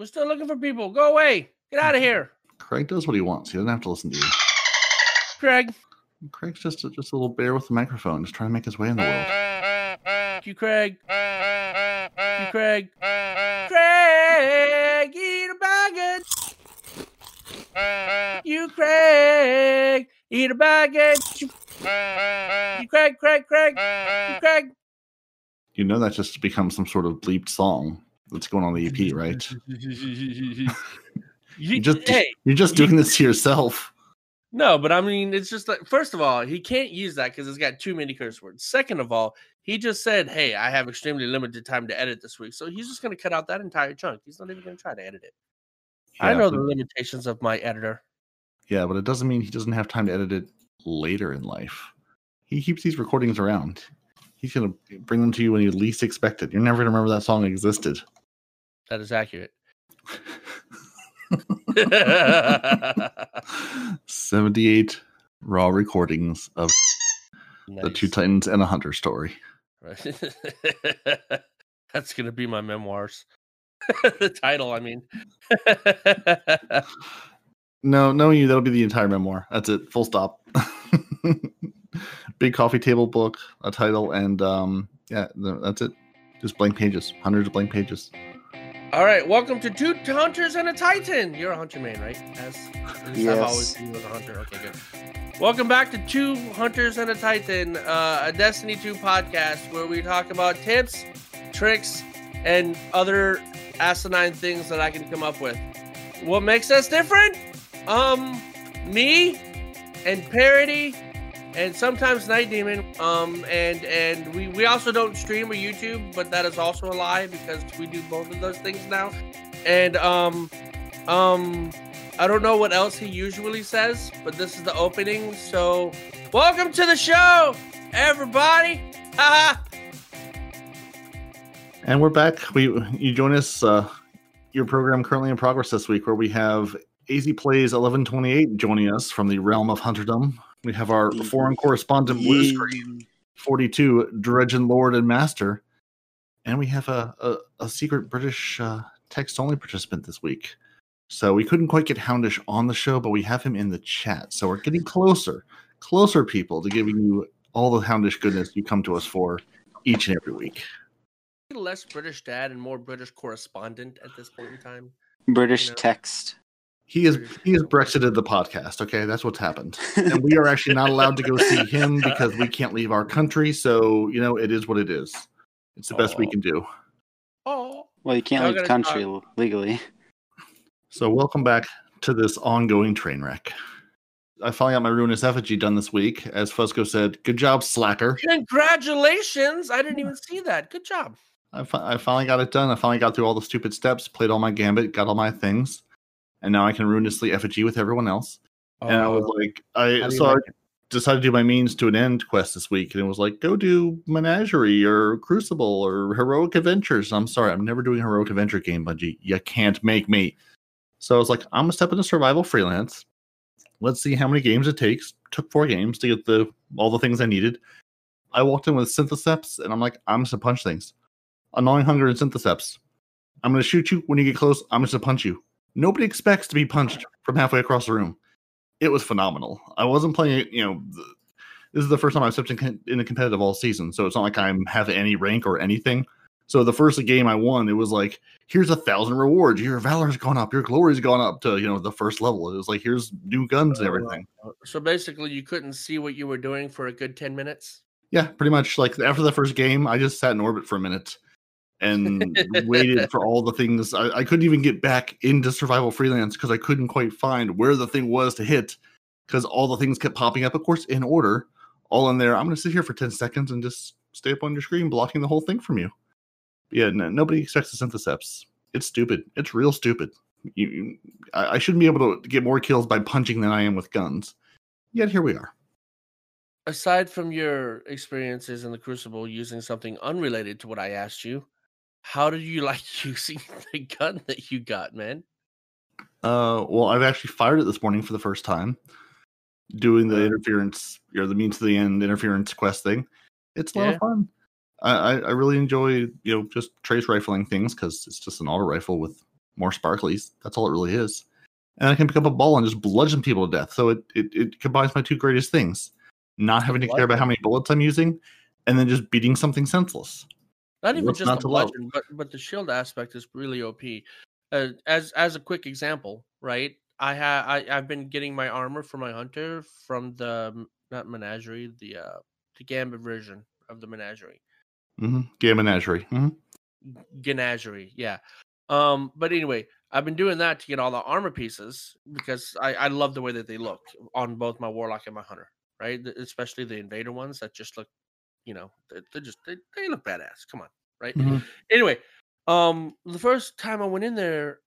We're still looking for people. Go away. Get out of here. Craig does what he wants. He doesn't have to listen to you. Craig. Craig's just a, just a little bear with a microphone, just trying to make his way in the world. Thank you, Craig. Thank you, Craig. Craig, eat a baguette. You, Craig, eat a baguette. You, you Craig, Craig, Craig, you, Craig. You know that just becomes some sort of bleeped song that's going on the EP, right? you just hey, you're just doing this to yourself. no, but I mean, it's just like first of all, he can't use that because it's got too many curse words. Second of all, he just said, "Hey, I have extremely limited time to edit this week," so he's just going to cut out that entire chunk. He's not even going to try to edit it. I know but- the limitations of my editor. Yeah, but it doesn't mean he doesn't have time to edit it later in life. He keeps these recordings around. He's gonna bring them to you when you least expect it. You're never gonna remember that song existed. That is accurate. 78 raw recordings of the two titans and a hunter story. Right. That's gonna be my memoirs. the title, I mean. No, knowing you, that'll be the entire memoir. That's it. Full stop. Big coffee table book, a title, and um, yeah, that's it. Just blank pages, hundreds of blank pages. All right, welcome to Two Hunters and a Titan. You're a hunter man, right? As, least I've always Yes. as a hunter. Okay, good. Welcome back to Two Hunters and a Titan, uh, a Destiny 2 podcast where we talk about tips, tricks, and other asinine things that I can come up with. What makes us different? Um, me and Parody and sometimes Night Demon. Um, and and we we also don't stream or YouTube, but that is also a lie because we do both of those things now. And um, um, I don't know what else he usually says, but this is the opening. So, welcome to the show, everybody. And we're back. We you join us. Uh, your program currently in progress this week, where we have AZ Plays eleven twenty eight joining us from the realm of Hunterdom. We have our foreign correspondent Blue Screen forty two Dredgen Lord and Master, and we have a a, a secret British uh, text only participant this week. So we couldn't quite get Houndish on the show, but we have him in the chat. So we're getting closer, closer, people, to giving you all the Houndish goodness you come to us for each and every week. Less British dad and more British correspondent at this point in time. British No. text. He is he has Brexited the podcast. Okay, that's what's happened, and we are actually not allowed to go see him because we can't leave our country. So you know, it is what it is. It's the best we can do. Oh, well, you can't Y'all leave the country l- legally. So welcome back to this ongoing train wreck. I finally got my ruinous effigy done this week. As Fusco said, "Good job, slacker." congratulations! I didn't even see that. Good job. I, fi- I finally got it done. I finally got through all the stupid steps, played all my gambit, got all my things, and now I can ruinously effigy with everyone else. and I was like, I so like I decided to do my means to an end quest this week, and it was like, go do Menagerie or Crucible or Heroic Adventures. I'm sorry, I'm never doing a Heroic Adventure game, Bungie. You can't make me. So I was like, I'm gonna step into survival freelance. Let's see how many games it takes. Took four games to get the all the things I needed. I walked in with Synthoceps, and I'm like, I'm just gonna punch things. Annoying hunger and Synthoceps. I'm gonna shoot you when you get close. I'm just gonna punch you. Nobody expects to be punched from halfway across the room it was phenomenal. I wasn't playing it, you know. th- This is the first time I've stepped in, in a competitive all season, so it's not like I'm have any rank or anything. So the first game I won, it was like, here's a thousand rewards. Your valor's gone up. Your glory's gone up to you know the first level. It was like here's new guns and Oh, everything. So basically, you couldn't see what you were doing for a good ten minutes. Yeah, pretty much. Like after the first game, I just sat in orbit for a minute and waited for all the things. I, I couldn't even get back into survival freelance because I couldn't quite find where the thing was to hit because all the things kept popping up, of course, in order, all in there. I'm going to sit here for 10 seconds and just stay up on your screen, blocking the whole thing from you. Yeah, no, nobody expects the synthoceps. It's stupid. It's real stupid. You, you- I, I shouldn't be able to get more kills by punching than I am with guns. Yet here we are. Aside from your experiences in the Crucible using something unrelated to what I asked you, how did you like using the gun that you got, man? Uh, well, I've actually fired it this morning for the first time, doing the Uh. interference or the means to the end interference quest thing. It's a lot Yeah. of fun. I, I I really enjoy you know just trace rifling things because it's just an auto rifle with more sparklies. That's all it really is. And I can pick up a ball and just bludgeon people to death. So it it, it combines my two greatest things: not having to care about how many bullets I'm using, and then just beating something senseless. Not even What's just not the bludgeon, but but the shield aspect is really OP. Uh, as as a quick example, right? I have I I've been getting my armor for my hunter from the not menagerie, the uh the gambit version of the menagerie. Mm-hmm. Game menagerie. hmm Ganagerie, yeah. Um, but anyway, I've been doing that to get all the armor pieces because I, I love the way that they look on both my warlock and my hunter, right? Especially the invader ones that just look, you know, they, they just they, they look badass. Come on, right? Mhm. Anyway, um, the first time I went in there,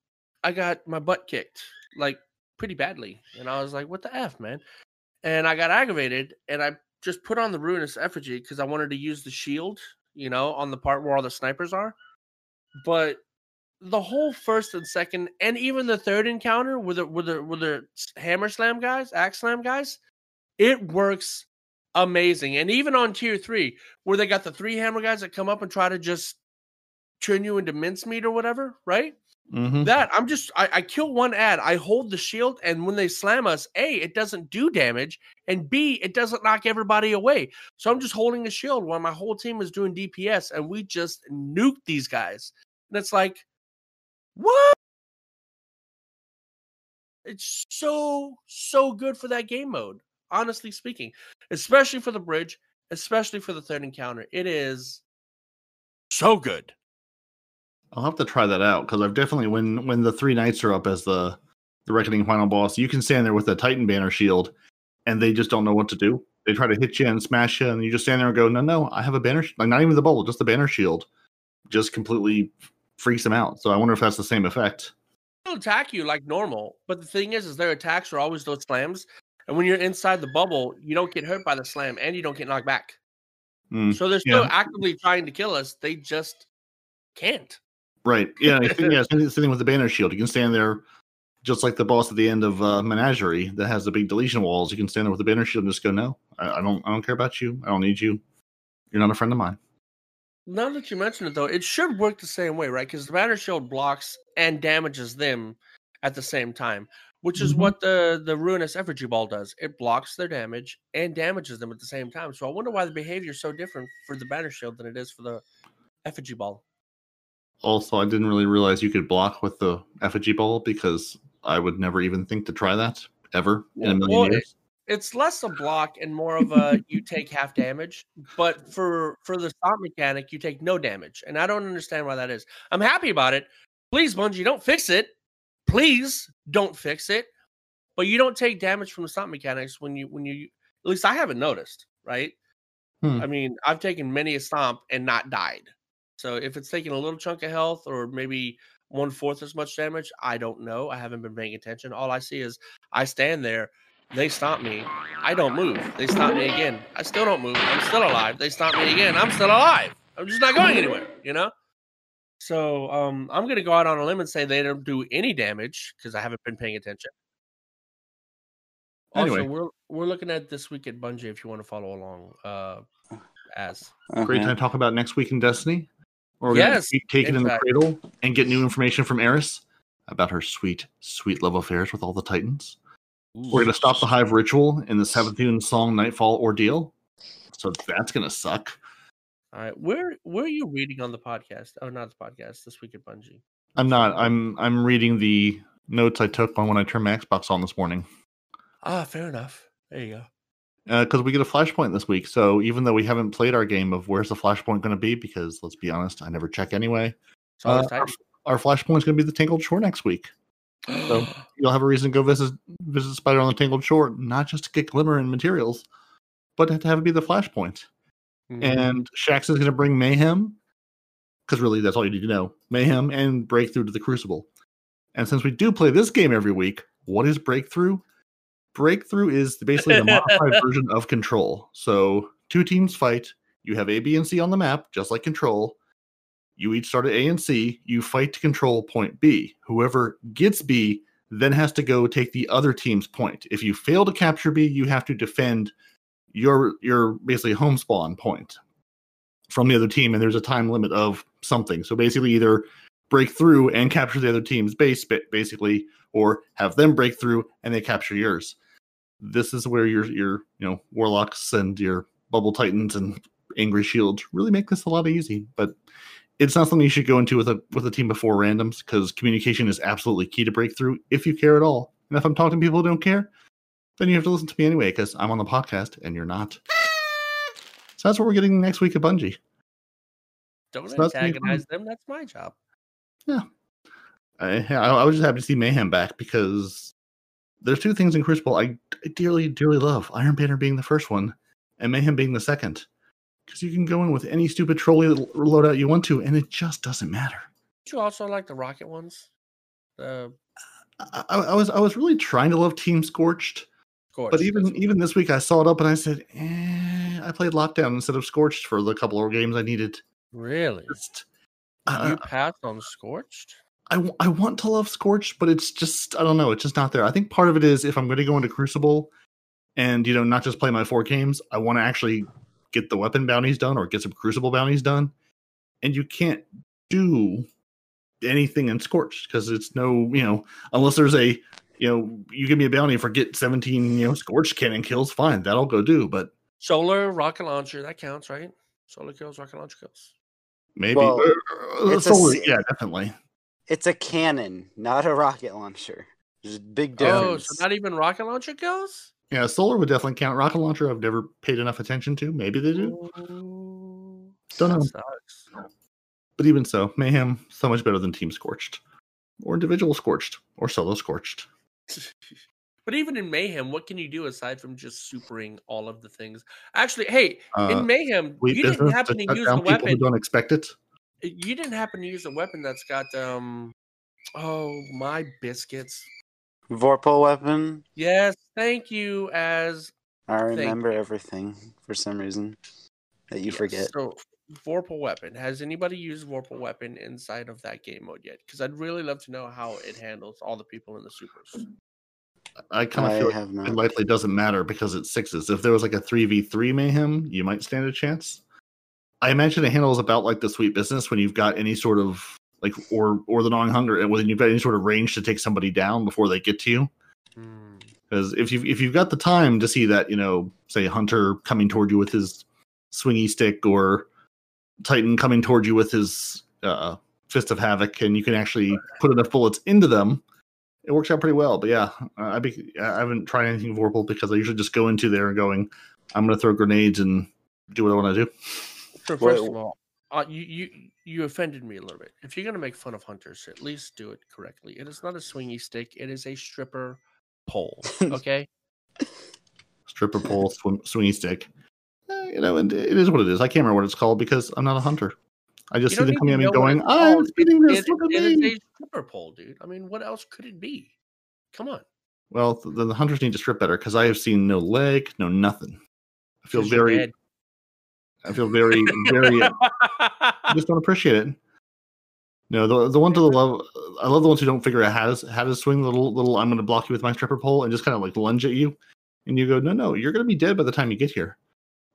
I got my butt kicked like pretty badly, and I was like, "What the f, man?" And I got aggravated, and I just put on the ruinous effigy because I wanted to use the shield, you know, on the part where all the snipers are. But the whole first and second, and even the third encounter with the with the with the hammer slam guys, axe slam guys, it works amazing. And even on tier three, where they got the three hammer guys that come up and try to just turn you into mincemeat or whatever, right? Mhm. That I'm just I, I kill one ad, I hold the shield, and when they slam us, A, it doesn't do damage, and B, it doesn't knock everybody away. So I'm just holding a shield while my whole team is doing DPS, and we just nuke these guys. And it's like, what? It's so, so good for that game mode, honestly speaking. Especially for the bridge, especially for the third encounter. It is so good. I'll have to try that out because I've definitely when when the three knights are up as the the reckoning final boss, you can stand there with a Titan banner shield, and they just don't know what to do. They try to hit you and smash you, and you just stand there and go, "No, no, I have a banner, sh- like not even the bubble, just the banner shield." Just completely freaks them out. So I wonder if that's the same effect. They'll attack you like normal, but the thing is, is their attacks are always those slams. And when you're inside the bubble, you don't get hurt by the slam, and you don't get knocked back. Mm, So they're still yeah. actively trying to kill us. They just can't. right? Yeah, I think, yeah. Same same with the banner shield. You can stand there. Just like the boss at the end of uh, Menagerie that has the big deletion walls, you can stand there with the banner shield and just go, "No, I, I don't, I don't care about you. I don't need you. You're not a friend of mine." Now that you mention it, though, it should work the same way, right? Because the banner shield blocks and damages them at the same time, which is Mhm. what the the ruinous effigy ball does. It blocks their damage and damages them at the same time. So I wonder why the behavior is so different for the banner shield than it is for the effigy ball. Also, I didn't really realize you could block with the effigy ball because I would never even think to try that ever in a million Well, years. it's less a block and more of a you take half damage but for for the stop mechanic you take no damage and i don't understand why that is i'm happy about it please bungie don't fix it please don't fix it but you don't take damage from the mechanics when you when you at least i haven't noticed right Hmm. i mean i've taken many a stomp and not died so if it's taking a little chunk of health or maybe one fourth as much damage i don't know i haven't been paying attention all i see is i stand there they stomp me. I don't move. They stomp me again. I still don't move. I'm still alive. They stomp me again. I'm still alive. I'm just not going anywhere, you know? So um, I'm going to go out on a limb and say they don't do any damage because I haven't been paying attention. Also, Anyway. we're we're looking at this week at Bungie if you want to follow along. Uh, as Great Uh-huh. time to talk about next week in Destiny. Or we're gonna Yes, be taken in the in fact. cradle and get new information from Eris about her sweet, sweet love affairs with all the Titans. We're gonna stop the Hive ritual in the 17 song Nightfall ordeal. So that's gonna suck. All right, where where are you reading on the podcast? Oh, not the podcast. This week at Bungie. I'm not. I'm I'm reading the notes I took on when I turned my Xbox on this morning. Ah, fair enough. There you go. because we get a flashpoint this week. So even though we haven't played our game of where's the flashpoint going to be, because let's be honest, I never check anyway. Uh, our, our is going to be the Tangled Shore next week. So you'll have a reason to go visit visit Spider on the Tangled Shore, not just to get glimmer and materials, but to have it be the flashpoint. Mhm. And Shaxx is going to bring mayhem, because really that's all you need to know: mayhem and breakthrough to the Crucible. And since we do play this game every week, what is breakthrough? Breakthrough is basically the modified version of control. So two teams fight. You have A, B, and C on the map, just like control. You each start at A and C. You fight to control point B. Whoever gets B then has to go take the other team's point. If you fail to capture B, you have to defend your your basically home spawn point from the other team, and there's a time limit of something. So basically, either break through and capture the other team's base, ba- basically, or have them break through and they capture yours. This is where your your you know warlocks and your bubble titans and angry shields really make this a lot easy. But it's not something you should go into with a with a team before randoms because communication is absolutely key to breakthrough if you care at all. And if I'm talking to people who don't care, then you have to listen to me anyway because I'm on the podcast and you're not. So that's what we're getting next week at Bungie. Don't So that's antagonize them. That's my job. I, I I was just happy to see Mayhem back because there's two things in Crucible I, I dearly, dearly love. Iron Banner being the first one, and Mayhem being the second. Because you can go in with any stupid trolley loadout you want to, and it just doesn't matter. Do you also like the rocket ones? The I, I was I was really trying to love Team Scorched, Scorch. but even even this week I saw it up and I said, eh, I played Lockdown instead of Scorched for the couple of games I needed. really, Just, you uh, passed on scorched. I, w- I want to love Scorched, but it's just I don't know, it's just not there. I think part of it is if I'm going to go into Crucible and you know not just play my four games, I want to actually get the weapon bounties done or get some Crucible bounties done, and you can't do anything in Scorched because it's no you know unless there's a you know you give me a bounty for get 17 you know Scorched cannon kills, fine, that'll go do, but Solar rocket launcher that counts, right? Solar kills, rocket launcher kills. maybe Well, uh, it's a yeah, definitely. It's a cannon, not a rocket launcher. There's a big Oh, difference. so not even rocket launcher kills? Yeah, solar would definitely count. Rocket launcher, I've never paid enough attention to. Maybe they do. Ooh, Don't know. sucks. But even so, Mayhem so much better than Team Scorched, or individual Scorched, or solo Scorched. But even in Mayhem, what can you do aside from just supering all of the things? Actually, hey, Uh, in Mayhem, Sweet you didn't happen to to use a down people who weapon. don't expect it. You didn't happen to use a weapon that's got um. Oh my biscuits! Vorpal weapon. Yes, thank you. As I remember everything for some reason that you yes, forget. So Vorpal weapon. Has anybody used Vorpal weapon inside of that game mode yet? Because I'd really love to know how it handles all the people in the supers. I kind of I feel like it likely doesn't matter because it's sixes. If there was like a three v three Mayhem, you might stand a chance. I imagine it handles about like the sweet business when you've got any sort of like or or the gnawing hunger, and when you've got any sort of range to take somebody down before they get to you. Hmm. Because if you if you've got the time to see that, you know, say Hunter coming toward you with his swingy stick or Titan coming towards you with his uh, fist of havoc, and you can actually put enough bullets into them, it works out pretty well. But yeah, I be, I haven't tried anything Vorpal because I usually just go into there and going, I'm going to throw grenades and do what I want to do. So Well- first of all, uh, you you you offended me a little bit. If you're gonna make fun of hunters, at least do it correctly. It is not a swingy stick. It is a stripper pole. Okay. Stripper pole, swim, swingy stick. Eh, you know, and it is what it is. I can't remember what it's called because I'm not a hunter. I just see them coming at me going, it's I'm speeding this. It, Look at it is me. a stripper pole, dude. I mean, what else could it be? Come on. Well, then the hunters need to strip better because I have seen no leg, no nothing. I feel very. I feel very, very. I just don't appreciate it. No, the the one to the love, I love the ones who don't figure out how to how to swing the little little. I'm going to block you with my stripper pole and just kind of like lunge at you, and you go, no, no, you're going to be dead by the time you get here.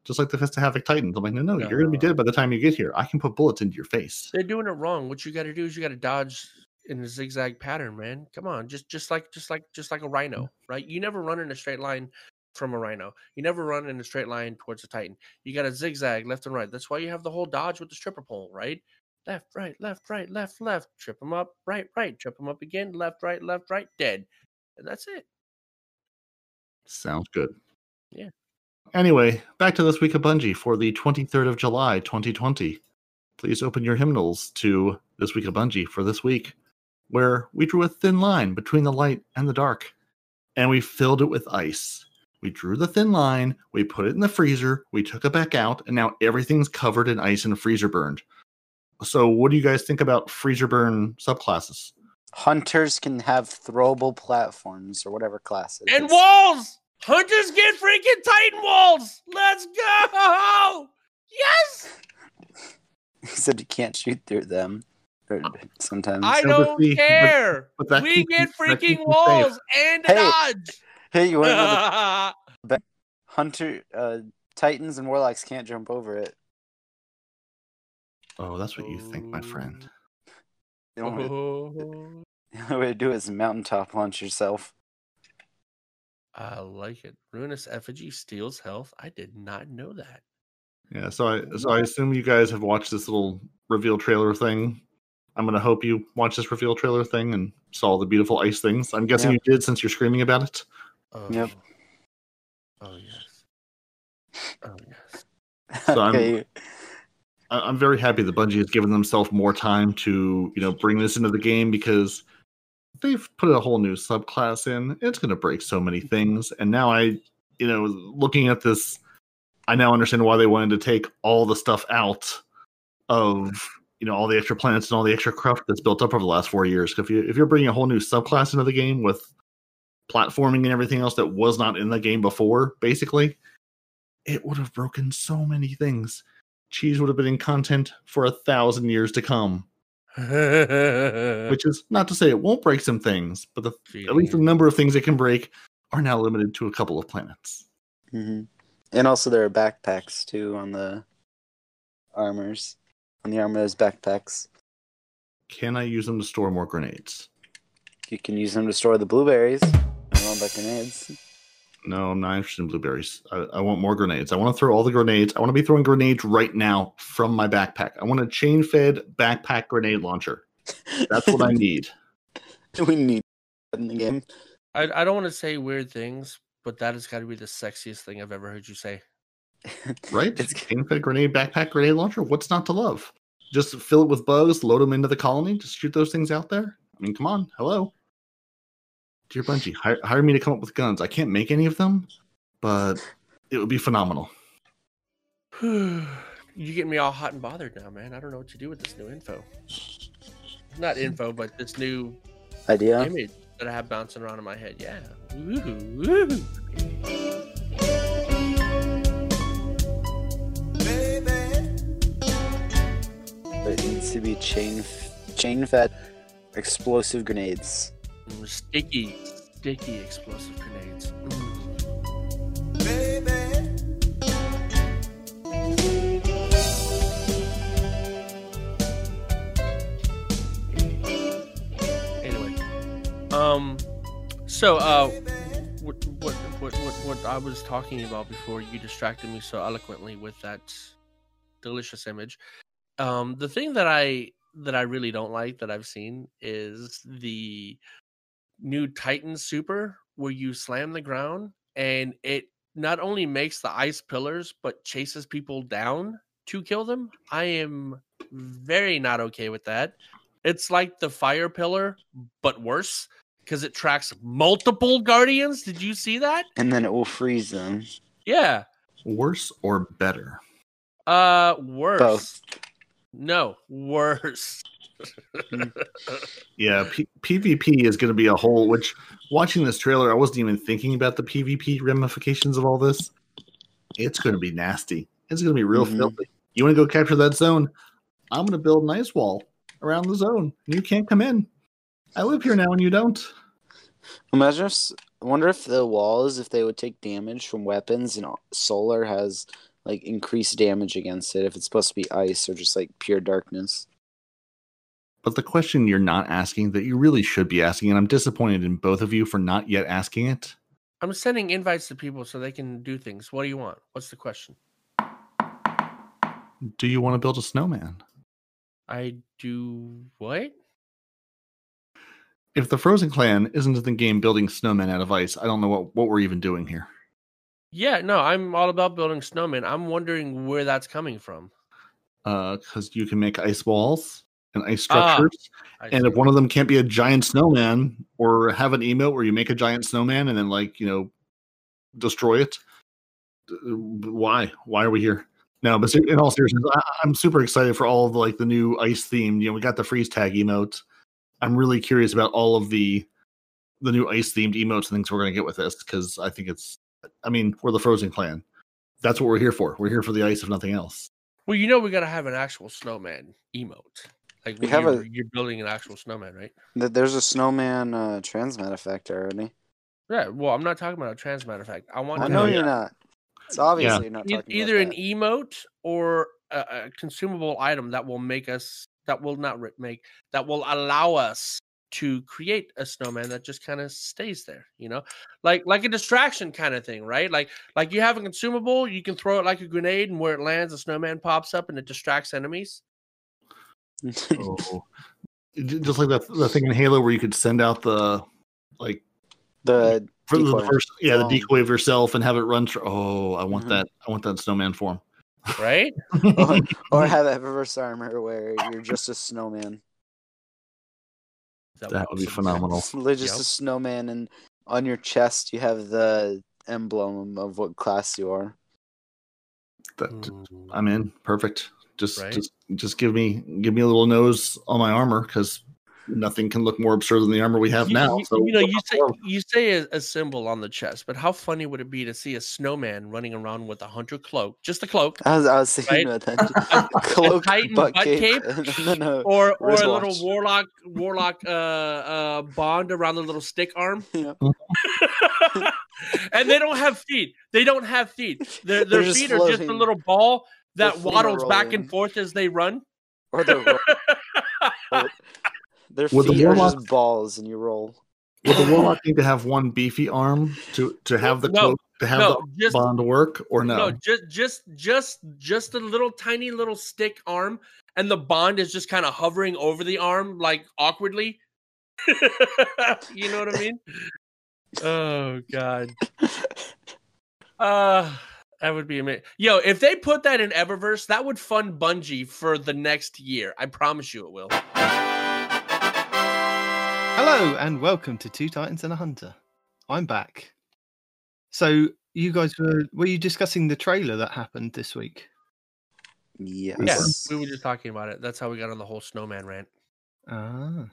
Just like the Fist of Havoc Titans. I'm like, no, no, you're going to be dead by the time you get here. I can put bullets into your face. They're doing it wrong. What you got to do is you got to dodge in a zigzag pattern, man. Come on, just just like just like just like a rhino, mm. right? You never run in a straight line from a rhino. You never run in a straight line towards a titan. You got to zigzag left and right. That's why you have the whole dodge with the stripper pole, right? Left, right, left, right, left, left. Trip them up, right, right. Trip them up again. Left, right, left, right. Dead, and that's it. Sounds good. Yeah. Anyway, back to this week of Bungie for the 23rd of July, 2020. Please open your hymnals to this week of Bungie for this week, where we drew a thin line between the light and the dark, and we filled it with ice. We drew the thin line, we put it in the freezer, we took it back out, and now everything's covered in ice and freezer burned. So, what do you guys think about freezer burn subclasses? Hunters can have throwable platforms or whatever classes. And is. walls. Hunters get freaking titan walls. Let's go. Yes. He said you can't shoot through them. Or sometimes. I don't see, care. but that we keeps get you- that keeps freaking walls and Hey, dodge. hey, you want to the Hunter uh, Titans and Warlocks can't jump over it. Oh, that's what you think, my friend. The only, Oh, the only way to do it is mountaintop launch yourself. I like it. Ruinous effigy steals health. I did not know that. Yeah, so I so I assume you guys have watched this little reveal trailer thing. I'm gonna hope you watch this reveal trailer thing and saw the beautiful ice things. I'm guessing Yep. you did since you're screaming about it. Oh, Yep. Oh yes. Oh yes. So I'm- I'm very happy that Bungie has given themselves more time to, you know, bring this into the game because they've put a whole new subclass in. It's going to break so many things. And now I, you know, looking at this, I now understand why they wanted to take all the stuff out of, you know, all the extra planets and all the extra craft that's built up over the last four years. If you if you're bringing a whole new subclass into the game with platforming and everything else that was not in the game before, basically, it would have broken so many things cheese would have been in content for a thousand years to come. Which is not to say it won't break some things, but the, at least the number of things it can break are now limited to a couple of planets. hmm And also there are backpacks too on the armors. On the armor, there's backpacks. Can I use them to store more grenades? You can use them to store the blueberries. I want about grenades. No, I'm not interested in blueberries. I, I want more grenades. I want to throw all the grenades. I want to be throwing grenades right now from my backpack. I want a chain fed backpack grenade launcher. That's what I need. we need that in the game. I, I don't want to say weird things, but that has got to be the sexiest thing I've ever heard you say. Right? It's- Chain fed grenade backpack grenade launcher. What's not to love? Just fill it with bugs, load them into the colony, just shoot those things out there. I mean, come on. Hello. Dear Bungie, hire, hire me to come up with guns. I can't make any of them, but it would be phenomenal. you get me all hot and bothered now, man. I don't know what to do with this new info. Not info, but this new Idea. image that I have bouncing around in my head. Yeah. Woo-hoo, woo-hoo. It needs to be chain chain fed explosive grenades. Mm, Sticky, sticky explosive grenades. Mm. Anyway, um, so uh, what what what what what I was talking about before you distracted me so eloquently with that delicious image. Um, the thing that I that I really don't like that I've seen is the new Titan Super where you slam the ground and it not only makes the ice pillars but chases people down to kill them. I am very not okay with that. It's like the fire pillar but worse because it tracks multiple guardians. Did you see that? And then it will freeze them. Yeah. Worse or better? Uh worse. Both. No, worse. Yeah, P- PvP is going to be a whole. Which watching this trailer, I wasn't even thinking about the PvP ramifications of all this. It's going to be nasty. It's going to be real Mhm. filthy. You want to go capture that zone? I'm going to build an ice wall around the zone. and You can't come in. I live here now, and you don't. Imagine if I wonder if the walls, if they would take damage from weapons, and solar has like increased damage against it. If it's supposed to be ice or just like pure darkness. But the question you're not asking that you really should be asking, and I'm disappointed in both of you for not yet asking it. I'm sending invites to people so they can do things. What do you want? What's the question? Do you want to build a snowman? I do what? If the Frozen Clan isn't in the game building snowmen out of ice, I don't know what, what we're even doing here. Yeah, no, I'm all about building snowmen. I'm wondering where that's coming from. Uh, Because you can make ice walls and ice Ah, structures. I and if one of them can't be a giant snowman or have an emote where you make a giant snowman and then, like, you know, destroy it, why? Why are we here? No, but in all seriousness, I, I'm super excited for all of the, like the new ice theme. You know, we got the freeze tag emote. I'm really curious about all of the the new ice themed emotes and things we're going to get with this because I think it's. I mean, we're the Frozen Clan. That's what we're here for. We're here for the ice, if nothing else. well, you know, we got to have an actual snowman emote. Like We have you're, a- you're building an actual snowman, right? Th- There's a snowman uh, transmat effect already. Yeah. Well, I'm not talking about a trans effect. I want I to know yeah. you're not. It's obviously Yeah. you're not e- talking either about an emote or a, a consumable item that will make us that will not ri- make that will allow us to create a snowman that just kind of stays there you know like like a distraction kind of thing right like like you have a consumable you can throw it like a grenade and where it lands a snowman pops up and it distracts enemies Oh. Just like that the thing in Halo where you could send out the like the for the first yeah the decoy of yourself and have it run through. Oh, I want Mhm. that. I want that snowman form. right or, or have Eververse armor where you're just a snowman. That would be phenomenal. Just Yep. a snowman, and on your chest you have the emblem of what class you are. That Mm. I'm in. Perfect. Just Right. just just give me give me a little nose on my armor because nothing can look more absurd than the armor we have you, now. you- so you know, you say hell? you say a, a symbol on the chest, but how funny would it be to see a snowman running around with a hunter cloak, just a cloak, I was, I was thinking Right? about that. Cloak, Titan butt, butt cape, cape? and then or or a little Wristwatch. warlock warlock uh uh bond around the little stick arm, yeah. and they don't have feet. They don't have feet. Their their feet are just a little ball Their that feet are waddles back and forth as they run. Or the ro- their Would the feet are warlock- just balls, and you roll. Would the warlock need to have one beefy arm to to have the No, cloak to have no, the just bond work or no? No, just just just just a little tiny little stick arm, and the bond is just kind of hovering over the arm like awkwardly. you know what I mean? Oh god. Uh that would be amazing. Yo, if they put that in Eververse, that would fund Bungie for the next year. I promise you it will. Hello and welcome to Two Titans and a Hunter. I'm back. So you guys were were you discussing the trailer that happened this week? Yes. Yeah, we were just talking about it. That's how we got on the whole snowman rant. Ah,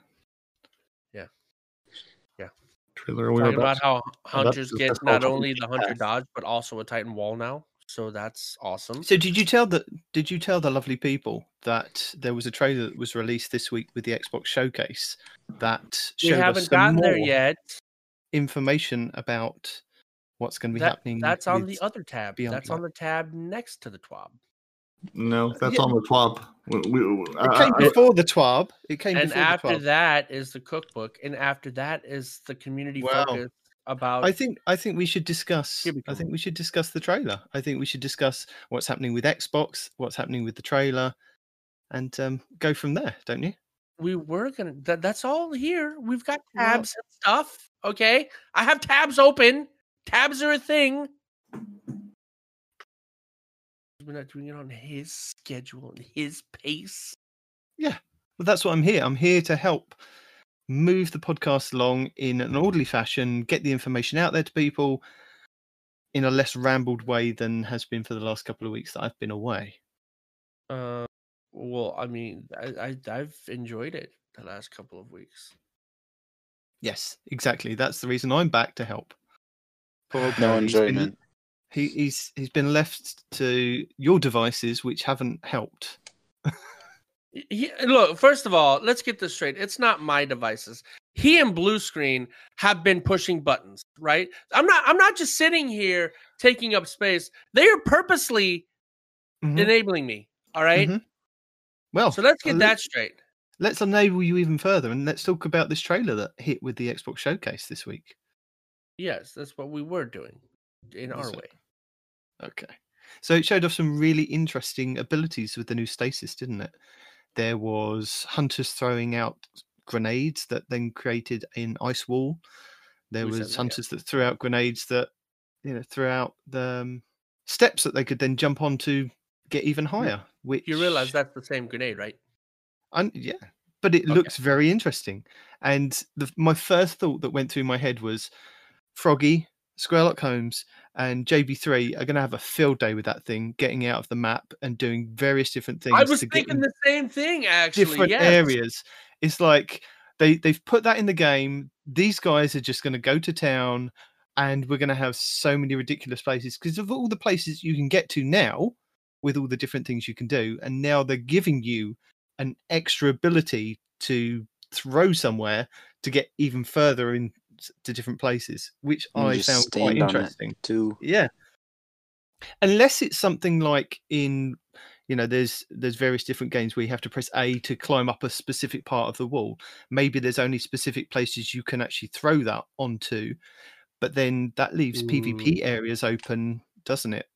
Trailer we were Talking about how hunters get not only the hunter Pass. dodge, but also a Titan wall now. So that's awesome. so did you tell the did you tell the lovely people that there was a trailer that was released this week with the Xbox Showcase that We showed us haven't some gotten there more yet. information about what's going to be That, happening? that's on the other tab. Beyond That's on the tab next to the TWAB. No, that's Yeah. on the twab. We, we, It I- came I- before the TWAB. It came And before after the that is the cookbook, and after that is the community Wow. focus about. I think I think we should discuss. We I think we should discuss the trailer. I think we should discuss what's happening with Xbox, what's happening with the trailer, and um, go from there. Don't you? we were gonna. That, that's all here. We've got Well- tabs and stuff. Okay, I have tabs open. Tabs are a thing. We're not doing it on his schedule and his pace. Yeah, well, that's what I'm here. I'm here to help move the podcast along in an orderly fashion, get the information out there to people in a less rambled way than has been for the last couple of weeks that I've been away. Uh, well, I mean, I, I I've enjoyed it the last couple of weeks. Yes, exactly. That's the reason I'm back to help. Poor No Barry, been- enjoyment. He, he's he's been left to your devices, which haven't helped. He- look, first of all, let's get this straight. It's not my devices. He and Blue Screen have been pushing buttons, right? I'm not. I'm not just sitting here taking up space. They are purposely Mhm, enabling me. All right? mhm. Well, So let's get uh, that straight. let's enable you even further, and let's talk about this trailer that hit with the Xbox Showcase this week. Yes, that's what we were doing in our way. Okay. So it showed off some really interesting abilities with the new stasis, didn't it? There was hunters throwing out grenades that then created an ice wall. There was that, yeah. hunters that threw out grenades that you know threw out the um, steps that they could then jump on to get even higher. Which You realize that's the same grenade, right? Un- yeah, but it Okay. looks very interesting. And the, my first thought that went through my head was Froggy, Squirrellock Holmes, and JB3 are going to have a field day with that thing, getting out of the map and doing various different things I was thinking the same thing, actually. different yes. areas. It's like they they've put that in the game. These guys are just going to go to town, and we're going to have so many ridiculous places because of all the places you can get to now, with all the different things you can do, and now they're giving you an extra ability to throw somewhere to get even further in to different places, which You I found quite stand on it. interesting. Too. Yeah. Unless it's something like in, You know, there's there's various different games where you have to press A to climb up a specific part of the wall. Maybe there's only specific places you can actually throw that onto, but then that leaves PvP mm. areas open, doesn't it?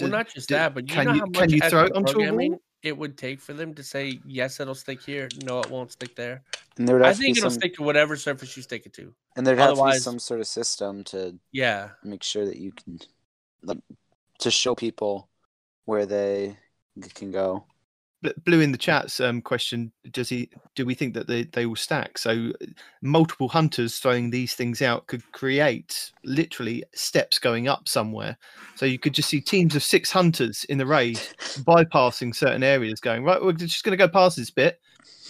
Well, not just do- that, but you can know you- how can you throw it onto a wall? It would take for them to say yes, it'll stick here. No, it won't stick there. And there would I think it'll some, stick to whatever surface you stick it to. and there'd have to be some sort of system to Yeah. make sure that you can, like, to show people where they can go. Bl- Blue in the chat's um, question: Does he? Do we think that they, they will stack? So, multiple hunters throwing these things out could create literally steps going up somewhere. So you could just see teams of six hunters in the raid bypassing certain areas, going right. We're just going to go past this bit,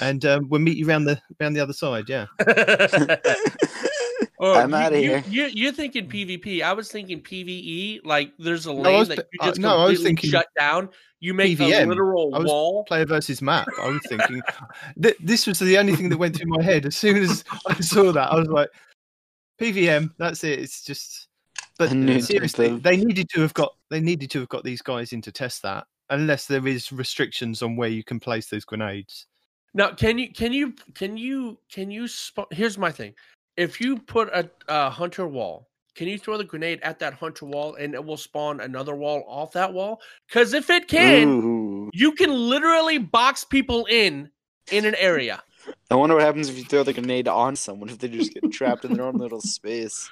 and um, we'll meet you around the around the other side. Yeah. Or I'm you- outta you- here. You, you're thinking PvP. I was thinking PvE. Like there's a No, lane was that th- you uh, just no, I was completely thinking shut down. You make a literal I was wall. Player versus map. I was thinking th- this was the only thing that went through my head as soon as I saw that. I was like, PVM. That's it. It's just. But seriously, type they needed to have got they needed to have got these guys in to test that. Unless there is restrictions on where you can place those grenades. Now, can you can you can you can you? Sp- Here's my thing: if you put a, a hunter wall, can you throw the grenade at that hunter wall and it will spawn another wall off that wall? Because if it can, Ooh. you can literally box people in in an area. I wonder what happens if you throw the grenade on someone if they just get trapped in their own little space.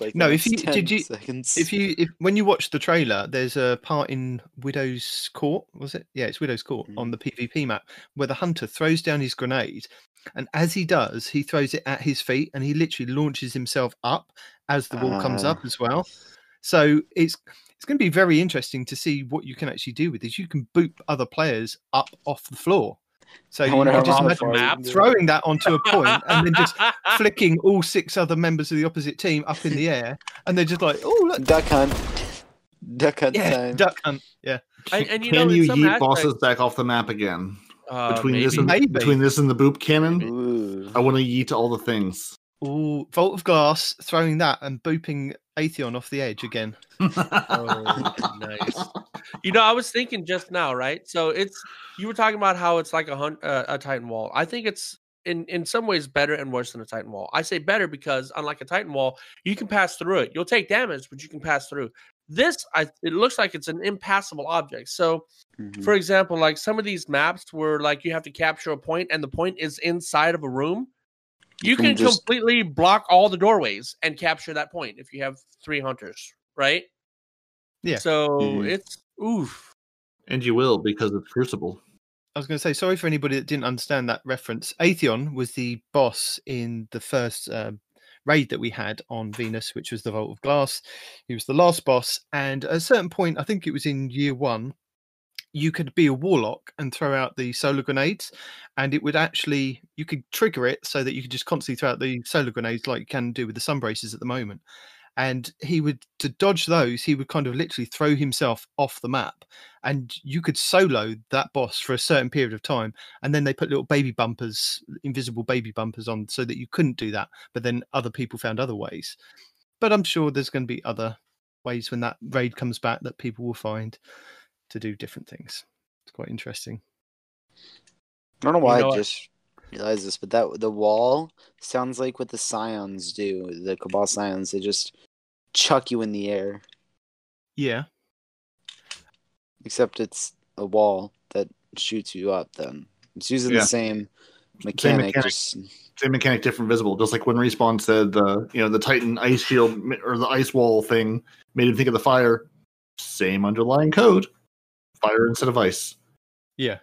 Like No, if you- did you- seconds. If you if when you watch the trailer, there's a part in Widow's Court, was it? Yeah, it's Widow's Court Mhm. on the PvP map where the hunter throws down his grenade, and as he does, he throws it at his feet, and he literally launches himself up as the wall comes Ah. up as well. So it's it's going to be very interesting to see what you can actually do with this. You can boot other players up off the floor. So I you can just imagine map can do it. throwing that onto a point and then just flicking all six other members of the opposite team up in the air, and they're just like, "Oh, look, Duck hunt. Duck hunt yeah, time. duck hunt. Yeah, And, and you Can know, you some yeet bosses back off the map again? Uh, between this and Maybe. between this and the boop cannon, Ooh. I want to yeet all the things. Ooh, Vault of Glass, throwing that and booping Atheon off the edge again. Oh, nice. You know, I was thinking just now, right? So it's you were talking about how it's like a hunt, uh, a Titan wall. I think it's in in some ways better and worse than a Titan wall. I say better because unlike a Titan wall, you can pass through it. You'll take damage, but you can pass through. This, I it looks like it's an impassable object. So, Mhm. for example, like some of these maps where like you have to capture a point and the point is inside of a room, you, You can, can just- completely block all the doorways and capture that point if you have three hunters, right? Yeah. So Mhm. it's oof. and you will because it's Crucible. I was going to say, sorry for anybody that didn't understand that reference. Atheon was the boss in the first uh, raid that we had on Venus, which was the Vault of Glass. He was the last boss, and at a certain point, I think it was in year one, you could be a warlock and throw out the solar grenades, and it would actually you could trigger it so that you could just constantly throw out the solar grenades like you can do with the Sunbracers at the moment. And he would to dodge those, he would kind of literally throw himself off the map, and you could solo that boss for a certain period of time. And then they put little baby bumpers, invisible baby bumpers on, so that you couldn't do that. But then other people found other ways. But I'm sure there's going to be other ways when that raid comes back that people will find to do different things. It's quite interesting. I don't know why know I what? just realized this, but that the wall sounds like what the scions do. The Cabal scions, they just chuck you in the air. Yeah. Except it's a wall that shoots you up. Then it's using Yeah. the same mechanic. mechanic. Just Same mechanic, different visible. Just like when Respawn said the you know the Titan ice shield or the ice wall thing made him think of the fire. Same underlying code, fire instead of ice. Yeah.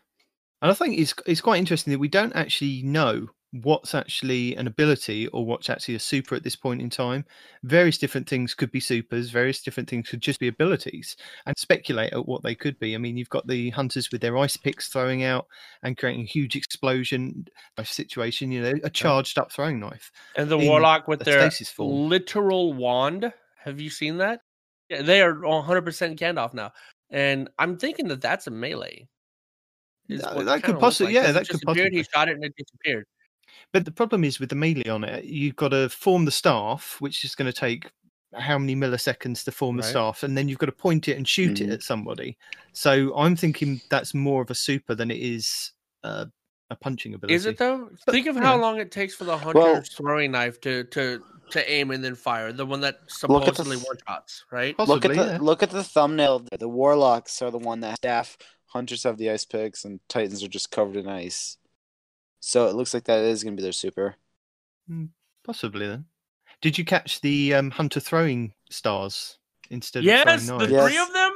And I think it's it's quite interesting that we don't actually know what's actually an ability or what's actually a super at this point in time. Various different things could be supers, various different things could just be abilities and speculate at what they could be. I mean, you've got the hunters with their ice picks throwing out and creating a huge explosion situation, you know, a charged up throwing knife. And the warlock with their literal wand. Have you seen that? Yeah, they are 100% Gandalf now, and I'm thinking that that's a melee. Is That- that could kinda looks possi- like, yeah, 'cause it that could just appeared, He shot it and it disappeared. But the problem is with the melee on it, you've got to form the staff, which is going to take how many milliseconds to form the Right. staff, and then you've got to point it and shoot it Mhm. at somebody. So I'm thinking that's more of a super than it is uh, a punching ability. Is it though? But, Think of how know. long it takes for the hunter's Well- throwing knife to to to aim and then fire. The one that Look the supposedly th- one shots, right? look at the yeah. look at the thumbnail. The warlocks are the one that staff. Hunters have the ice picks, and titans are just covered in ice. So it looks like that is going to be their super. Possibly then. Did you catch the um, hunter throwing stars instead Yes, of the throwing knives? Yes. three of them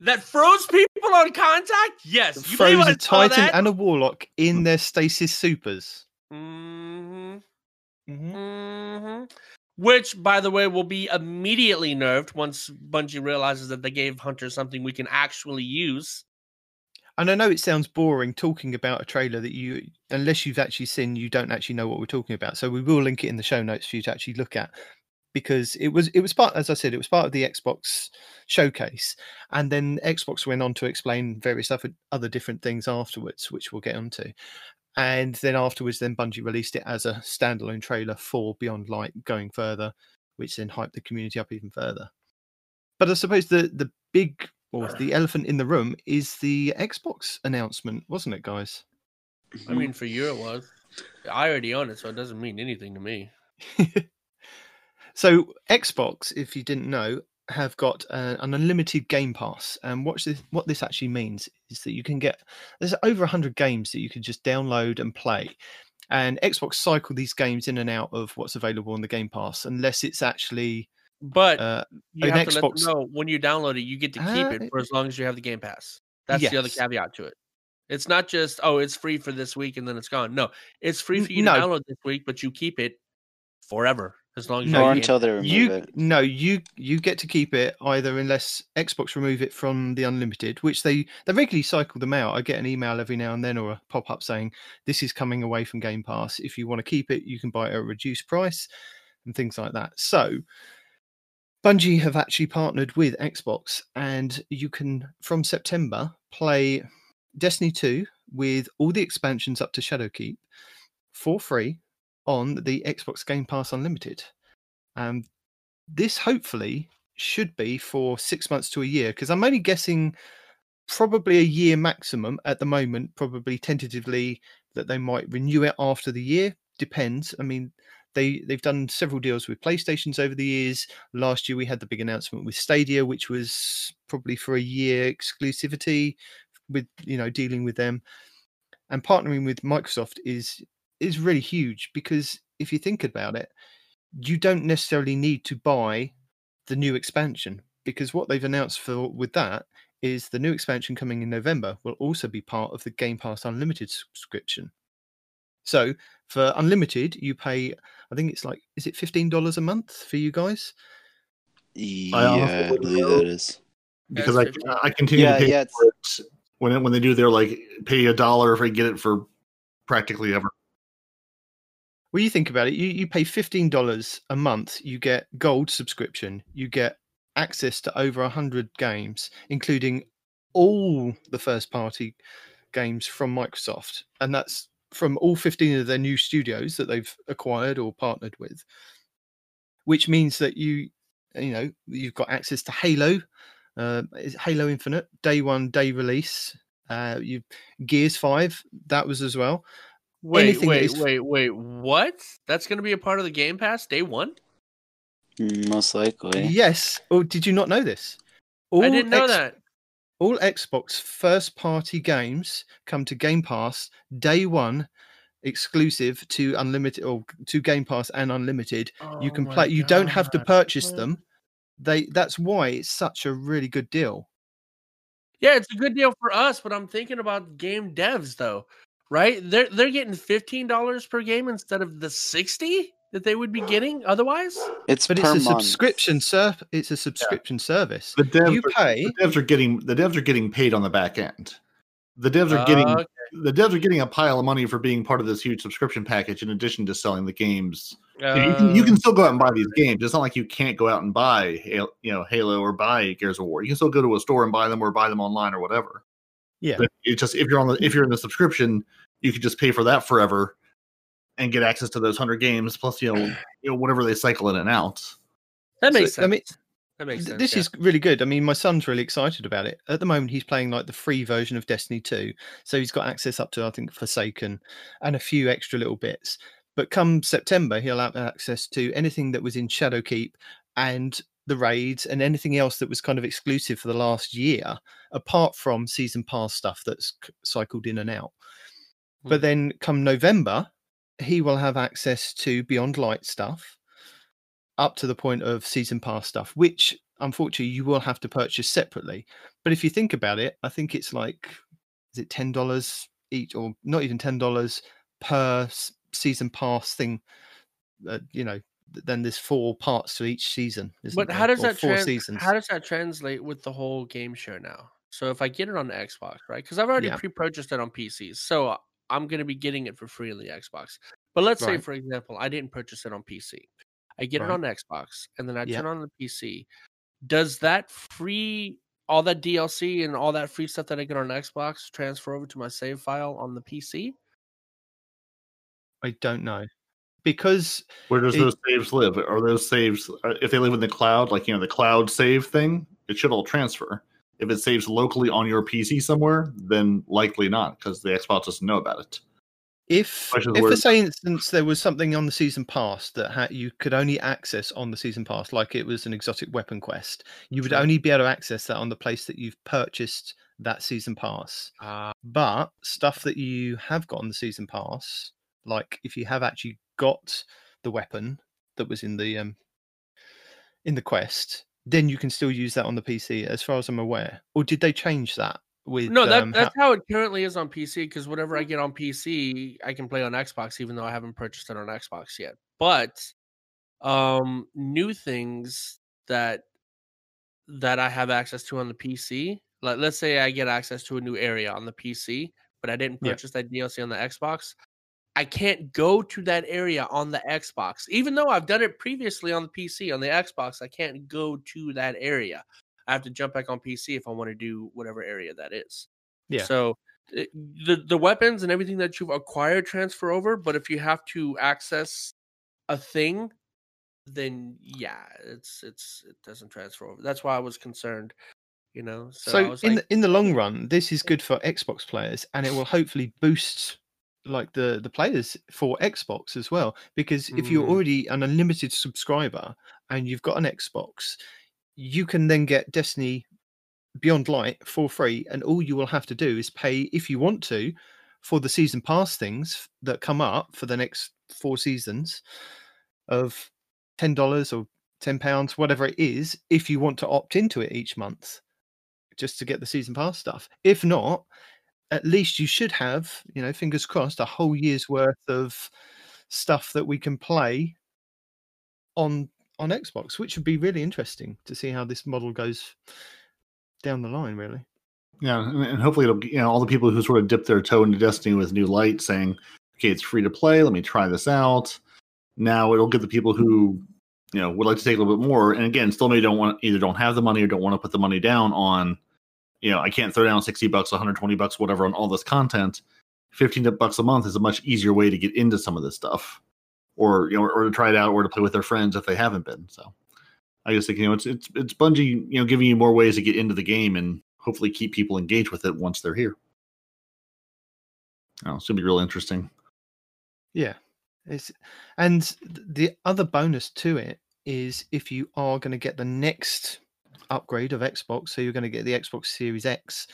that froze people on contact. Yes, you Froze I a saw titan that? and a warlock in their stasis supers. Mhm. Mhm. hmm Which, by the way, will be immediately nerfed once Bungie realizes that they gave Hunter something we can actually use. And I know it sounds boring talking about a trailer that you, unless you've actually seen, you don't actually know what we're talking about. So we will link it in the show notes for you to actually look at, because it was it was part, as I said, it was part of the Xbox showcase, and then Xbox went on to explain various other different things afterwards, which we'll get onto. And then afterwards, then Bungie released it as a standalone trailer for Beyond Light, going further, which then hyped the community up even further. But I suppose the the big or the elephant in the room is the Xbox announcement, wasn't it, guys? I mean, for you it was. I already own it, so it doesn't mean anything to me. so Xbox, if you didn't know, have got uh, an unlimited Game Pass, and watch this. What this actually means is that you can get there's over hundred games that you can just download and play, and Xbox cycle these games in and out of what's available on the Game Pass, unless it's actually But uh, you have to let Xbox- them know when you download it, you get to keep Uh, it for as long as you have the Game Pass. That's the other caveat to it. It's not just oh, it's free for this week and then it's gone. No, it's free for you no. to download this week, but you keep it forever as long as No, you or have the Game until they remove you it. no you you get to keep it either unless xbox remove it from the unlimited which they they regularly cycle them out i get an email every now and then or a pop-up saying this is coming away from game pass if you want to keep it you can buy it at a reduced price and things like that so bungie have actually partnered with xbox and you can from september play destiny 2 with all the expansions up to shadowkeep for free on the Xbox Game Pass Unlimited. Um, this hopefully should be for six months to a year because I'm only guessing probably a year maximum at the moment, probably tentatively that they might renew it after the year. Depends. I mean, they they've done several deals with PlayStations over the years. Last year we had the big announcement with Stadia, which was probably for a year exclusivity with you know dealing with them and partnering with Microsoft is is really huge because if you think about it, you don't necessarily need to buy the new expansion because what they've announced for with that is the new expansion coming in November will also be part of the Game Pass Unlimited subscription. So for unlimited, you pay I think it's like is it fifteen dollars a month for you guys? Yeah, also I believe that is. because That's I I continue Yeah, to pay yeah, for it when it, when they do their like pay a dollar if I get it for practically ever. Well, you think about it, you, you pay fifteen dollars a month, you get gold subscription, you get access to over hundred games, including all the first party games from Microsoft, and that's from all fifteen of their new studios that they've acquired or partnered with. Which means that you, you know, you've got access to Halo, uh, is Halo Infinite, day one, day release. Uh, you Gears Five, that was as well. Wait, anything wait, is- wait, wait. What? That's going to be a part of the Game Pass day one? Mm, Most likely. Yes. Oh, did you not know this? All I didn't know X- that. All Xbox first party games come to Game Pass day one, exclusive to unlimited or to Game Pass and unlimited. you Oh can my play. You don't have to purchase them. They. That's why it's such a really good deal. Yeah, it's a good deal for us, but I'm thinking about game devs though, right? They're they're getting fifteen dollars per game instead of the sixty that they would be getting otherwise. It's But per it's a month. subscription ser- It's a subscription service. The devs, You are, pay. the devs are getting the devs are getting paid on the back end. The devs are getting Uh, the devs are getting a pile of money for being part of this huge subscription package in addition to selling the games. You, you can, you uh, can still go out and buy these games. It's not like you can't go out and buy Halo, you know Halo or buy Gears of War. You can still go to a store and buy them or buy them online or whatever. Yeah. But it's just if you're on the if you're in the subscription, you could just pay for that forever and get access to those hundred games plus you know you know whatever they cycle in and out. That So, makes sense. I mean, that makes sense. This yeah. is really good. I mean, my son's really excited about it. At the moment, he's playing like the free version of Destiny 2. So he's got access up to, I think, Forsaken and a few extra little bits. But come September, he'll have access to anything that was in Shadowkeep and the raids and anything else that was kind of exclusive for the last year, apart from season pass stuff that's c- cycled in and out. But Mhm. then come November, he will have access to Beyond Light stuff up to the point of season pass stuff, which unfortunately you will have to purchase separately. But if you think about it, I think it's like is it ten dollars each, or not even ten dollars per season pass thing? Uh, you know, then there's four parts to each season. Isn't But there? how does Or that four trans- seasons? how does that translate with the whole game show now? So if I get it on the Xbox, right? Because I've already Yeah. pre-purchased it on PCs, so uh, I'm going to be getting it for free on the Xbox. But let's say, for example, I didn't purchase it on PC. I get Right. it on Xbox, and then I Yeah. turn on the PC. Does that free all that DLC and all that free stuff that I get on Xbox transfer over to my save file on the PC? I don't know because Where does It- those saves live? Are those saves uh, if they live in the cloud, like you know the cloud save thing? It should all transfer. If it saves locally on your PC somewhere, then likely not because the Xbox doesn't know about it. if if for say instance there was something on the season pass that ha- you could only access on the season pass like it was an exotic weapon quest you would only be able to access that on the place that you've purchased that season pass. Uh, but stuff that you have got on the season pass like if you have actually got the weapon that was in the um in the quest then you can still use that on the pc as far as i'm aware or did they change that with no, that, um, that's how it currently is on PC. Because whatever I get on PC, I can play on Xbox, even though I haven't purchased it on Xbox yet. But um, new things that that I have access to on the PC, like let's say I get access to a new area on the PC, but I didn't Yeah. purchase that DLC on the Xbox. I can't go to that area on the Xbox, even though I've done it previously on the PC. On the Xbox, I can't go to that area. I have to jump back on PC if I want to do whatever area that is. Yeah. So it- the the weapons and everything that you've acquired transfer over, but if you have to access a thing, then yeah, it's it's it doesn't transfer over. That's why I was concerned. You know, so, So, I was in like, the, in the long run, this is good for Xbox players, and it will hopefully boost like the the players for Xbox as well. Because if you're Mm. already an unlimited subscriber and you've got an Xbox, you can then get Destiny Beyond Light for free, and all you will have to do is pay if you want to for the season pass things that come up for the next four seasons of ten dollars or ten pounds, whatever it is, if you want to opt into it each month just to get the season pass stuff. If not, at least you should have, you know, fingers crossed, a whole year's worth of stuff that we can play on on Xbox, which would be really interesting to see how this model goes down the line. Really, Yeah, and, hopefully it'll you know all the people who sort of dip their toe into Destiny with New Light, saying, "Okay, it's free to play. Let me try this out." Now it'll get the people who you know would like to take a little bit more, and again, still maybe don't want either don't have the money or don't want to put the money down on. You know, I can't throw down sixty bucks, one hundred twenty bucks, whatever on all this content. Fifteen bucks a month is a much easier way to get into some of this stuff, or you know, or to try it out, or to play with their friends if they haven't been. So, I just think you know it's it's it's Bungie, you know, giving you more ways to get into the game and hopefully keep people engaged with it once they're here. Oh, it's gonna be real interesting. yeah. It's and the other bonus to it is if you are going to get the next upgrade of Xbox, so you're going to get the Xbox Series X.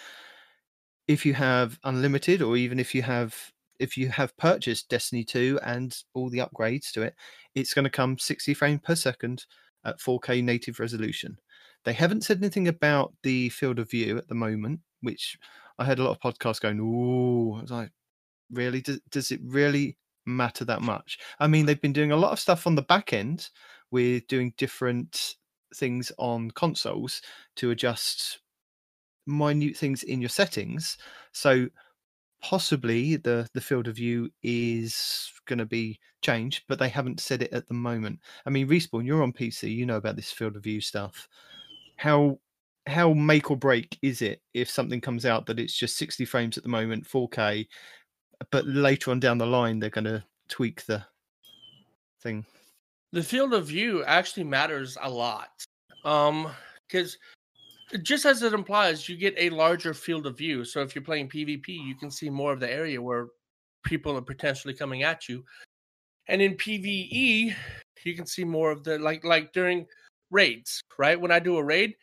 If you have unlimited, or even if you have if you have purchased Destiny 2 and all the upgrades to it, it's going to come 60 frames per second at 4K native resolution. They haven't said anything about the field of view at the moment, which I heard a lot of podcasts going, "Ooh," I was like, "Really? Does, does it really matter that much?" I mean, they've been doing a lot of stuff on the back end with doing different things on consoles to adjust minute things in your settings. So possibly the the field of view is going to be changed, but they haven't said it at the moment. I mean, respawn, you're on PC, you know about this field of view stuff. How how make or break is it if something comes out that it's just 60 frames at the moment, 4K, but later on down the line they're going to tweak the thing? The field of view actually matters a lot. Um, because just as it implies, you get a larger field of view. So if you're playing PvP, you can see more of the area where people are potentially coming at you. And in PvE, you can see more of the like like during raids, right? When I do a raid,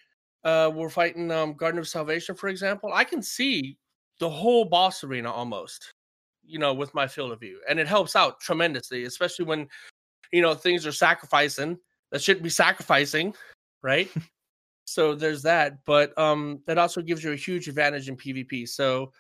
uh, we're fighting um, Garden of Salvation, for example. I can see the whole boss arena almost, you know, with my field of view, and it helps out tremendously, especially when you know things are sacrificing that shouldn't be sacrificing, right? so there's that, but um, that also gives you a huge advantage in PvP. So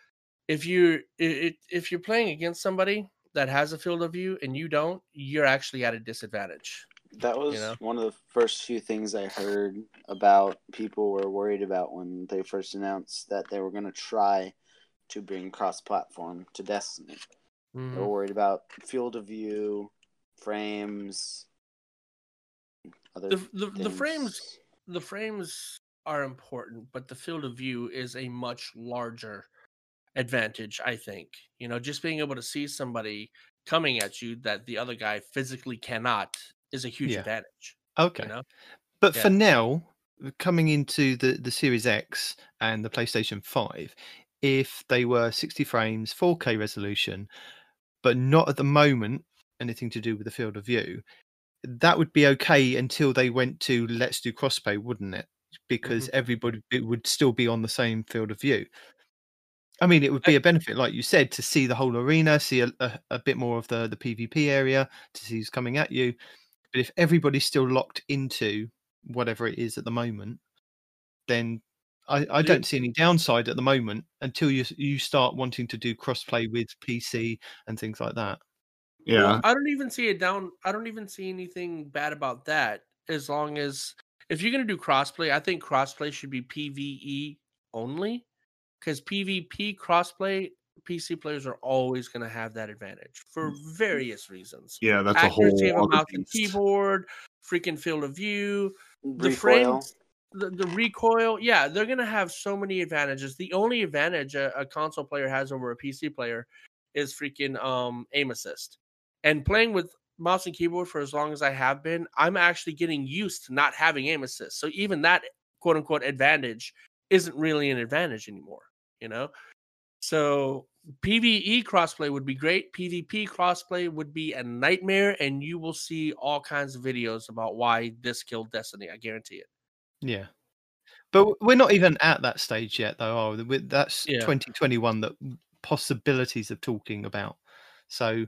if you if, if you're playing against somebody that has a field of view and you don't, you're actually at a disadvantage. That was You know? one of the first few things I heard about people were worried about when they first announced that they were going to try to bring cross-platform to Destiny. They Mhm. were worried about field of view, frames, other The, the, the frames the frames are important, but the field of view is a much larger advantage, I think. You know, just being able to see somebody coming at you that the other guy physically cannot is a huge Yeah. advantage. Okay. You know? But Yeah. for now, coming into the, the Series X and the PlayStation 5, if they were 60 frames, 4K resolution, but not at the moment anything to do with the field of view, that would be okay until they went to let's do crossplay, wouldn't it? Because mm-hmm. everybody it would still be on the same field of view. I mean, it would be a benefit, like you said, to see the whole arena, see a, a, a bit more of the, the PvP area, to see who's coming at you. But if everybody's still locked into whatever it is at the moment, then I, I don't see any downside at the moment until you you start wanting to do crossplay with PC and things like that. Yeah. Well, I don't even see it down. I don't even see anything bad about that. As long as if you're gonna do crossplay, I think crossplay should be PVE only, because PvP crossplay PC players are always gonna have that advantage for various reasons. yeah, that's a Accuracy of whole a other mouse and keyboard, freaking field of view, the Recoil. frames, the, the recoil. Yeah, they're gonna have so many advantages. The only advantage a, a console player has over a PC player is freaking um aim assist. And playing with mouse and keyboard for as long as I have been, I'm actually getting used to not having aim assist. So even that quote unquote advantage isn't really an advantage anymore, you know? So PvE crossplay would be great. PvP crossplay would be a nightmare, and you will see all kinds of videos about why this killed Destiny. I guarantee it. Yeah. But we're not even at that stage yet, though. Are we? That's Yeah. 2021 that possibilities of talking about. So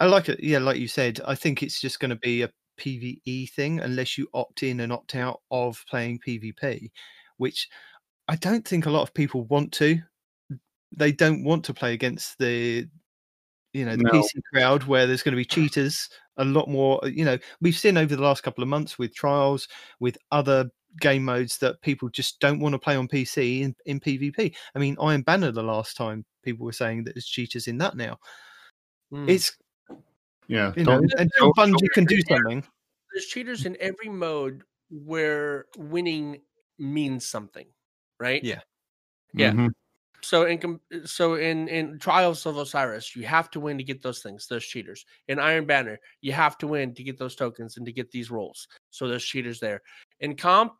I like it. Yeah, like you said, I think it's just going to be a PVE thing unless you opt in and opt out of playing PvP, which I don't think a lot of people want to. They don't want to play against the you know the No. PC crowd where there's going to be cheaters a lot more you know we've seen over the last couple of months with trials with other game modes that people just don't want to play on PC in, in PvP. I mean, Iron Banner the last time people were saying that there's cheaters in that now. Mm. It's Yeah. you know don't- until don't- Bungie can do something. There's cheaters in every mode where winning means something, right? Yeah. yeah. Mhm. So in com- so in in Trials of Osiris, you have to win to get those things. There's cheaters. In Iron Banner, you have to win to get those tokens and to get these rolls. So there's cheaters there. In comp,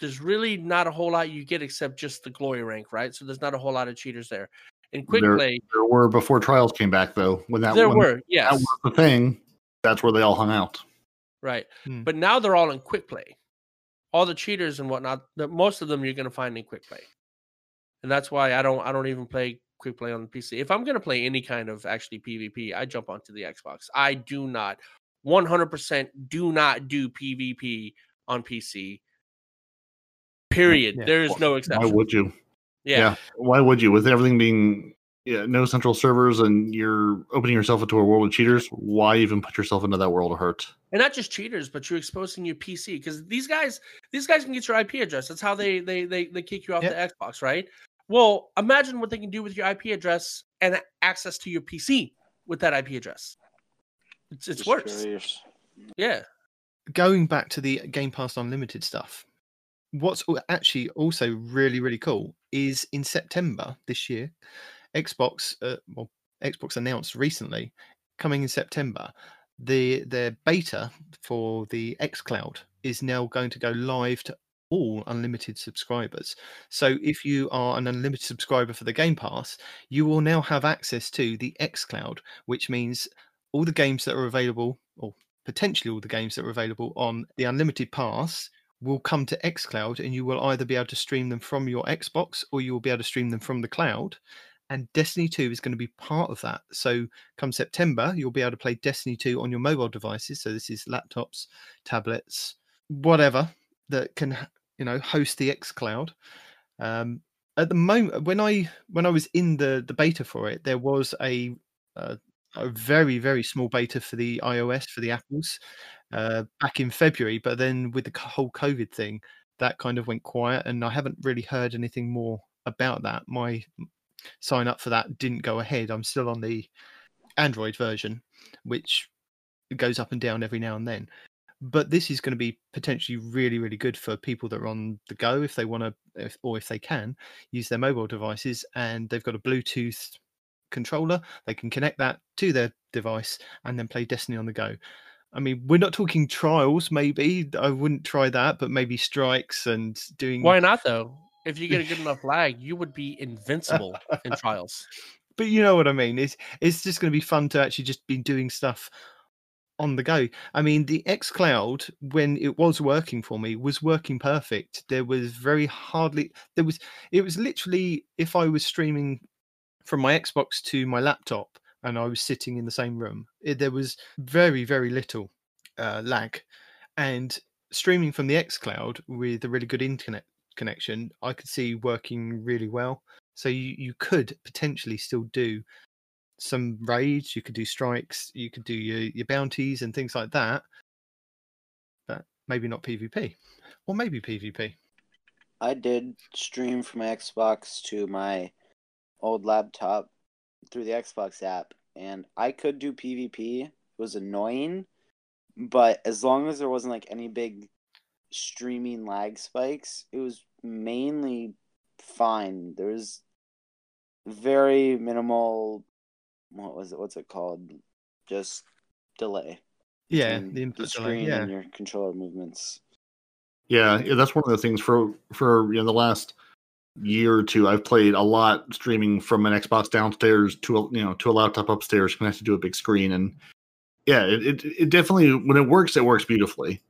there's really not a whole lot you get except just the glory rank, right? So there's not a whole lot of cheaters there. In quick There- play, There were before trials came back though. When that there when were that was the thing. That's where they all hung out. right. Hmm. But now they're all in quick play. All the cheaters and whatnot, the, most of them you're going to find in quick play, and that's why I don't I don't even play quick play on the PC. If I'm going to play any kind of actually PvP, I jump onto the Xbox. I do not 100% do not do PvP on PC. Period. Yeah. There is no exception. Why would you? Yeah. Why would you? With everything being yeah, no central servers and you're opening yourself into a world of cheaters, why even put yourself into that world of hurt? and not just cheaters, but you're exposing your PC because these guys, these guys can get your IP address. That's how they they they, they kick you off Yep. the Xbox, right? Well, imagine what they can do with your IP address and access to your PC with that IP address. It's it's worse. Yeah. Going back to the Game Pass Unlimited stuff, what's actually also really really cool is in September this year, Xbox uh, well Xbox announced recently coming in September the their beta for the xCloud is now going to go live to all unlimited subscribers. So if you are an unlimited subscriber for the Game Pass, you will now have access to the xCloud, which means all the games that are available, or potentially all the games that are available on the unlimited pass, will come to xCloud, and you will either be able to stream them from your Xbox or you will be able to stream them from the cloud. And Destiny 2 is going to be part of that. So, come September, you'll be able to play Destiny 2 on your mobile devices. So, this is laptops, tablets, whatever that can you know host the xCloud. Um, at the moment, when I when I was in the the beta for it, there was a a, a very very small beta for the iOS for the apples uh, back in February, but then with the whole COVID thing, that kind of went quiet, and I haven't really heard anything more about that. My sign up for that didn't go ahead. I'm still on the Android version, which goes up and down every now and then but this is going to be potentially really really good for people that are on the go if they want to if, or if they can use their mobile devices and they've got a bluetooth controller they can connect that to their device and then play destiny on the go i mean we're not talking trials maybe i wouldn't try that but maybe strikes and doing why not though if you get a good enough lag you would be invincible in trials but you know what i mean it's it's just going to be fun to actually just be doing stuff on the go. I mean, the X Cloud, when it was working for me, was working perfect. There was very hardly there was it was literally if I was streaming from my Xbox to my laptop and I was sitting in the same room, it, there was very very little uh, lag, and streaming from the X Cloud with a really good internet connection, I could see working really well. So you, you could potentially still do some raids, you could do strikes, you could do your, your bounties and things like that. But maybe not PvP. Or maybe PvP. I did stream from Xbox to my old laptop through the Xbox app, and I could do PvP. It was annoying, but as long as there wasn't like any big streaming lag spikes, it was mainly fine. There was very minimal what was it? What's it called? Just delay. Yeah, the input the screen delay. Yeah. and your controller movements. Yeah, yeah, that's one of the things for for you know the last year or two. I've played a lot streaming from an Xbox downstairs to a you know to a laptop upstairs connected to a big screen, and yeah, it it, it definitely when it works, it works beautifully.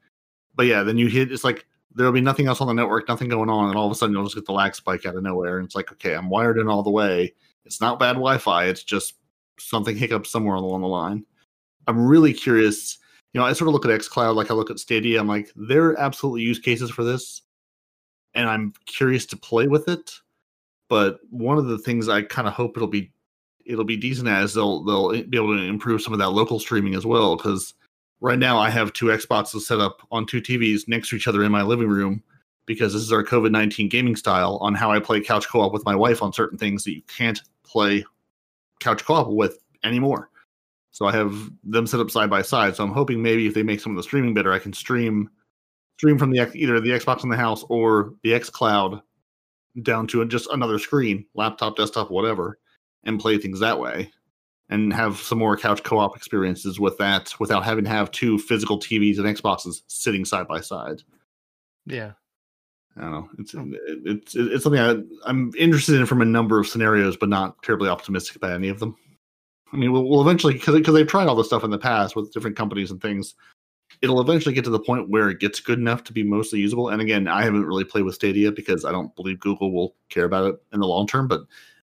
But yeah, then you hit it's like there'll be nothing else on the network, nothing going on, and all of a sudden you'll just get the lag spike out of nowhere, and it's like okay, I'm wired in all the way. It's not bad Wi-Fi. It's just something hiccup somewhere along the line. I'm really curious. You know, I sort of look at xCloud like I look at Stadia. I'm like, there are absolutely use cases for this, and I'm curious to play with it. But one of the things I kind of hope it'll be it'll be decent as they'll they'll be able to improve some of that local streaming as well. Because right now I have two Xboxes set up on two TVs next to each other in my living room because this is our COVID nineteen gaming style on how I play couch co op with my wife on certain things that you can't play couch co-op with anymore. So I have them set up side by side. So I'm hoping maybe if they make some of the streaming better, I can stream stream from the either the Xbox in the house or the X Cloud down to just another screen, laptop, desktop, whatever, and play things that way, and have some more couch co-op experiences with that without having to have two physical TVs and Xboxes sitting side by side. Yeah. I don't know. It's it's it's something I, I'm interested in from a number of scenarios, but not terribly optimistic about any of them. I mean, we'll, we'll eventually because because they've tried all this stuff in the past with different companies and things. It'll eventually get to the point where it gets good enough to be mostly usable. And again, I haven't really played with Stadia because I don't believe Google will care about it in the long term. But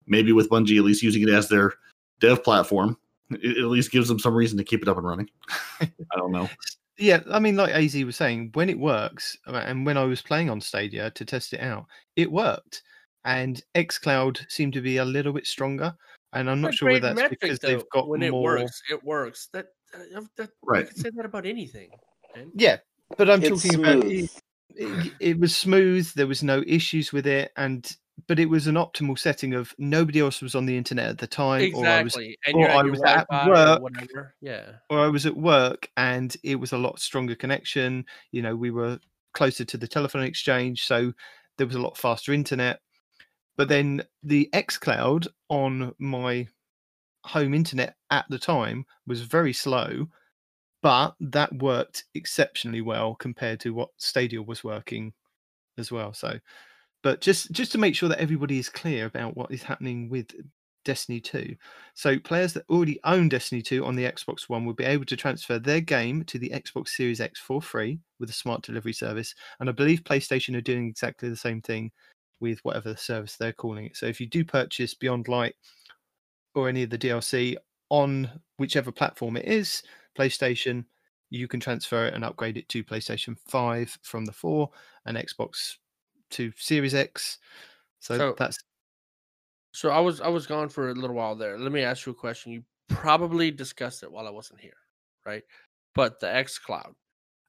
maybe with Bungie at least using it as their dev platform, it at least gives them some reason to keep it up and running. I don't know. Yeah, I mean, like Az was saying, when it works, uh, and when I was playing on Stadia to test it out, it worked. And xCloud seemed to be a little bit stronger. And I'm not But sure whether that's metric, because though. they've got when it more. works, it works. That, that Right. You can say that about anything. man. Yeah, but I'm It's talking about it, it, it was smooth. There was no issues with it, and but it was an optimal setting of nobody else was on the internet at the time, or I was And or I was at work. or whatever. Yeah. or I was at work and it was a lot stronger connection. You know, we were closer to the telephone exchange, so there was a lot faster internet. But then the xCloud on my home internet at the time was very slow. but that worked exceptionally well compared to what Stadia was working as well. So, but just just to make sure that everybody is clear about what is happening with Destiny 2. So players that already own Destiny 2 on the Xbox One will be able to transfer their game to the Xbox Series X for free with a smart delivery service. And I believe PlayStation are doing exactly the same thing with whatever service they're calling it. So if you do purchase Beyond Light or any of the DLC on whichever platform it is, PlayStation, you can transfer it and upgrade it to PlayStation 5 from the 4 and Xbox to Series X. So, So- that's So I was I was gone for a little while there. Let me ask you a question. You probably discussed it while I wasn't here, right? But the X Cloud,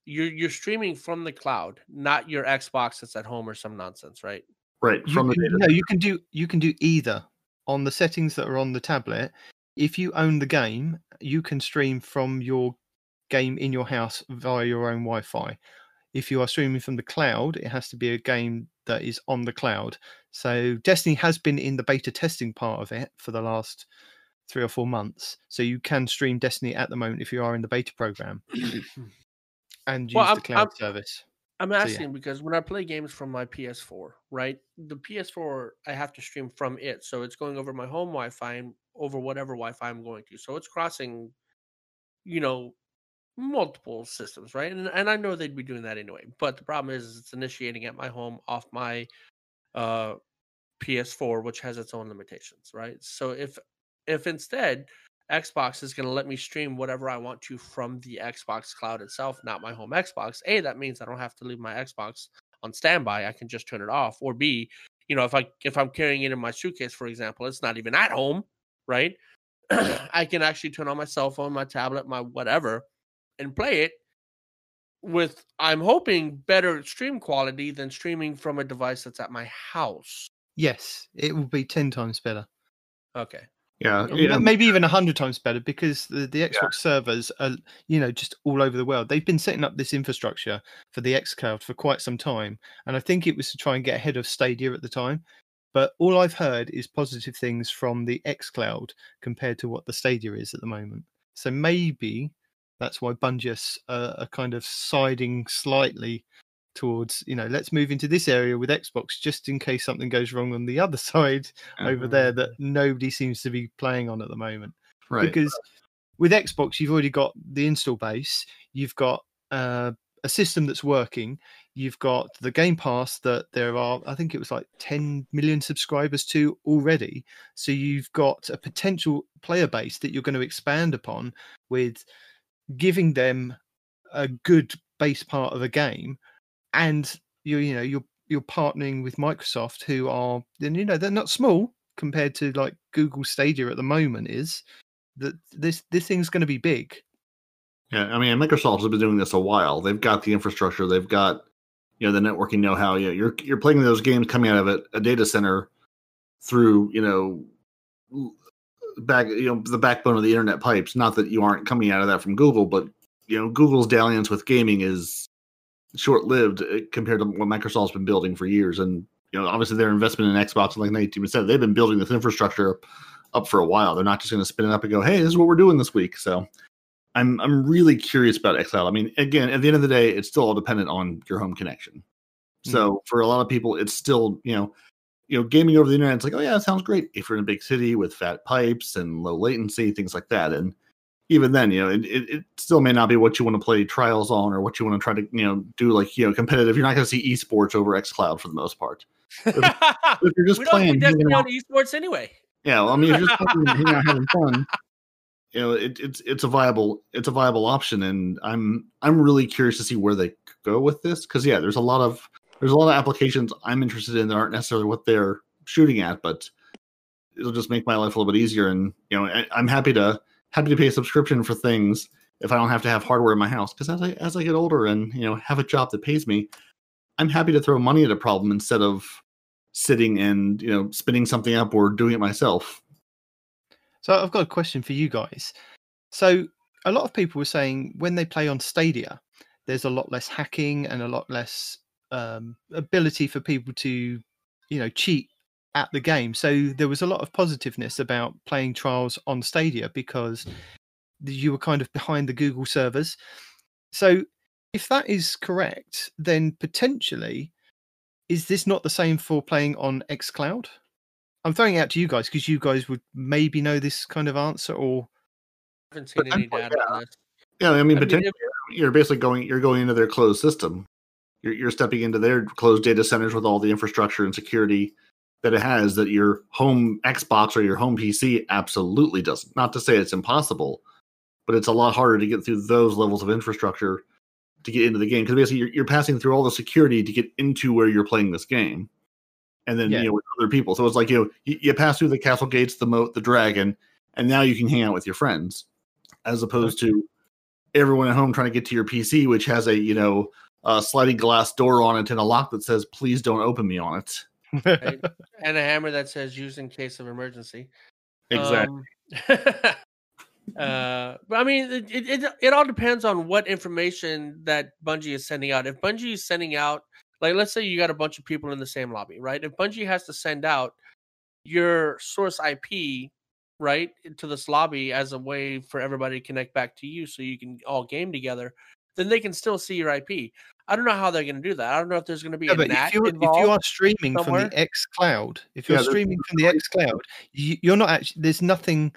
you're you're streaming from the cloud, not your Xbox that's at home or some nonsense, right? Right you from the can, data. no, you can do you can do either on the settings that are on the tablet. If you own the game, you can stream from your game in your house via your own Wi-Fi. If you are streaming from the cloud, it has to be a game that is on the cloud. So Destiny has been in the beta testing part of it for the last three or four months. So you can stream Destiny at the moment if you are in the beta program and use Well, the cloud I'm- service. I'm yeah. asking because when I play games from my PS4, right? The PS4 I have to stream from it, so it's going over my home Wi-Fi and over whatever Wi-Fi I'm going to. So it's crossing, you know, multiple systems, right? And and I know they'd be doing that anyway. But the problem is, it's initiating at my home off my uh PS4, which has its own limitations, right? So if if instead Xbox is going to let me stream whatever I want to from the Xbox cloud itself, not my home Xbox. A, that means I don't have to leave my Xbox on standby. I can just turn it off. Or B, you know, if I if I'm carrying it in my suitcase, for example, it's not even at home, right? I can actually turn on my cell phone, my tablet, my whatever, and play it with I'm hoping better stream quality than streaming from a device that's at my house. Yes, it will be ten times better. Okay. Yeah, yeah. maybe even a hundred times better because the, the Xbox servers are, you know, just all over the world. They've been setting up this infrastructure for the xCloud for quite some time, and I think it was to try and get ahead of Stadia at the time. But all I've heard is positive things from the xCloud compared to what the Stadia is at the moment. So maybe that's why Bungie uh, are kind of siding slightly towards, you know, let's move into this area with Xbox just in case something goes wrong on the other side over there that nobody seems to be playing on at the moment. right. Because with Xbox, you've already got the install base, you've got uh, a system that's working, you've got the Game Pass that there are, I think it was like 10 million subscribers to already. So you've got a potential player base that you're going to expand upon with giving them a good base part of a game and you you know you're you're partnering with Microsoft who are then you know they're not small compared to like Google Stadia at the moment is that this this thing's going to be big. Yeah, I mean, Microsoft has been doing this a while. They've got the infrastructure. They've got you know the networking know-how. You know, you're you're playing those games coming out of a, a data center through you know back you know the backbone of the internet pipes. Not that you aren't coming out of that from Google, but you know Google's dalliance with gaming is short-lived uh, compared to what Microsoft's been building for years. And you know, obviously their investment in Xbox, like Nate said, they've been building this infrastructure up for a while. They're not just going to spin it up and go, "Hey, this is what we're doing this week." So. I'm I'm really curious about xCloud. I mean, again, at the end of the day, it's still all dependent on your home connection. So for a lot of people, it's still you know, you know, gaming over the internet. It's like, oh yeah, it sounds great if you're in a big city with fat pipes and low latency, things like that. And even then, you know, it, it, it still may not be what you want to play trials on or what you want to try to you know do like you know competitive. You're not going to see esports over xCloud for the most part. we If you're just don't playing, Destiny hanging on esports anyway. yeah, well, I mean, you're just fucking hanging out having fun, you know, it, it's it's a viable it's a viable option, and I'm I'm really curious to see where they go with this because yeah, there's a lot of there's a lot of applications I'm interested in that aren't necessarily what they're shooting at, but it'll just make my life a little bit easier, and you know, I, I'm happy to happy to pay a subscription for things if I don't have to have hardware in my house because as I as I get older and you know have a job that pays me, I'm happy to throw money at a problem instead of sitting and you know spinning something up or doing it myself. So I've got a question for you guys. So a lot of people were saying when they play on Stadia, there's a lot less hacking and a lot less um, ability for people to, you know, cheat at the game. So there was a lot of positiveness about playing trials on Stadia because you were kind of behind the Google servers. So if that is correct, then potentially is this not the same for playing on xCloud? I'm throwing it out to you guys because you guys would maybe know this kind of answer or I haven't seen any data on this. Yeah, I mean, I mean, potentially, you're basically going you're going into their closed system. You're you're stepping into their closed data centers with all the infrastructure and security that it has that your home Xbox or your home PC absolutely doesn't. Not to say it's impossible, but it's a lot harder to get through those levels of infrastructure to get into the game because basically you're, you're passing through all the security to get into where you're playing this game, and then Yeah. you know with other people. So it's like you know you, you pass through the castle gates, the moat, the dragon, and now you can hang out with your friends, as opposed to everyone at home trying to get to your PC, which has a you know a sliding glass door on it and a lock that says "Please don't open me" on it. Right? and a hammer that says "Use in case of emergency." Exactly. Um, uh, but I mean, it, it it it all depends on what information that Bungie is sending out. If Bungie is sending out, like, let's say you got a bunch of people in the same lobby, right? If Bungie has to send out your source IP, right, into this lobby as a way for everybody to connect back to you, so you can all game together, then they can still see your IP. I don't know how they're going to do that. I don't know if there's going to be Yeah, a but NAT if you're, if you are streaming somewhere? from the X Cloud, if you're Yeah, streaming from the X Cloud, you, you're not actually there's nothing,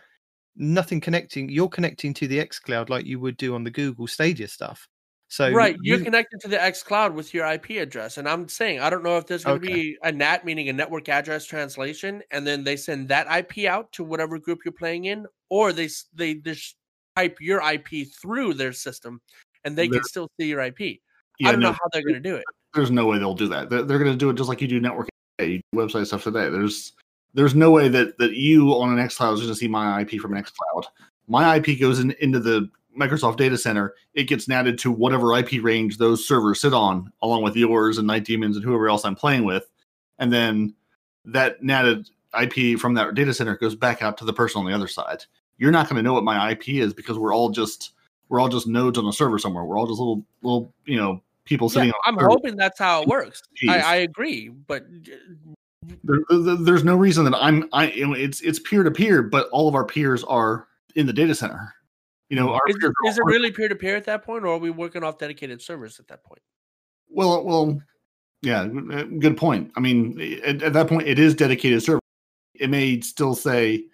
nothing connecting. You're connecting to the X Cloud like you would do on the Google Stadia stuff. So right, you're connected to the X Cloud with your IP address, and I'm saying I don't know if there's going to Okay. be a NAT, meaning a network address translation, and then they send that IP out to whatever group you're playing in, or they they just type your IP through their system, and they There- can still see your IP. Yeah, I don't no, know how they're going to do it. there's no way they'll do that. They're, they're going to do it just like you do network, you do website stuff today. There's there's no way that that you on an xCloud is going to see my IP from an xCloud. My IP goes in, into the Microsoft data center. It gets natted to whatever IP range those servers sit on, along with yours and Night Demons and whoever else I'm playing with, and then that natted IP from that data center goes back out to the person on the other side. You're not going to know what my IP is because we're all just we're all just nodes on a server somewhere. We're all just little little you know people sitting. Yeah, I'm hoping that's how it works. I, I agree, but there, there- there's no reason that I'm I it's it's peer to peer, but all of our peers are in the data center. You know, our is, is it really peer to peer at that point, or are we working off dedicated servers at that point? well, well, yeah, uh, good point. I mean, at, at that point, it is dedicated server. It may still say,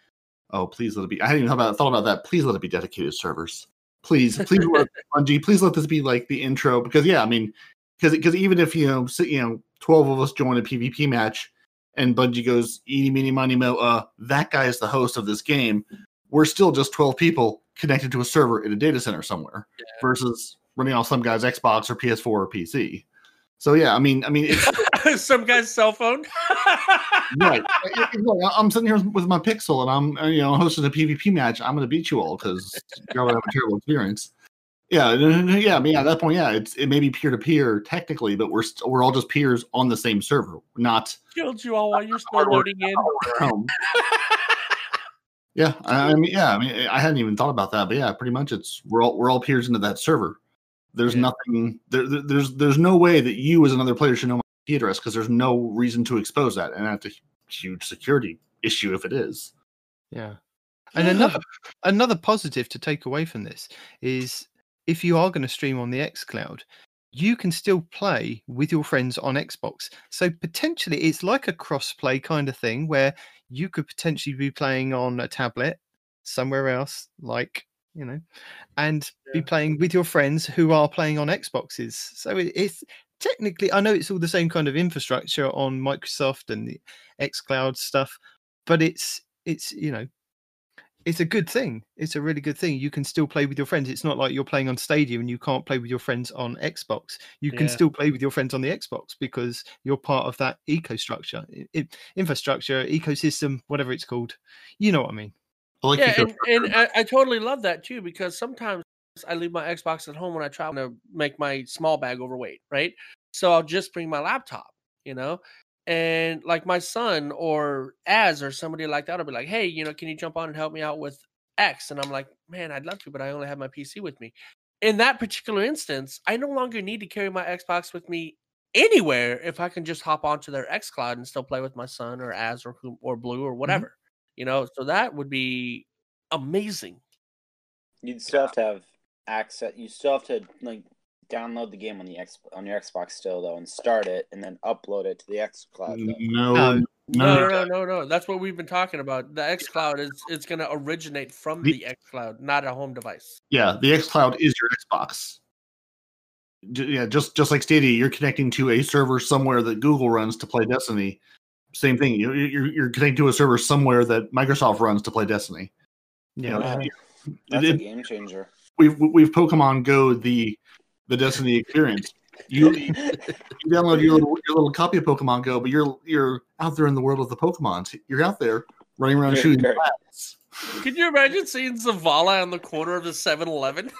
"Oh, please let it be." I hadn't even thought about thought about that. Please let it be dedicated servers. Please, please, let Bungie, please let this be like the intro because yeah, I mean, because because even if you know you know twelve of us join a PvP match and Bungie goes eeny meeny miny mo, uh, that guy is the host of this game. We're still just twelve people connected to a server in a data center somewhere versus running off some guy's Xbox or PS4 or PC. So yeah, I mean, I mean, it's Some guy's cell phone. right. It- I'm sitting here with my Pixel and I'm uh, you know hosting a PvP match. I'm going to beat you all because you're going to have a terrible experience. Yeah, yeah. I mean, at that point, yeah, it's it may be peer to peer technically, but we're st- we're all just peers on the same server, not Killed you all while you're still loading in. Yeah, I I mean, yeah, I mean, I hadn't even thought about that, but yeah, pretty much, it's we're all we're all peers into that server. There's Yeah. nothing there, there- There's there's no way that you as another player should know my IP address because there's no reason to expose that, and that's a huge security issue if it is. Yeah. And another another positive to take away from this is if you are going to stream on the X Cloud, you can still play with your friends on Xbox. So potentially it's like a cross-play kind of thing where you could potentially be playing on a tablet somewhere else, like you know, and be playing with your friends who are playing on Xboxes. So it, it's technically I know it's all the same kind of infrastructure on Microsoft and the X Cloud stuff, but it's it's you know it's a good thing. It's a really good thing. You can still play with your friends. It's not like you're playing on Stadia and you can't play with your friends on Xbox. You can Yeah. still play with your friends on the Xbox because you're part of that eco structure, i- i- infrastructure, ecosystem, whatever it's called. You know what I mean? I like yeah, and, and I, I totally love that too because sometimes I leave my Xbox at home when I travel to make my small bag overweight, right? So I'll just bring my laptop, you know, and like my son or Az or somebody like that will be like, "Hey, you know, can you jump on and help me out with X?" And I'm like, "Man, I'd love to, but I only have my PC with me." In that particular instance, I no longer need to carry my Xbox with me anywhere if I can just hop onto their X Cloud and still play with my son or Az or or Blue or mm-hmm. whatever you know so that would be amazing You'd still have to have access. You still have to like download the game on the X on your Xbox still though, and start it, and then upload it to the X Cloud. No, No. no, No, no, no. That's what we've been talking about. The X Cloud is it's going to originate from The- the X Cloud, not a home device. Yeah, the X Cloud is your Xbox. J- Yeah, just just like Stadia, you're connecting to a server somewhere that Google runs to play Destiny. Same thing. You're you're, you're connecting to a server somewhere that Microsoft runs to play Destiny. Yeah. know, Yeah, It- that's a game changer. We've we've Pokemon Go the the Destiny experience. You, you download your little, your little copy of Pokemon Go, but you're you're out there in the world of the Pokemon. You're out there running around Very shooting bats. Can you imagine seeing Zavala on the corner of the 7 Eleven?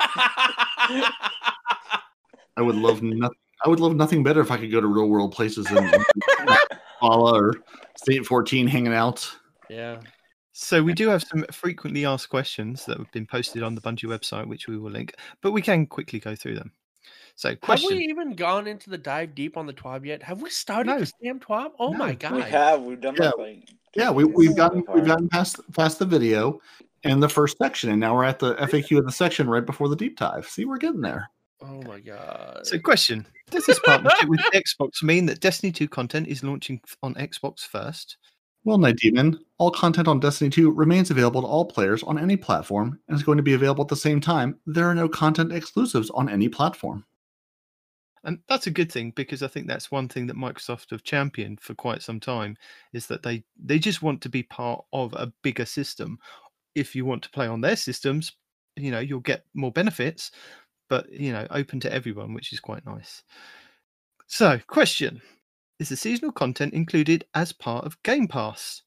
I would love nothing. I would love nothing better if I could go to real world places and, and Valhalla or State 14 hanging out. yeah. So we do have some frequently asked questions that have been posted on the Bungie website, which we will link, but we can quickly go through them. So, question. Have we even gone into the dive deep on the TWAB yet? Have we started No. the Sam TWAB? Oh No. my god. We have. We've done Yeah. that. Yeah, we, we've so gotten we've gotten past past the video and the first section, and now we're at the FAQ of the section right before the deep dive. See, we're getting there. Oh my god. So, question: Does this partnership with Xbox mean that Destiny 2 content is launching on Xbox first? Well, Night Demon, all content on Destiny 2 remains available to all players on any platform and is going to be available at the same time. There are no content exclusives on any platform. And that's a good thing because I think that's one thing that Microsoft have championed for quite some time is that they they just want to be part of a bigger system. If you want to play on their systems, you know, you'll get more benefits, but you know, open to everyone, which is quite nice. So, question: Is the seasonal content included as part of Game Pass?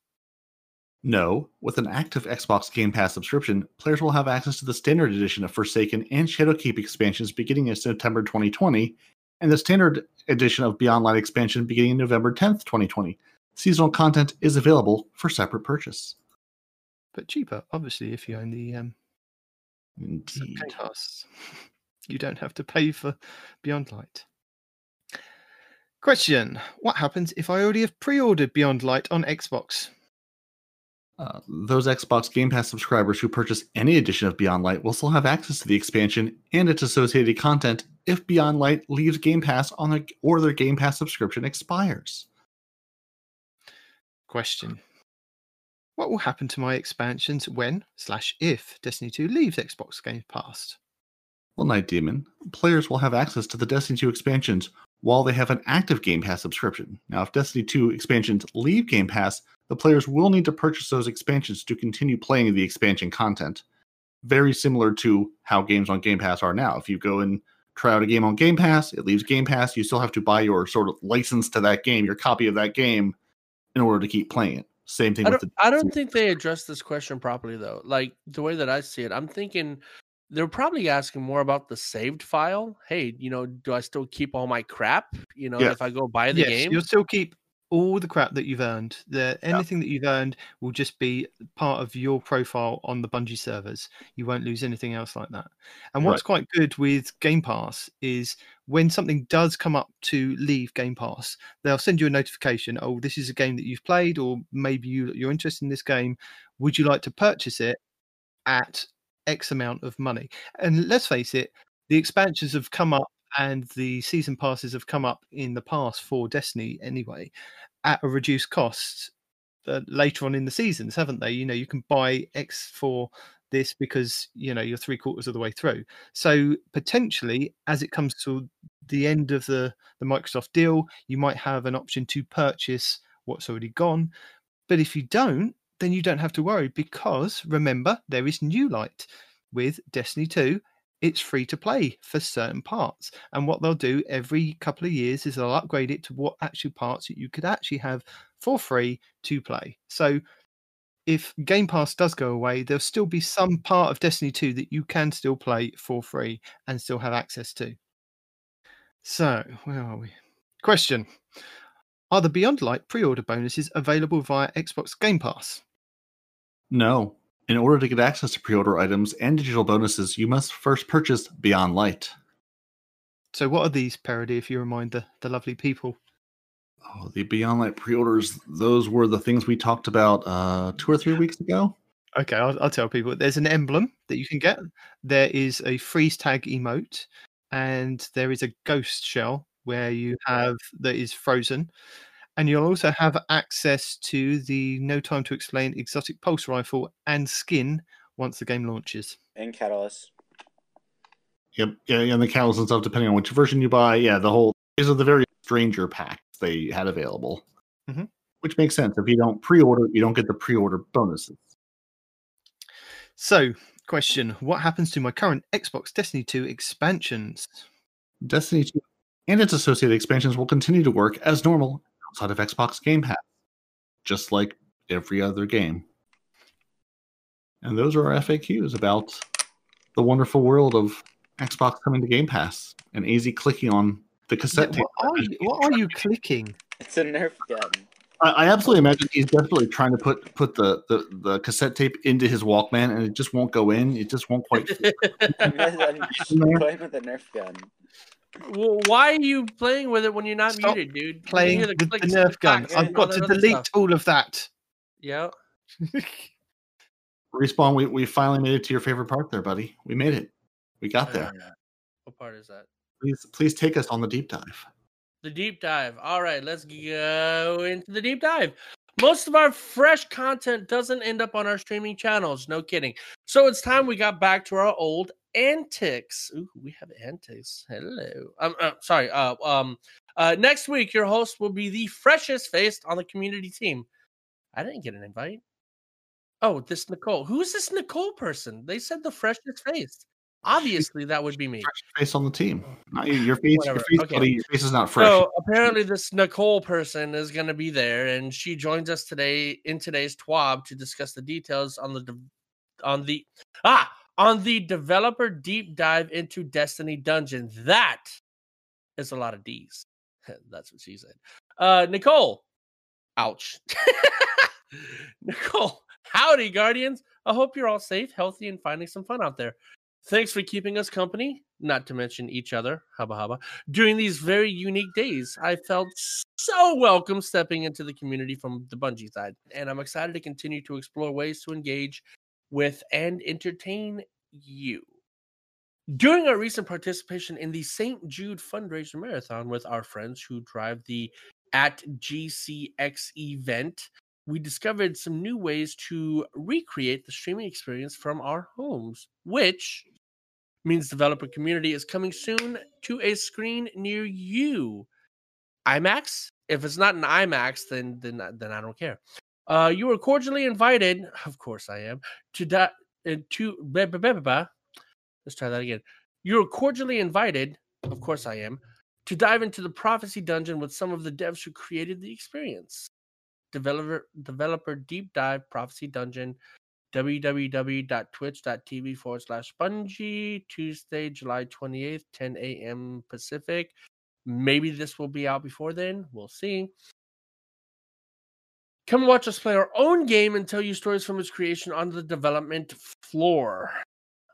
No, with an active Xbox Game Pass subscription, players will have access to the standard edition of Forsaken and Shadowkeep expansions beginning in September 2020, and the standard edition of Beyond Light expansion beginning in November 10th, 2020. Seasonal content is available for separate purchase. But cheaper, obviously, if you own the um, Indeed. Game Pass. You don't have to pay for Beyond Light. Question: What happens if I already have pre-ordered Beyond Light on Xbox? Uh, those Xbox Game Pass subscribers who purchase any edition of Beyond Light will still have access to the expansion and its associated content if Beyond Light leaves Game Pass on their or their Game Pass subscription expires. Question: What will happen to my expansions when slash if Destiny 2 leaves Xbox Game Pass? Well, Night Demon, players will have access to the Destiny 2 expansions while they have an active Game Pass subscription. Now, if Destiny 2 expansions leave Game Pass, the players will need to purchase those expansions to continue playing the expansion content. Very similar to how games on Game Pass are now. If you go and try out a game on Game Pass, it leaves Game Pass, you still have to buy your sort of license to that game, your copy of that game, in order to keep playing it. Same thing I with don't, the I don't think they addressed this question properly though. Like the way that I see it, I'm thinking they're probably asking more about the saved file. Hey, you know, do I still keep all my crap? You know, Yeah. if I go buy the yes, game. you'll still keep all the crap that you've earned. The anything that you've earned will just be part of your profile on the Bungie servers. You won't lose anything else like that. And what's quite good with Game Pass is when something does come up to leave Game Pass, they'll send you a notification. Oh, this is a game that you've played, or maybe you you're interested in this game. Would you like to purchase it at X amount of money? And let's face it, the expansions have come up and the season passes have come up in the past for Destiny anyway at a reduced cost uh, later on in the seasons, haven't they? You know, you can buy X for this because you know you're three quarters of the way through. So potentially, as it comes to the end of the the Microsoft deal, you might have an option to purchase what's already gone. But if you don't, then you don't have to worry because remember there is new light with Destiny 2 it's free to play for certain parts. And what they'll do every couple of years is they'll upgrade it to what actual parts that you could actually have for free to play. So if Game Pass does go away, there'll still be some part of Destiny 2 that you can still play for free and still have access to. So, where are we? Question Are the Beyond Light pre order bonuses available via Xbox Game Pass? No. In order to get access to pre order items and digital bonuses, you must first purchase Beyond Light. So, what are these, Parody, if you remind the, the lovely people? Oh, the Beyond Light pre orders, those were the things we talked about uh, two or three weeks ago. Okay, I'll, I'll tell people. There's an emblem that you can get. There is a freeze tag emote, and there is a ghost shell where you have that is frozen, and you'll also have access to the No Time to Explain exotic pulse rifle and skin once the game launches. And Catalyst. Yep, yeah, and the catalyst and stuff, depending on which version you buy. Yeah, the whole these are the very stranger packs they had available, Mhm. which makes sense. If you don't pre-order, you don't get the pre-order bonuses. So, question: What happens to my current Xbox Destiny 2 expansions? Destiny 2 and its associated expansions will continue to work as normal outside of Xbox Game Pass, just like every other game. And those are our FAQs about the wonderful world of Xbox coming to Game Pass and easy clicking on the cassette tape. What are, you, what are you clicking? It's a Nerf gun. I, I absolutely imagine he's definitely trying to put put the, the, the cassette tape into his Walkman and it just won't go in. It just won't quite fit I'm in there. playing with a Nerf gun. Well, why are you playing with it when you're not Stop muted, dude? You Playing hear with the clicks and Nerf gun. clacks I've got to delete stuff. all of that. Yeah. Respawn, we, we finally made it to your favorite part there, buddy. We made it. We got there. Uh, what part is that? Please please take us on the deep dive. The deep dive. All right, let's go into the deep dive. Most of our fresh content doesn't end up on our streaming channels. No kidding. So it's time we got back to our old antics. Ooh, we have antics. Hello. Um, uh, sorry. Uh, um, uh, next week, your host will be the freshest faced on the community team. I didn't get an invite. Oh, this Nicole. Who's this Nicole person? They said the freshest faced. Obviously, that would be me. Fresh face on the team. Not you. Your face, your face, Okay. buddy, your face is not fresh. So apparently, this Nicole person is going to be there, and she joins us today in today's TWAB to discuss the details on the de- on the ah on the developer deep dive into Destiny Dungeon. That is a lot of D's. That's what she said. Uh, Nicole, ouch. Nicole, howdy, Guardians. I hope you're all safe, healthy, and finding some fun out there. Thanks for keeping us company, not to mention each other, hubba hubba, during these very unique days. I felt so welcome stepping into the community from the Bungie side, and I'm excited to continue to explore ways to engage with and entertain you. During our recent participation in the St. Jude fundraiser marathon with our friends who drive the at GCX event, we discovered some new ways to recreate the streaming experience from our homes, which means developer community is coming soon to a screen near you. IMAX? If it's not an IMAX, then then then I don't care. Uh, you are cordially invited. Of course, I am to da- uh, to blah, blah, blah, blah. Let's try that again. You are cordially invited. Of course, I am to dive into the prophecy dungeon with some of the devs who created the experience. Developer developer deep dive prophecy dungeon www.twitch.tv forward slash bungie tuesday july 28th 10 a.m pacific. Maybe this will be out before then. We'll see. Come watch us play our own game and tell you stories from its creation on the development floor.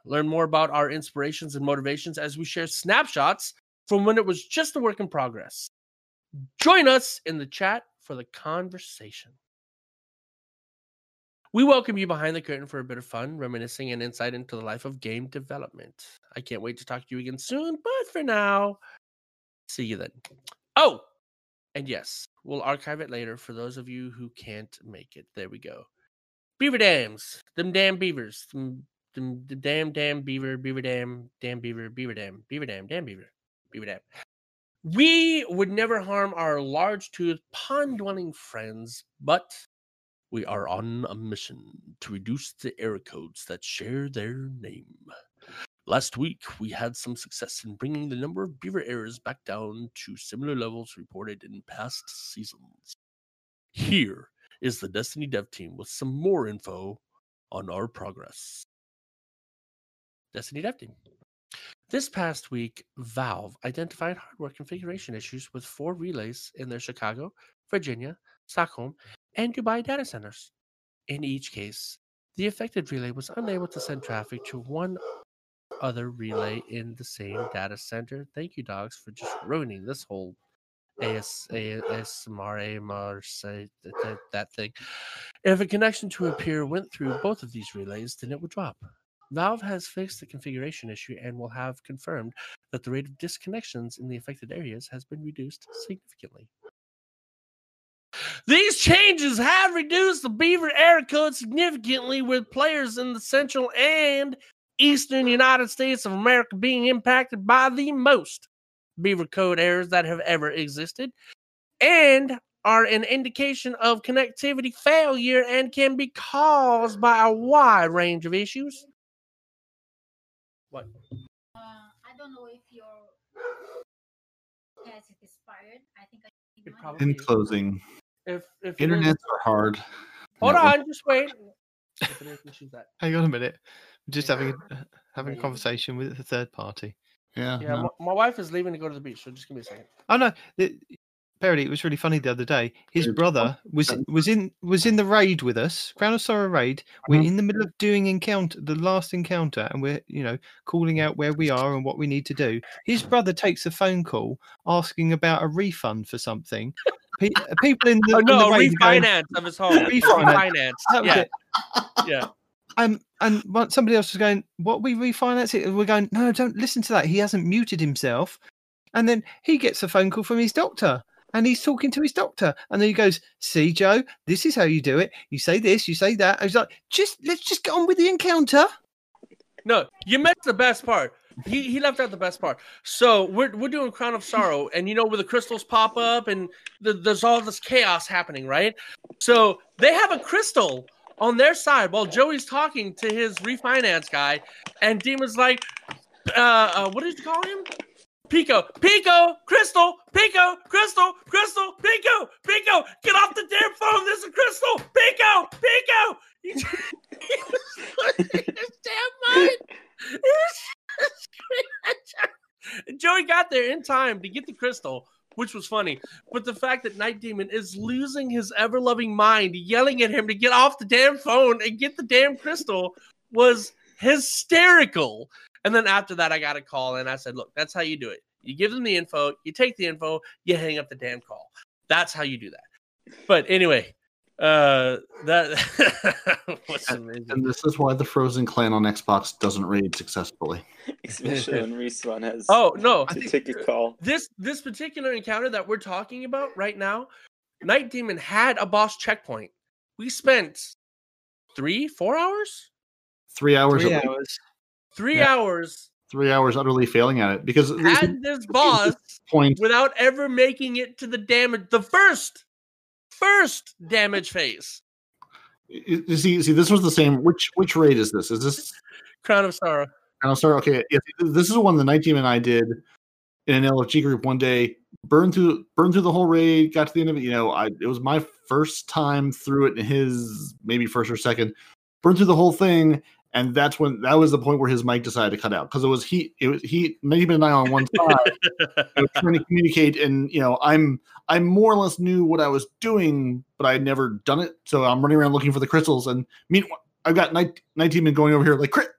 Learn more about our inspirations and motivations as we share snapshots from when it was just a work in progress. Join us in the chat for the conversation we welcome you behind the curtain for a bit of fun, reminiscing, and insight into the life of game development. I can't wait to talk to you again soon, but for now, see you then. Oh, and yes, we'll archive it later for those of you who can't make it. There we go. Beaver dams, them damn beavers, them, them, the damn damn beaver, beaver dam, damn beaver, beaver dam, beaver dam, damn beaver, beaver dam. We would never harm our large toothed pond dwelling friends, but we are on a mission to reduce the error codes that share their name. Last week, we had some success in bringing the number of beaver errors back down to similar levels reported in past seasons. Here is the Destiny dev team with some more info on our progress. Destiny dev team. This past week, Valve identified hardware configuration issues with four relays in their Chicago, Virginia, Stockholm, and Dubai data centers. In each case, the affected relay was unable to send traffic to one other relay in the same data center. Thank you, dogs, for just ruining this whole AS, ASMR, AMR, say that, thing. If a connection to a peer went through both of these relays, then it would drop. Valve has fixed the configuration issue and will have confirmed that the rate of disconnections in the affected areas has been reduced significantly. These changes have reduced the Beaver error code significantly, with players in the central and eastern United States of America being impacted by the most Beaver code errors that have ever existed, and are an indication of connectivity failure and can be caused by a wide range of issues. What? Uh, I don't know if your test is expired. I think I need It one. probably- In closing, If if internets are hard. hold Network- on, just wait. If it is, we shoot that. Hang on a minute. I'm just Yeah. having a, having a conversation with a third party. Yeah. Yeah, no. my, my wife is leaving to go to the beach, so just give me a second. Oh no, the, Parody, it was really funny the other day. His brother was was in was in the raid with us, Crown of Sorrow raid. We're Mhm. in the middle of doing encounter, the last encounter, and we're you know calling out where we are and what we need to do. His brother takes a phone call asking about a refund for something. Pe- people in the, Oh in no, the a raid going, refinance of his home. Refinance. Refinance. Yeah, yeah. Um, and somebody else was going, "What we refinance it?" We're going, "No, don't listen to that. He hasn't muted himself." And then he gets a phone call from his doctor, and he's talking to his doctor, and then he goes, "See, Joe, this is how you do it. You say this, you say that." I was like, "Just let's just get on with the encounter." No, you missed the best part. He he left out the best part. So we're we're doing Crown of Sorrow, and you know where the crystals pop up, and the, there's all this chaos happening, right? So they have a crystal on their side while Joey's talking to his refinance guy, and Demon's like, uh, uh what did you call him? Pico, Pico, Crystal, Pico, Crystal, Crystal, Pico, Pico, get off the damn phone. This is Crystal, Pico, Pico. He, he was losing his damn mind. Joey got there in time to get the crystal, which was funny. But the fact that Night Demon is losing his ever loving mind, yelling at him to get off the damn phone and get the damn crystal was hysterical. And then after that, I got a call and I said, Look, that's how you do it. You give them the info, you take the info, you hang up the damn call. That's how you do that. But anyway, uh that was amazing. And this is why the Frozen Clan on Xbox doesn't raid successfully. Especially when Respawn has Oh no, to take a call. this this particular encounter that we're talking about right now, Night Demon had a boss checkpoint. We spent three, four hours, Three hours, Three hours. three Yeah. hours three hours utterly failing at it because this at this boss point without ever making it to the damage, the first, first damage phase. see, see, this was the same. Which which raid is this? Is this? Crown of Sorrow. And I'll start. Okay, yeah, this is one the night team and I did in an LFG group one day. Burned through, burned through the whole raid. Got to the end of it. You know, I it was my first time through it. And his maybe first or second. Burned through the whole thing, and that's when that was the point where his mic decided to cut out because it was he. It was he. Night Demon and I on one side. you know, trying to communicate and you know i'm i more or less knew what i was doing but i had never done it so i'm running around looking for the crystals and meanwhile i've got night night demon going over here like crit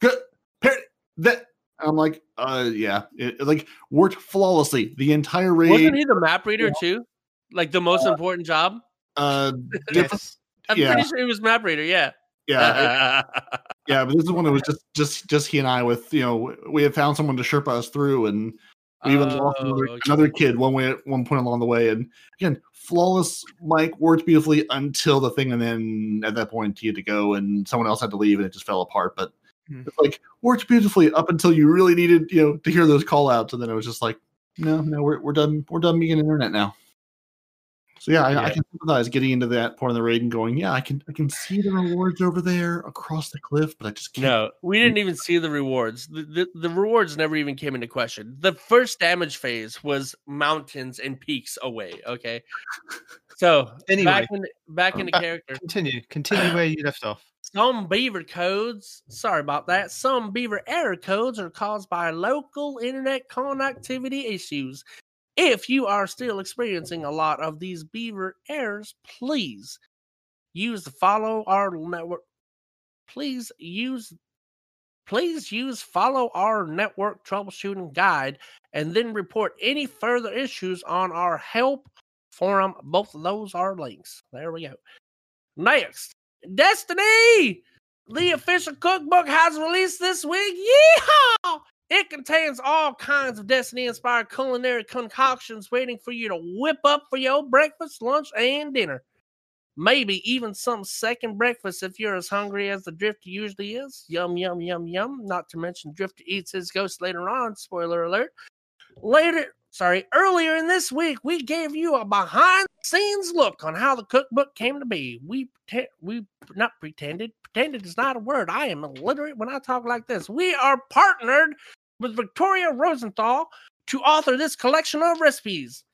good parry, that i'm like uh yeah it, it, like worked flawlessly the entire raid Wasn't he the map reader too? Like the most important job? uh Yes. I'm yeah. pretty sure he was map reader. Yeah. Yeah it- yeah but this is one that was just just just he and i with you know we had found someone to sherpa us through and We even lost Oh, another, okay. another kid one way at one point along the way, and again, flawless. Mike worked beautifully until the thing, and then at that point he had to go, and someone else had to leave, and it just fell apart. But Hmm. it's like worked beautifully up until you really needed, you know, to hear those call outs, and then it was just like, no, no, we're we're done. We're done being internet now. So yeah, I, I can sympathize getting into that point of the raid and going, yeah, I can I can see the rewards over there across the cliff, but I just can't. No, we didn't even see the rewards. The, the, the rewards never even came into question. The first damage phase was mountains and peaks away. Okay. So Anyway. back in back into Uh, character. Continue. Continue where you left off. Some beaver codes, sorry about that. Some beaver error codes are caused by local internet connectivity issues. If you are still experiencing a lot of these beaver errors, please use the follow our network. Please use please use follow our network troubleshooting guide and then report any further issues on our help forum. Both of those are links. There we go. Next, Destiny! The official cookbook has released this week. Yeehaw! It contains all kinds of Destiny inspired culinary concoctions waiting for you to whip up for your breakfast, lunch, and dinner. Maybe even some second breakfast if you're as hungry as the Drifter usually is. Yum, yum, yum, yum. Not to mention, Drifter eats his ghost later on. Spoiler alert. Later, sorry, earlier in this week, we gave you a behind the scenes look on how the cookbook came to be. We we not pretended, pretended is not a word. I am illiterate when I talk like this. We are partnered with Victoria Rosenthal to author this collection of recipes.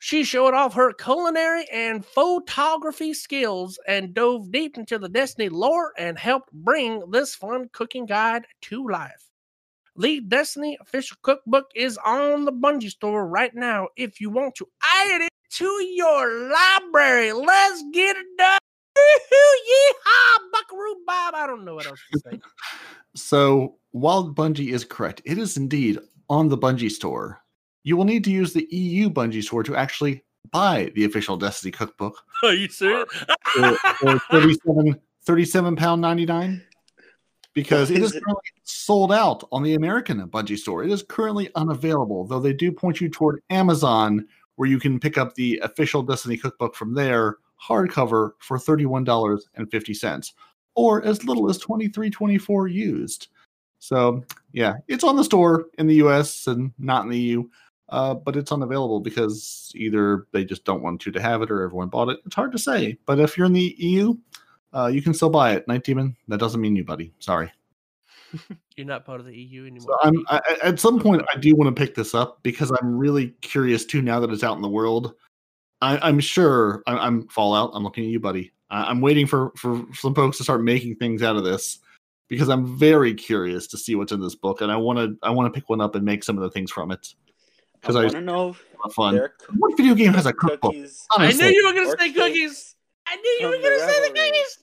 She showed off her culinary and photography skills and dove deep into the Destiny lore and helped bring this fun cooking guide to life. The Destiny official cookbook is on the Bungie store right now if you want to add it to your library. Let's get it done. Yeehaw, buckaroo bob. I don't know what else to say. So while Bungie is correct, it is indeed on the Bungie store. You will need to use the EU Bungie store to actually buy the official Destiny cookbook Are you serious? 37 37 pound 99 because it is currently sold out on the American Bungie store. It is currently unavailable, though they do point you toward Amazon where you can pick up the official Destiny cookbook from there hardcover for $31.50 or as little as 23.24 used. So, yeah, it's on the store in the US and not in the EU. Uh, but it's unavailable because either they just don't want you to have it or everyone bought it. It's hard to say. But if you're in the EU, uh, you can still buy it. Night Demon, that doesn't mean you, buddy. Sorry. You're not part of the EU anymore. So I- at some point I do want to pick this up because I'm really curious too. Now that it's out in the world, I, I'm sure I, I'm Fallout. I'm looking at you, buddy. I, I'm waiting for for some folks to start making things out of this because I'm very curious to see what's in this book, and I want to I want to pick one up and make some of the things from it because I, don't know if fun. there What video game has a cookbook? cookies. I Honestly, knew you were gonna say cookies. I knew you were gonna say the cookies.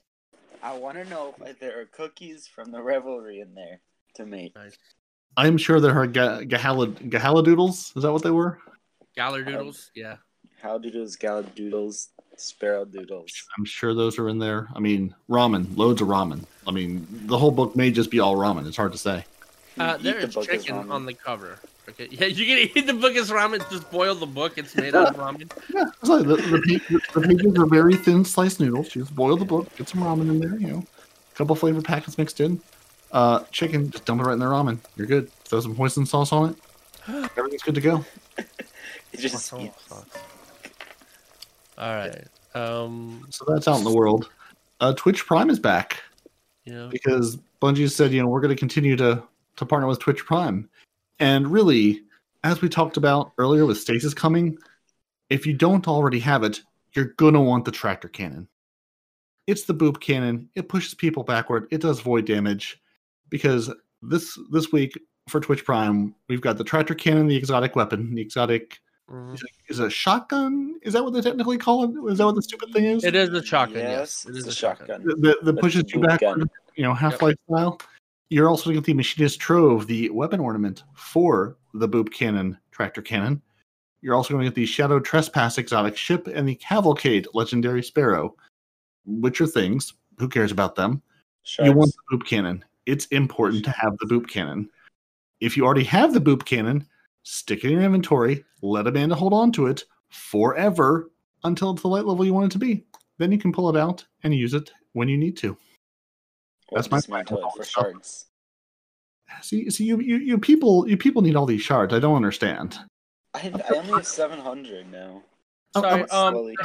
I want to know if there are cookies from the revelry in there to make. I'm sure there are ga- Gahala Gahaladoodles. Is that what they were? Galler doodles. Um, yeah. How doodles, gallop doodles, sparrow doodles. I'm sure those are in there. I mean, ramen, loads of ramen. I mean, the whole book may just be all ramen. It's hard to say. Uh, Eat there the is chicken ramen. on the cover. Okay. Yeah, you can eat the book as ramen. Just boil the book. It's made out of ramen. Yeah, it's like the, the, the pages are very thin sliced noodles. You just boil the book, get some ramen in there, you know, a couple flavor packets mixed in. Uh, chicken, just dump it right in the ramen. You're good. Throw some hoisin sauce on it. Everything's good to go. It just Sauce, eats. sauce. All right. Um. So that's out in the world. Uh, Twitch Prime is back Yeah. because Bungie said, you know, we're going to continue to to partner with Twitch Prime, and really, as we talked about earlier with Stasis coming, if you don't already have it, you're gonna want the tractor cannon. It's the boop cannon. It pushes people backward. It does void damage because this this week for Twitch Prime, we've got the tractor cannon, the exotic weapon, the exotic Mhm. is it, is a shotgun? Is that what they technically call it? Is that what the stupid thing is? It is a shotgun. Yes, Yes, it's a shotgun. The, the, the pushes you back, gun. you know, Half Life style. You're also going to get the Machinist Trove, the weapon ornament for the boop cannon, tractor cannon. You're also going to get the Shadow Trespass exotic ship and the Cavalcade legendary sparrow, which are things. Who cares about them? You want the boop cannon. It's important to have the boop cannon. If you already have the boop cannon, stick it in your inventory, let Amanda hold on to it forever until it's the light level you want it to be. Then you can pull it out and use it when you need to. Or that's my dismantle plan with all it for this stuff. shards. See, see, you, you, you people, you people need all these shards. I don't understand. I, I only have 700 now. Oh, Sorry. Um. Slowly.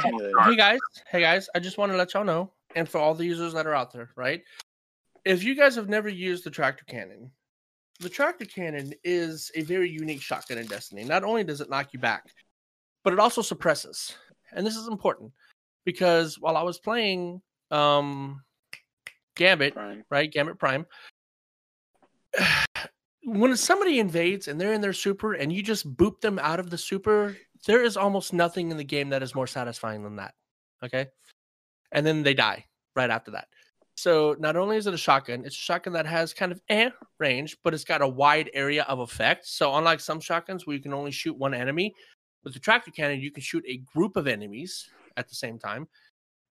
Hey guys. Hey guys. I just want to let y'all know, and for all the users that are out there, right? If you guys have never used the tractor cannon, the tractor cannon is a very unique shotgun in Destiny. Not only does it knock you back, but it also suppresses. And this is important because while I was playing um Gambit, Prime. right? Gambit Prime. When somebody invades and they're in their super and you just boop them out of the super, there is almost nothing in the game that is more satisfying than that. Okay. And then they die right after that. So not only is it a shotgun, it's a shotgun that has kind of eh range, but it's got a wide area of effect. So unlike some shotguns where you can only shoot one enemy, with the tractor cannon you can shoot a group of enemies at the same time,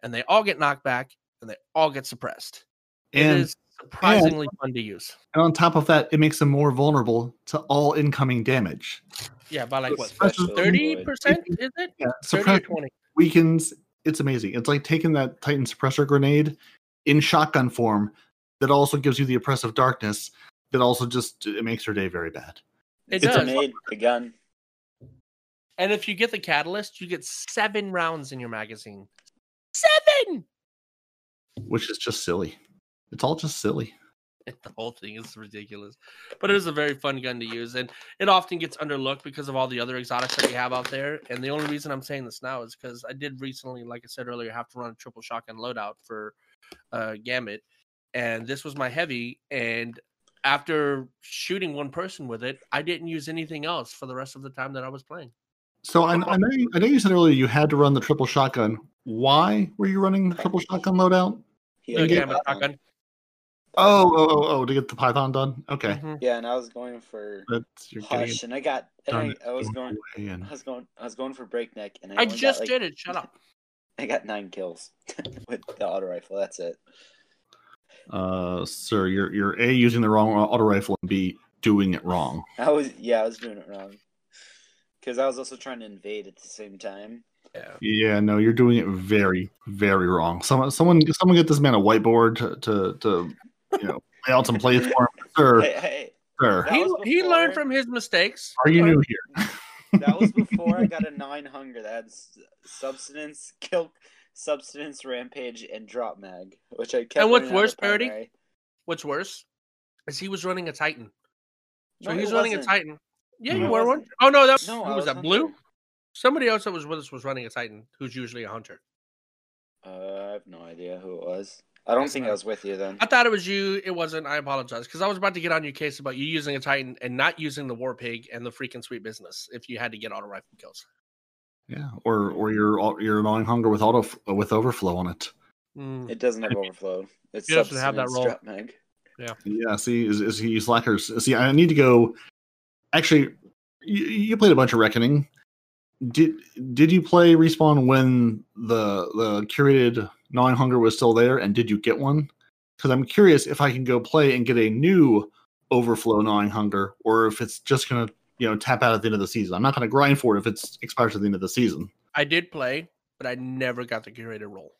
and they all get knocked back and they all get suppressed. And it is surprisingly fun to use. And on top of that, it makes them more vulnerable to all incoming damage. Yeah, by like what thirty percent is it? Yeah, Thirty or twenty? weakens. It's amazing. It's like taking that Titan suppressor grenade in shotgun form that also gives you the oppressive darkness. That also just it makes your day very bad. It It's a does. Grenade, the gun. And if you get the catalyst, you get seven rounds in your magazine. Seven. which is just silly. It's all just silly. The whole thing is ridiculous, but it is a very fun gun to use, and it often gets underlooked because of all the other exotics that we have out there. And the only reason I'm saying this now is because I did recently, like I said earlier, have to run a triple shotgun loadout for uh, Gambit, and this was my heavy. And after shooting one person with it, I didn't use anything else for the rest of the time that I was playing. So I, I know you, I know you said earlier you had to run the triple shotgun. Why were you running the triple shotgun loadout? He The had a shotgun. Oh, oh, oh, oh, to get the Python done. Okay, Mhm. Yeah, and I was going for that's you're Hush, and I got, and. I, I was going, I was going, I was going for Breakneck, and I, I only got, just like- did it. Shut up. I got nine kills with the auto rifle. That's it. Uh, sir, you're you're a using the wrong auto rifle and b doing it wrong. I was, yeah, I was doing it wrong. Because I was also trying to invade at the same time. Yeah. Yeah, no, you're doing it very, very wrong. Someone, someone, someone, get this man a whiteboard to to, to you know lay out some plays for him, sir. Hey, hey, sir, He, he learned from his mistakes. are you new here? That was before I got a gnawing hunger that had subsistence, kill, subsistence, rampage, and drop mag, which I kept. And what's running out of worse, Parody? What's worse is he was running a Titan. So No, he's it running wasn't. a Titan. Yeah, you No, were one. Oh no, that was, No, who was was that? Blue. Somebody else that was with us was running a Titan, who's usually a hunter. Uh, I have no idea who it was. I don't think I was with you then. I thought it was you. It wasn't. I apologize because I was about to get on your case about you using a Titan and not using the War Pig and the freaking sweet business if you had to get auto rifle kills. Yeah, or or you're au- you're gnawing hunger with auto with overflow on it. Mm. It doesn't have overflow. It's It doesn't have that subsistence, roll. drop mag. Yeah, see, is, is he slackers? See, I need to go. Actually, you, you played a bunch of Reckoning. Did did you play respawn when the the curated gnawing hunger was still there, and did you get one? Because I'm curious if I can go play and get a new overflow gnawing hunger, or if it's just gonna you know tap out at the end of the season. I'm not gonna grind for it if it's expires at the end of the season. I did play, but I never got the curated roll.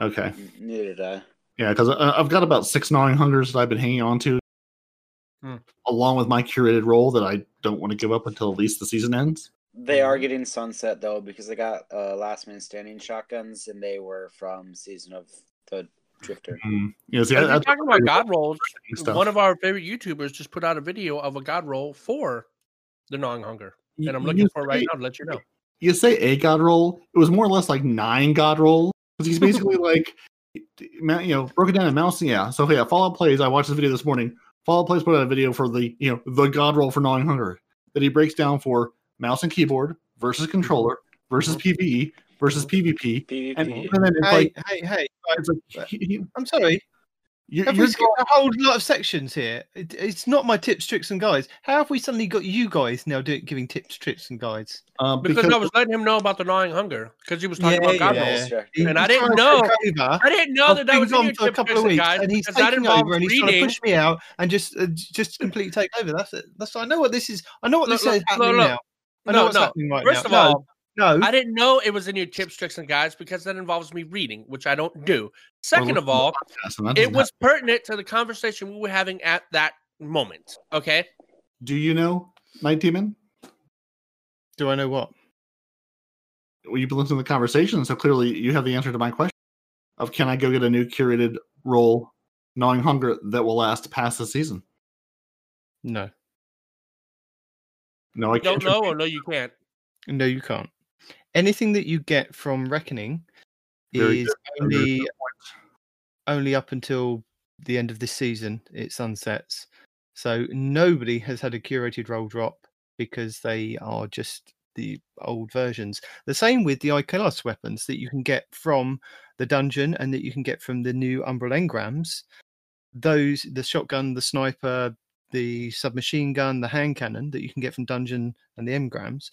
Okay, N- Neither did I. yeah, because I've got about six gnawing hungers that I've been hanging on to, Hmm. along with my curated roll that I don't want to give up until at least the season ends. They are getting sunset though because they got uh, last man standing shotguns and they were from season of the Drifter. Mm. You know, see, I, you're that's talking about God rolls, stuff. one of our favorite YouTubers just put out a video of a God roll for the gnawing hunger, and I'm looking you for it right now to let you know. You say a god roll. It was more or less like nine god roll because he's basically like, you know, broken down in mouse. Yeah. So yeah, Fallout plays. I watched this video this morning. Fallout plays put out a video for the you know the god roll for gnawing hunger that he breaks down for mouse and keyboard versus controller versus PVE versus PvP. PvP. And even then, it's Hey, like, hey, hey! it's like he- he- I'm sorry. you're, Have you're we skipped a whole lot of sections here? It, it's not my tips, tricks, and guides. How have we suddenly got you guys now doing giving tips, tricks, and guides? uh, Because, I was letting him know about the gnawing hunger because he was talking Yeah, about God yeah. rolls. Distracted. And I didn't know- I didn't know that that was been in your gone for a couple of and weeks, guides and he's because taking over, and he's trying to push me out and just uh, just completely take over. That's it. That's I know what this is. I know what Look, this look, is happening look, look. now. I No, what's no. right First now. of all, no, no. I didn't know it was in your tips, tricks, and guides because that involves me reading, which I don't do. Second of all, it was pertinent to the conversation we were having at that moment. Okay. Do you know Night Demon? Do I know what? well, you've been listening to the conversation, so clearly you have the answer to my question of can I go get a new curated roll, gnawing hunger that will last past the season? No, No, I Don't can't. know or oh, no, you can't. no, you can't. Anything that you get from Reckoning Very is good. Only only up until the end of this season. It sunsets, so nobody has had a curated roll drop because they are just the old versions. The same with the IKELOS weapons that you can get from the dungeon and that you can get from the new Umbral engrams. Those the shotgun, the sniper, the submachine gun, the hand cannon that you can get from dungeon and the engrams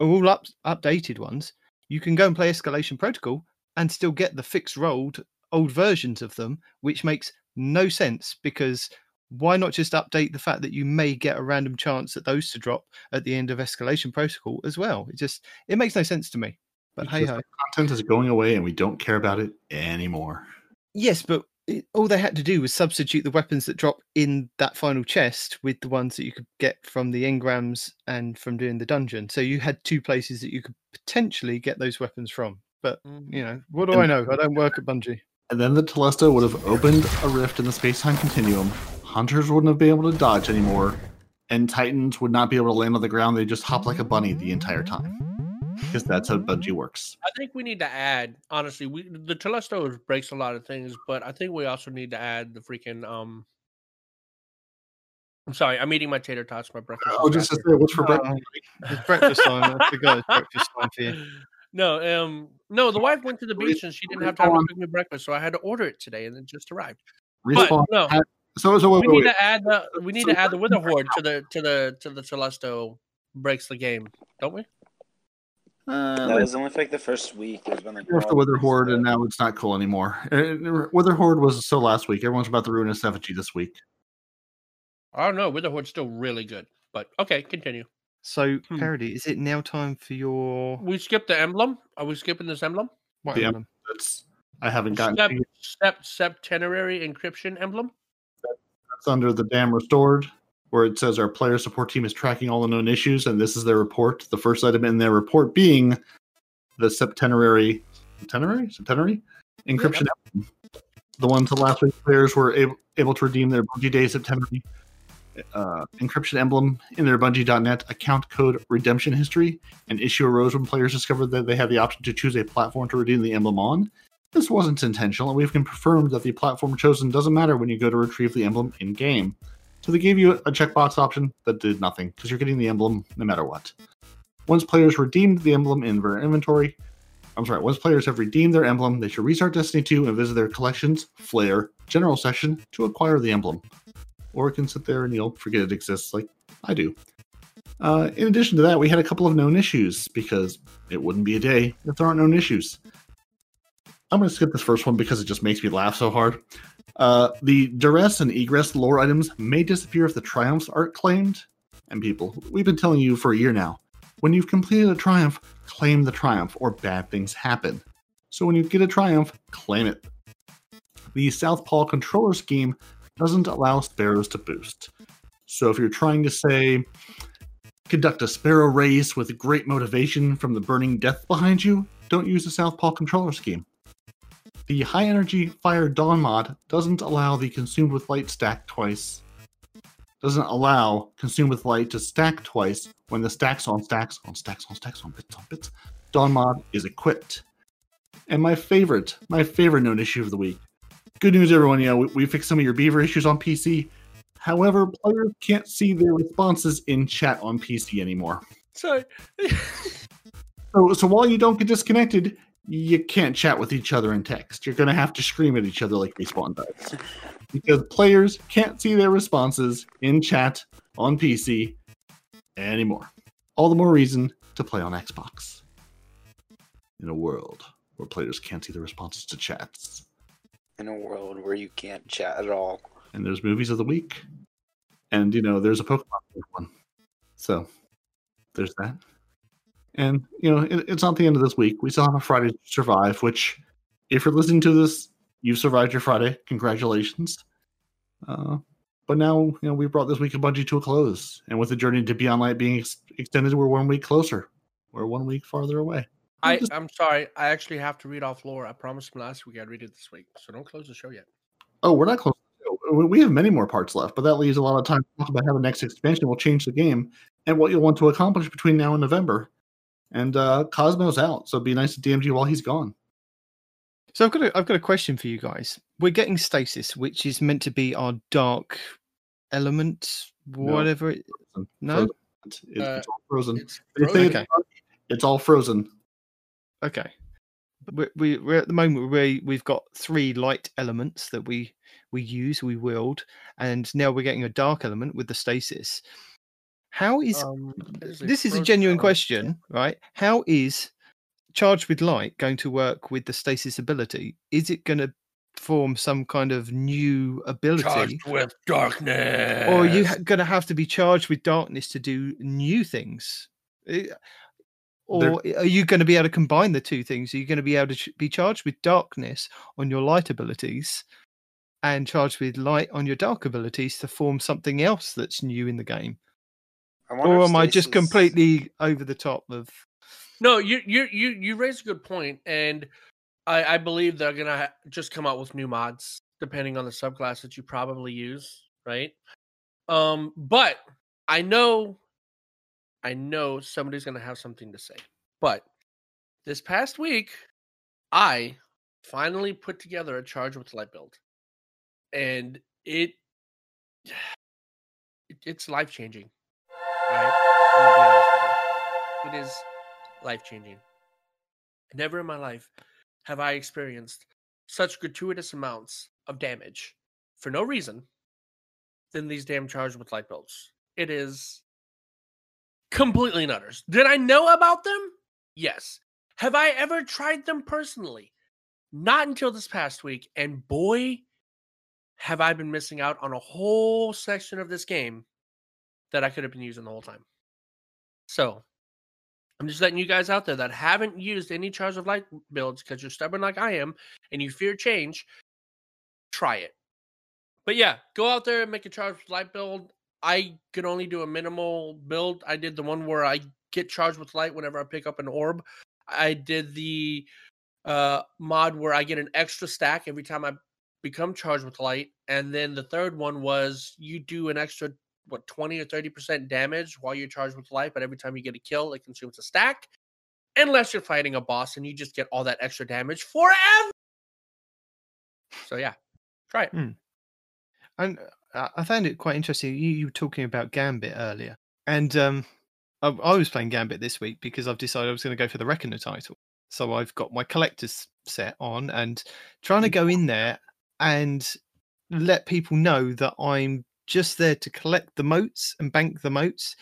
are all up, updated ones. You can go and play Escalation Protocol and still get the fixed rolled old versions of them, which makes no sense because why not just update the fact that you may get a random chance at those to drop at the end of Escalation Protocol as well? It just it makes no sense to me. But hey ho. content is going away and we don't care about it anymore. Yes, but it, all they had to do was substitute the weapons that drop in that final chest with the ones that you could get from the engrams and from doing the dungeon. So you had two places that you could potentially get those weapons from. But you mm. know, what do And- I know? I don't work at Bungie. And then the Telesto would have opened a rift in the space-time continuum. Hunters wouldn't have been able to dodge anymore, and Titans would not be able to land on the ground. They just hop like a bunny the entire time, because that's how Bungie works. I think we need to add, honestly, we the Telesto breaks a lot of things, but I think we also need to add the freaking um. I'm sorry, I'm eating my tater tots. My breakfast. Oh, just say, what's for breakfast? Oh, it's breakfast time. I forgot it's breakfast time for you. No, um, no. The wife went to the beach and she didn't have time to cook me breakfast, so I had to order it today, and it just arrived. But no, So, so wait, we wait, need wait. to add the we need So to add the Wither Horde to the to the to the Telesto breaks the game, don't we? Uh, That was only for like the first week. It was when like the Witherhoard, and now it's not cool anymore. Uh, Witherhoard was so last week. Everyone's about the Ruinous Effigy this week. I don't know. Witherhoard's still really good, but okay, continue. So, Hmm. Parody, is it now time for your We skipped the emblem. Are we skipping this emblem? what The em- emblem? That's I haven't gotten Step, it. step, septenary encryption emblem. That's under the Dam Restored, where it says our player support team is tracking all the known issues, and this is their report. The first item in their report being the septenary, septenary, septenary encryption. emblem. The one to last week players were able, able to redeem their Bungie Day septenary uh, encryption emblem in their Bungie.net account code redemption history. An issue arose when players discovered that they had the option to choose a platform to redeem the emblem on. This wasn't intentional, and we've confirmed that the platform chosen doesn't matter when you go to retrieve the emblem in game. So they gave you a checkbox option that did nothing because you're getting the emblem no matter what. Once players redeemed the emblem in their inventory, I'm sorry, once players have redeemed their emblem, they should restart Destiny 2 and visit their collections, Flair, General section to acquire the emblem. Or it can sit there and you'll forget it exists like I do. Uh, in addition to that, we had a couple of known issues because it wouldn't be a day if there aren't known issues. I'm going to skip this first one because it just makes me laugh so hard. Uh, the duress and egress lore items may disappear if the triumphs aren't claimed. And people, we've been telling you for a year now when you've completed a triumph, claim the triumph or bad things happen. So when you get a triumph, claim it. The Southpaw controller scheme doesn't allow sparrows to boost. So if you're trying to say, conduct a sparrow race with great motivation from the burning death behind you, don't use the Southpaw controller scheme. The high energy fire dawn mod doesn't allow the consumed with light stack twice. Doesn't allow consumed with light to stack twice when the stacks on stacks on stacks on stacks on bits on bits. Dawn mod is equipped. And my favorite, my favorite known issue of the week. Good news, everyone. Yeah, we, we fixed some of your beaver issues on PC. However, players can't see their responses in chat on PC anymore. Sorry. So, so while you don't get disconnected, you can't chat with each other in text. You're going to have to scream at each other like Respawn does. Because players can't see their responses in chat on PC anymore. All the more reason to play on Xbox. In a world where players can't see the responses to chats. in a world where you can't chat at all. And there's movies of the week. And, you know, there's a Pokemon one. So there's that. And, you know, it, it's not the end of this week. We still have a Friday to survive, which, if you're listening to this, you've survived your Friday. Congratulations. Uh, but now, you know, we brought this week of Bungie to a close. And with the journey to Beyond Light being ex- extended, we're one week closer. We're one week farther away. I, just- I'm sorry. I actually have to read off lore. I promised him last week I'd read it this week. So don't close the show yet. Oh, we're not close. We- We have many more parts left, but that leaves a lot of time to talk about how the next expansion will change the game and what you'll want to accomplish between now and November. And uh, Cosmo's out, so it'd be nice to DMG while he's gone. So I've got a, I've got a question for you guys. We're getting stasis, which is meant to be our dark element, No. whatever. It, no, Frozen. It- Uh, it's all frozen. It's frozen. Okay. It's all frozen. Okay. We, we, we're at the moment where we've got three light elements that we we use, we wield, and now we're getting a dark element with the stasis. How is Um, there's this is a genuine element. question, right? How is charged with light going to work with the stasis ability? Is it going to form some kind of new ability, Charged with darkness. or are you ha- going to have to be charged with darkness to do new things? Eh, Or are you going to be able to combine the two things? Are you going to be able to ch- be charged with darkness on your light abilities and charged with light on your dark abilities to form something else that's new in the game? I wonder Or if am I just Stasis- completely over the top of No, you you you you raised a good point, and I I believe they're gonna ha- just come out with new mods depending on the subclass that you probably use, right? Um, but I know, I know somebody's gonna have something to say. But this past week, I finally put together a charge with light build, and it, it it's life changing. Right? It is life changing. Never in my life have I experienced such gratuitous amounts of damage for no reason than these damn charged with light builds. It is completely nutters. Did I know about them? Yes. Have I ever tried them personally? Not until this past week. And boy, have I been missing out on a whole section of this game that I could have been using the whole time. So, I'm just letting you guys out there that haven't used any Charge of Light builds because you're stubborn like I am and you fear change, try it. But yeah, go out there and make a Charge with Light build. I could only do a minimal build. I did the one where I get charged with light whenever I pick up an orb. I did the uh, mod where I get an extra stack every time I become charged with light. And then the third one was you do an extra what 20 or 30% damage while you're charged with light, but every time you get a kill, it consumes a stack. Unless you're fighting a boss and you just get all that extra damage forever. So yeah, try it. And uh, I found it quite interesting. You, you were talking about Gambit earlier, and um, I, I was playing Gambit this week because I've decided I was going to go for the Reckoner title. So I've got my collector's set on and trying to go in there and let people know that I'm just there to collect the motes and bank the motes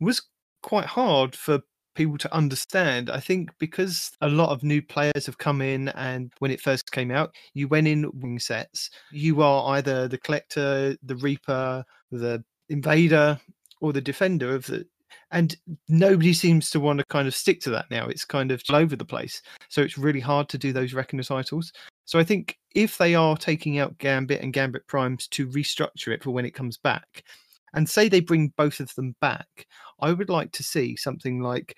was quite hard for people to understand. I think because a lot of new players have come in, and when it first came out, you went in wing sets. You are either the collector, the reaper, the invader, or the defender of the. And nobody seems to want to kind of stick to that now. It's kind of all over the place. So it's really hard to do those reckoner titles. So I think if they are taking out Gambit and Gambit Primes to restructure it for when it comes back, and say they bring both of them back, I would like to see something like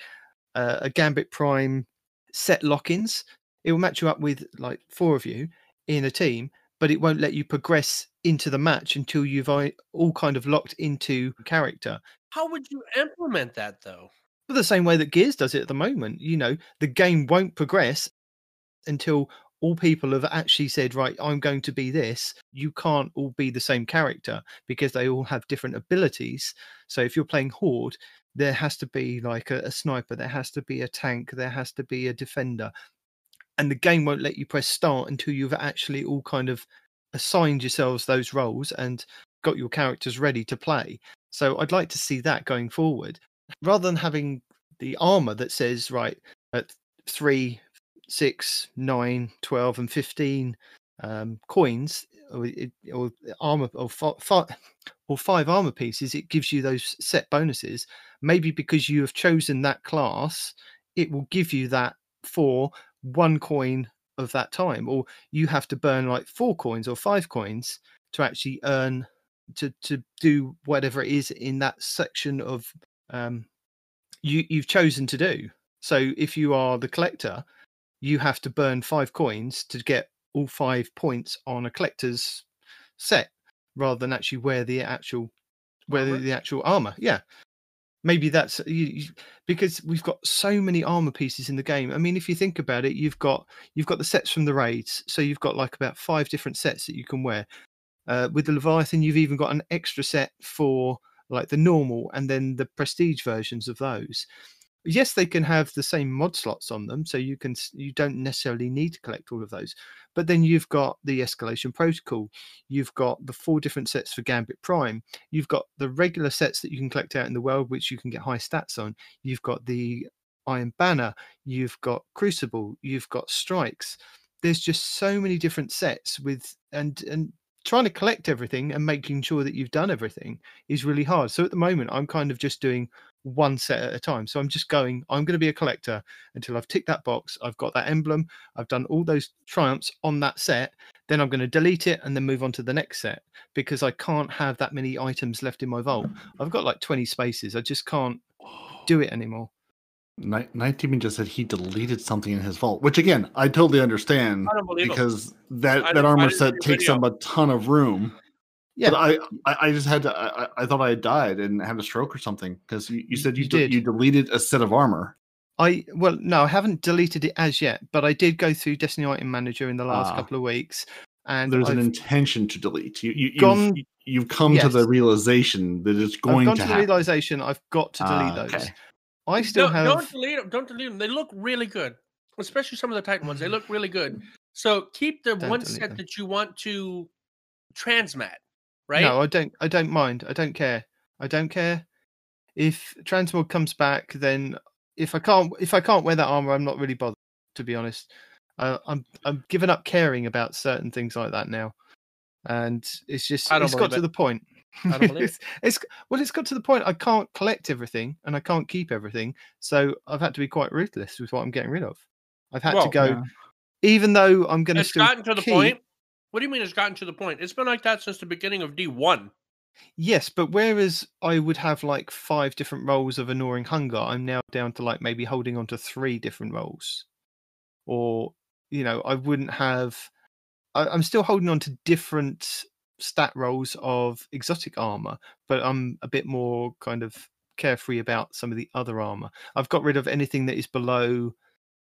uh, a Gambit Prime set lock-ins. It will match you up with like four of you in a team, but it won't let you progress into the match until you've all kind of locked into character. How would you implement that though? The same way that Gears does it at the moment, you know, the game won't progress until all people have actually said, right, I'm going to be this. You can't all be the same character because they all have different abilities. So if you're playing Horde, there has to be like a, a sniper, there has to be a tank, there has to be a defender. And the game won't let you press start until you've actually all kind of assigned yourselves those roles and got your characters ready to play. So I'd like to see that going forward rather than having the armor that says, right, at three, six, nine, 12, and 15 um, coins or, or armor or or five armor pieces, it gives you those set bonuses. Maybe because you have chosen that class, it will give you that for one coin of that time, or you have to burn like four coins or five coins to actually earn to to do whatever it is in that section of um, you you've chosen to do. So if you are the collector, you have to burn five coins to get all five points on a collector's set, rather than actually wear the actual wear Armor? the actual armor. Yeah, maybe that's you, you, because we've got so many armor pieces in the game. I mean, if you think about it, you've got you've got the sets from the raids, so you've got like about five different sets that you can wear. Uh, with the Leviathan, you've even got an extra set for like the normal and then the prestige versions of those. Yes, they can have the same mod slots on them, so you can you don't necessarily need to collect all of those. But then you've got the escalation protocol, you've got the four different sets for Gambit Prime, you've got the regular sets that you can collect out in the world, which you can get high stats on. You've got the Iron Banner, you've got Crucible, you've got Strikes. There's just so many different sets with and and trying to collect everything and making sure that you've done everything is really hard. So at the moment, I'm kind of just doing one set at a time. So I'm just going, I'm going to be a collector until I've ticked that box. I've got that emblem. I've done all those triumphs on that set. Then I'm going to delete it and then move on to the next set because I can't have that many items left in my vault. I've got like 20 spaces. I just can't do it anymore. Night, Night Demon just said he deleted something in his vault, which again I totally understand I don't believe him. because that that armor set takes video. up a ton of room. Yeah. But I, I, I just had to. I, I- I thought I had died and had a stroke or something because you, you said you You de- did. you deleted a set of armor. I well, no, I haven't deleted it as yet, but I did go through Destiny Item Manager in the last Ah. couple of weeks, and There's an I've, intention to delete. You, you gone- you've, you've come to the realization that it's I've going gone to to the happen. realization I've got to delete Ah, those. okay. I still don't, have. don't delete them. Don't delete them. They look really good, especially some of the Titan ones. They look really good. So keep the Don't one set them. that you want to transmat, right? No, I don't. I don't mind. I don't care. I don't care. If Transmog comes back, then if I can't, if I can't wear that armor, I'm not really bothered. To be honest, uh, I'm I'm giving up caring about certain things like that now, and it's just it's got believe to it. the point. I don't believe it's, it's well, it's got to the point I can't collect everything and I can't keep everything, so I've had to be quite ruthless with what I'm getting rid of. I've had Well, to go, yeah. even though I'm going to it's still gotten to the keep- point. What do you mean it's gotten to the point? It's been like that since the beginning of D one. Yes, but whereas I would have like five different rolls of Gnawing Hunger, I'm now down to like maybe holding on to three different rolls. Or, you know, I wouldn't have. I, I'm still holding on to different stat rolls of exotic armor, but I'm a bit more kind of carefree about some of the other armor. I've got rid of anything that is below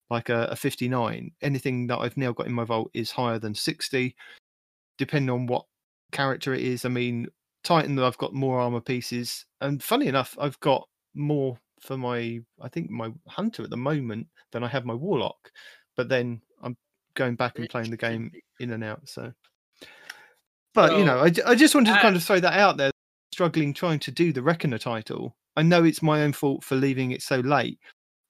like a, a 59. Anything that I've now got in my vault is higher than 60, depending on what character it is. I mean, Titan, that I've got more armor pieces, and funny enough, I've got more for my, I think my hunter at the moment than I have my warlock. But then I'm going back and playing the game in and out. So, but you know, I, I just wanted to kind of throw that out there. Struggling trying to do the Reckoner title. I know it's my own fault for leaving it so late,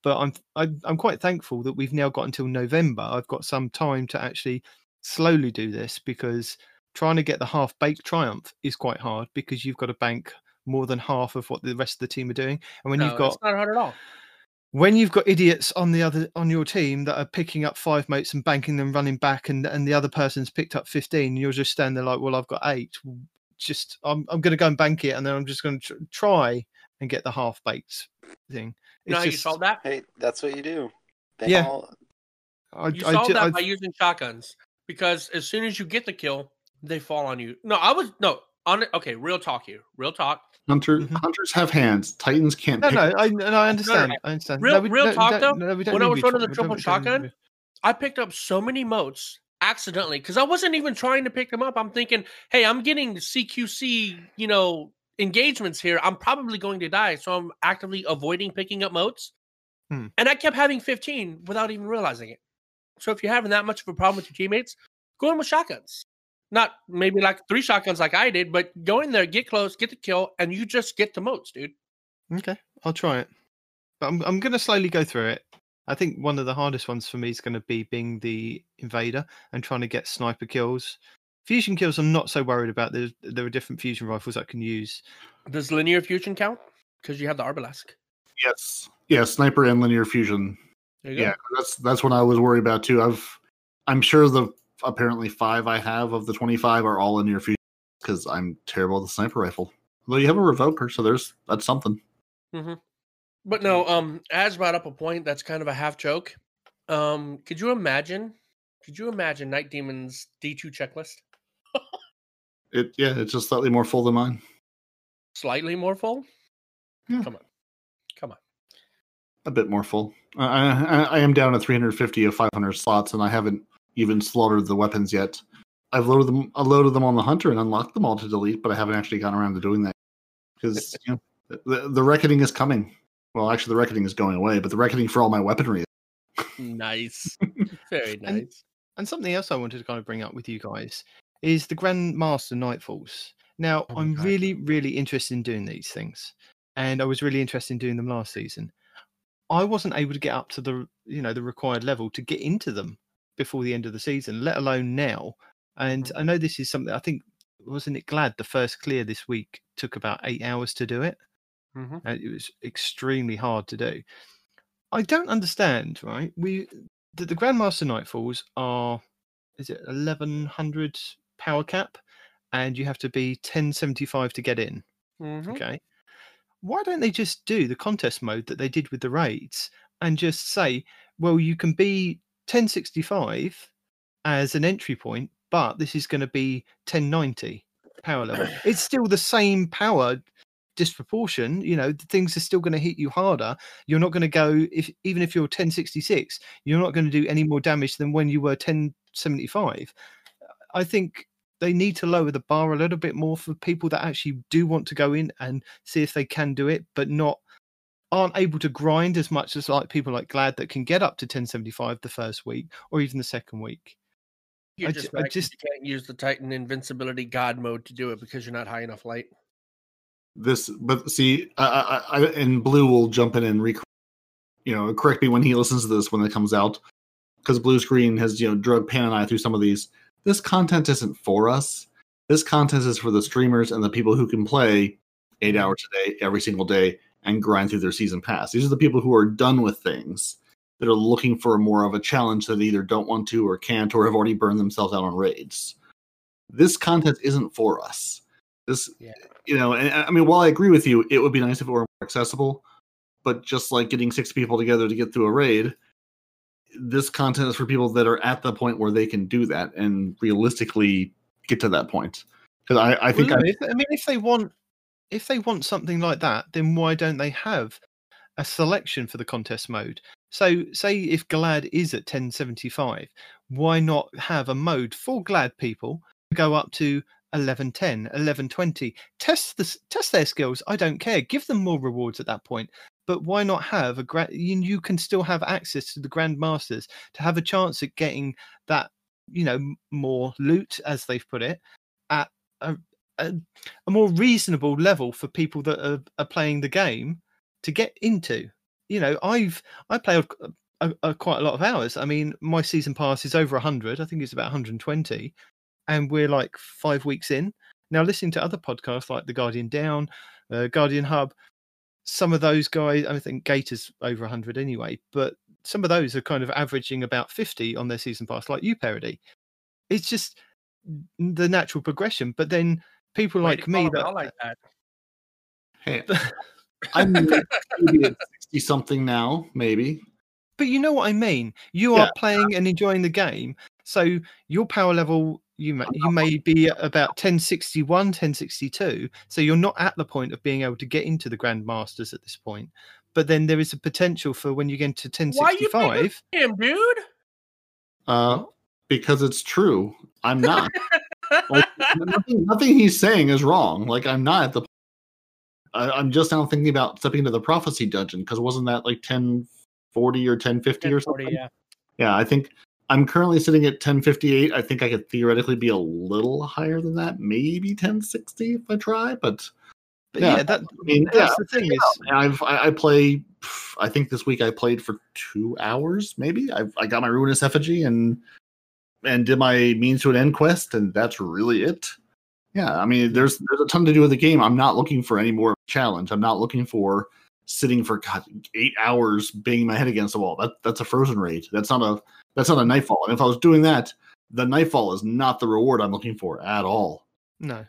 but I'm I'm, I'm quite thankful that we've now got until November. I've got some time to actually slowly do this because trying to get the half baked triumph is quite hard because you've got to bank more than half of what the rest of the team are doing, and when No, you've got it's not hard at all. When you've got idiots on the other on your team that are picking up five mates and banking them running back and and the other person's picked up 15 you're just standing there like well i've got eight just i'm, I'm going to go and bank it and then i'm just going to tr- try and get the half baked thing You know how It's you just- solve that? Hey, that's what you do. They Yeah. all- I, You I solve ju- that I- by using shotguns because as soon as you get the kill, they fall on you. No, I was no on it. Okay, real talk here. Real talk. Hunter, Mhm. Hunters have hands. Titans can't. no pick no i, no, I understand i understand Real- no, we, real no, talk, don't- though, no, we when I was running the triple don't- we don't need shotgun, I picked up so many motes accidentally because I wasn't even trying to pick them up. I'm thinking, hey, I'm getting CQC, you know, engagements here. I'm probably going to die, so I'm actively avoiding picking up motes. Hmm. And I kept having 15 without even realizing it. So if you're having that much of a problem with your teammates, go in with shotguns. Not maybe like three shotguns like I did, but go in there, get close, get the kill, and you just get the motes, dude. Okay, I'll try it. But I'm I'm going to slowly go through it. I think one of the hardest ones for me is going to be being the invader and trying to get sniper kills. Fusion kills, I'm not so worried about. There, there are different fusion rifles I can use. Does linear fusion count? Because you have the Arbalest. Yes, yeah, sniper and linear fusion. There you go. Yeah, that's that's what I was worried about too. I've, I'm sure the apparently five I have of the twenty five are all linear fusion because I'm terrible with the sniper rifle. Although you have a revoker, so there's that's something. But no, um, Az brought up a point that's kind of a half joke. Um, could you imagine? Could you imagine Night Demon's D two checklist It yeah, it's just slightly more full than mine. slightly more full? Yeah. Come on, come on. A bit more full. I I, I am down to 350 of 500 slots, and I haven't even slaughtered the weapons yet. I've loaded them. I loaded them on the hunter and unlocked them all to delete, but I haven't actually gotten around to doing that. because you know, the, the reckoning is coming. Well, actually, the reckoning is going away, but the reckoning for all my weaponry. Nice. Very nice. And something else I wanted to kind of bring up with you guys is the Grandmaster Nightfalls. Now, Oh I'm God. really, really interested in doing these things, and I was really interested in doing them last season. I wasn't able to get up to the, you know, the required level to get into them before the end of the season, let alone now. And Mm. I know this is something I think wasn't it Gladd the first clear this week took about eight hours to do it. Mhm. and it was extremely hard to do. I don't understand, right? We the, the Grandmaster Nightfalls are is it eleven hundred power cap, and you have to be ten seventy five to get in. Mhm. Okay, why don't they just do the contest mode that they did with the raids and just say, well, you can be ten sixty five as an entry point, but this is going to be ten ninety power level. it's still the same power disproportion you know the things are still going to hit you harder you're not going to go if even if you're 1066 you're not going to do any more damage than when you were 1075 i think they need to lower the bar a little bit more for people that actually do want to go in and see if they can do it but not aren't able to grind as much as like people like Gladd that can get up to 1075 the first week or even the second week You're I just, ju- I just- you can't use the Titan Invincibility God mode to do it because you're not high enough light. This, but see, I, I, I, and Blue will jump in and rec- you know, correct me when he listens to this when it comes out, because Blue Screen has you know drug Pan and I through some of these. This content isn't for us. This content is for the streamers and the people who can play eight mm-hmm. hours a day every single day and grind through their season pass. These are the people who are done with things that are looking for more of a challenge that either don't want to or can't or have already burned themselves out on raids. This content isn't for us. This, Yeah. you know, and I mean, while I agree with you, it would be nice if it were more accessible, but just like getting six people together to get through a raid, this content is for people that are at the point where they can do that and realistically get to that point. Because I, I think Well, I, if, I mean, if they want, if they want something like that, then why don't they have a selection for the contest mode? So, say if Gladd is at 1075, why not have a mode for Gladd people to go up to 1110, 1120? Test the test their skills. I don't care. Give them more rewards at that point. But why not have a grand? You, you can still have access to the Grandmasters to have a chance at getting that, you know, more loot, as they've put it, at a, a, a more reasonable level for people that are, are playing the game to get into. You know, I've I played a, a, quite a lot of hours. I mean, my season pass is over 100. I think it's about 120, and we're like five weeks in now. Listening to other podcasts like the Guardian Down, uh, Guardian Hub, some of those guys. I think Gator's over 100 anyway, but some of those are kind of averaging about 50 on their season pass, like you, Parody. It's just the natural progression. But then people Why like do you call me that out like that. hey, I'm sixty something now, maybe. But you know what I mean. You Yeah. are playing and enjoying the game, so your power level you may, you may be about 1061, 1062. So you're not at the point of being able to get into the grandmasters at this point. But then there is a potential for when you get to Why you 1065. him, dude? Uh, because it's true. I'm not. Like, nothing, nothing he's saying is wrong. Like I'm not at the. I, I'm just now thinking about stepping into the prophecy dungeon because wasn't that like 1040 or 1050 or something? yeah. Yeah, I think I'm currently sitting at 1058. I think I could theoretically be a little higher than that, maybe 1060 if I try. But But Yeah, yeah, that, I mean, that's yeah, the thing is I've I, I play. I think this week I played for two hours. Maybe I I got my ruinous effigy and and did my means to an end quest, and that's really it. Yeah, I mean, there's there's a ton to do with the game. I'm not looking for any more challenge. I'm not looking for sitting for God, eight hours banging my head against the wall. That that's a frozen raid. That's not a that's not a nightfall. And if I was doing that, the nightfall is not the reward I'm looking for at all. No.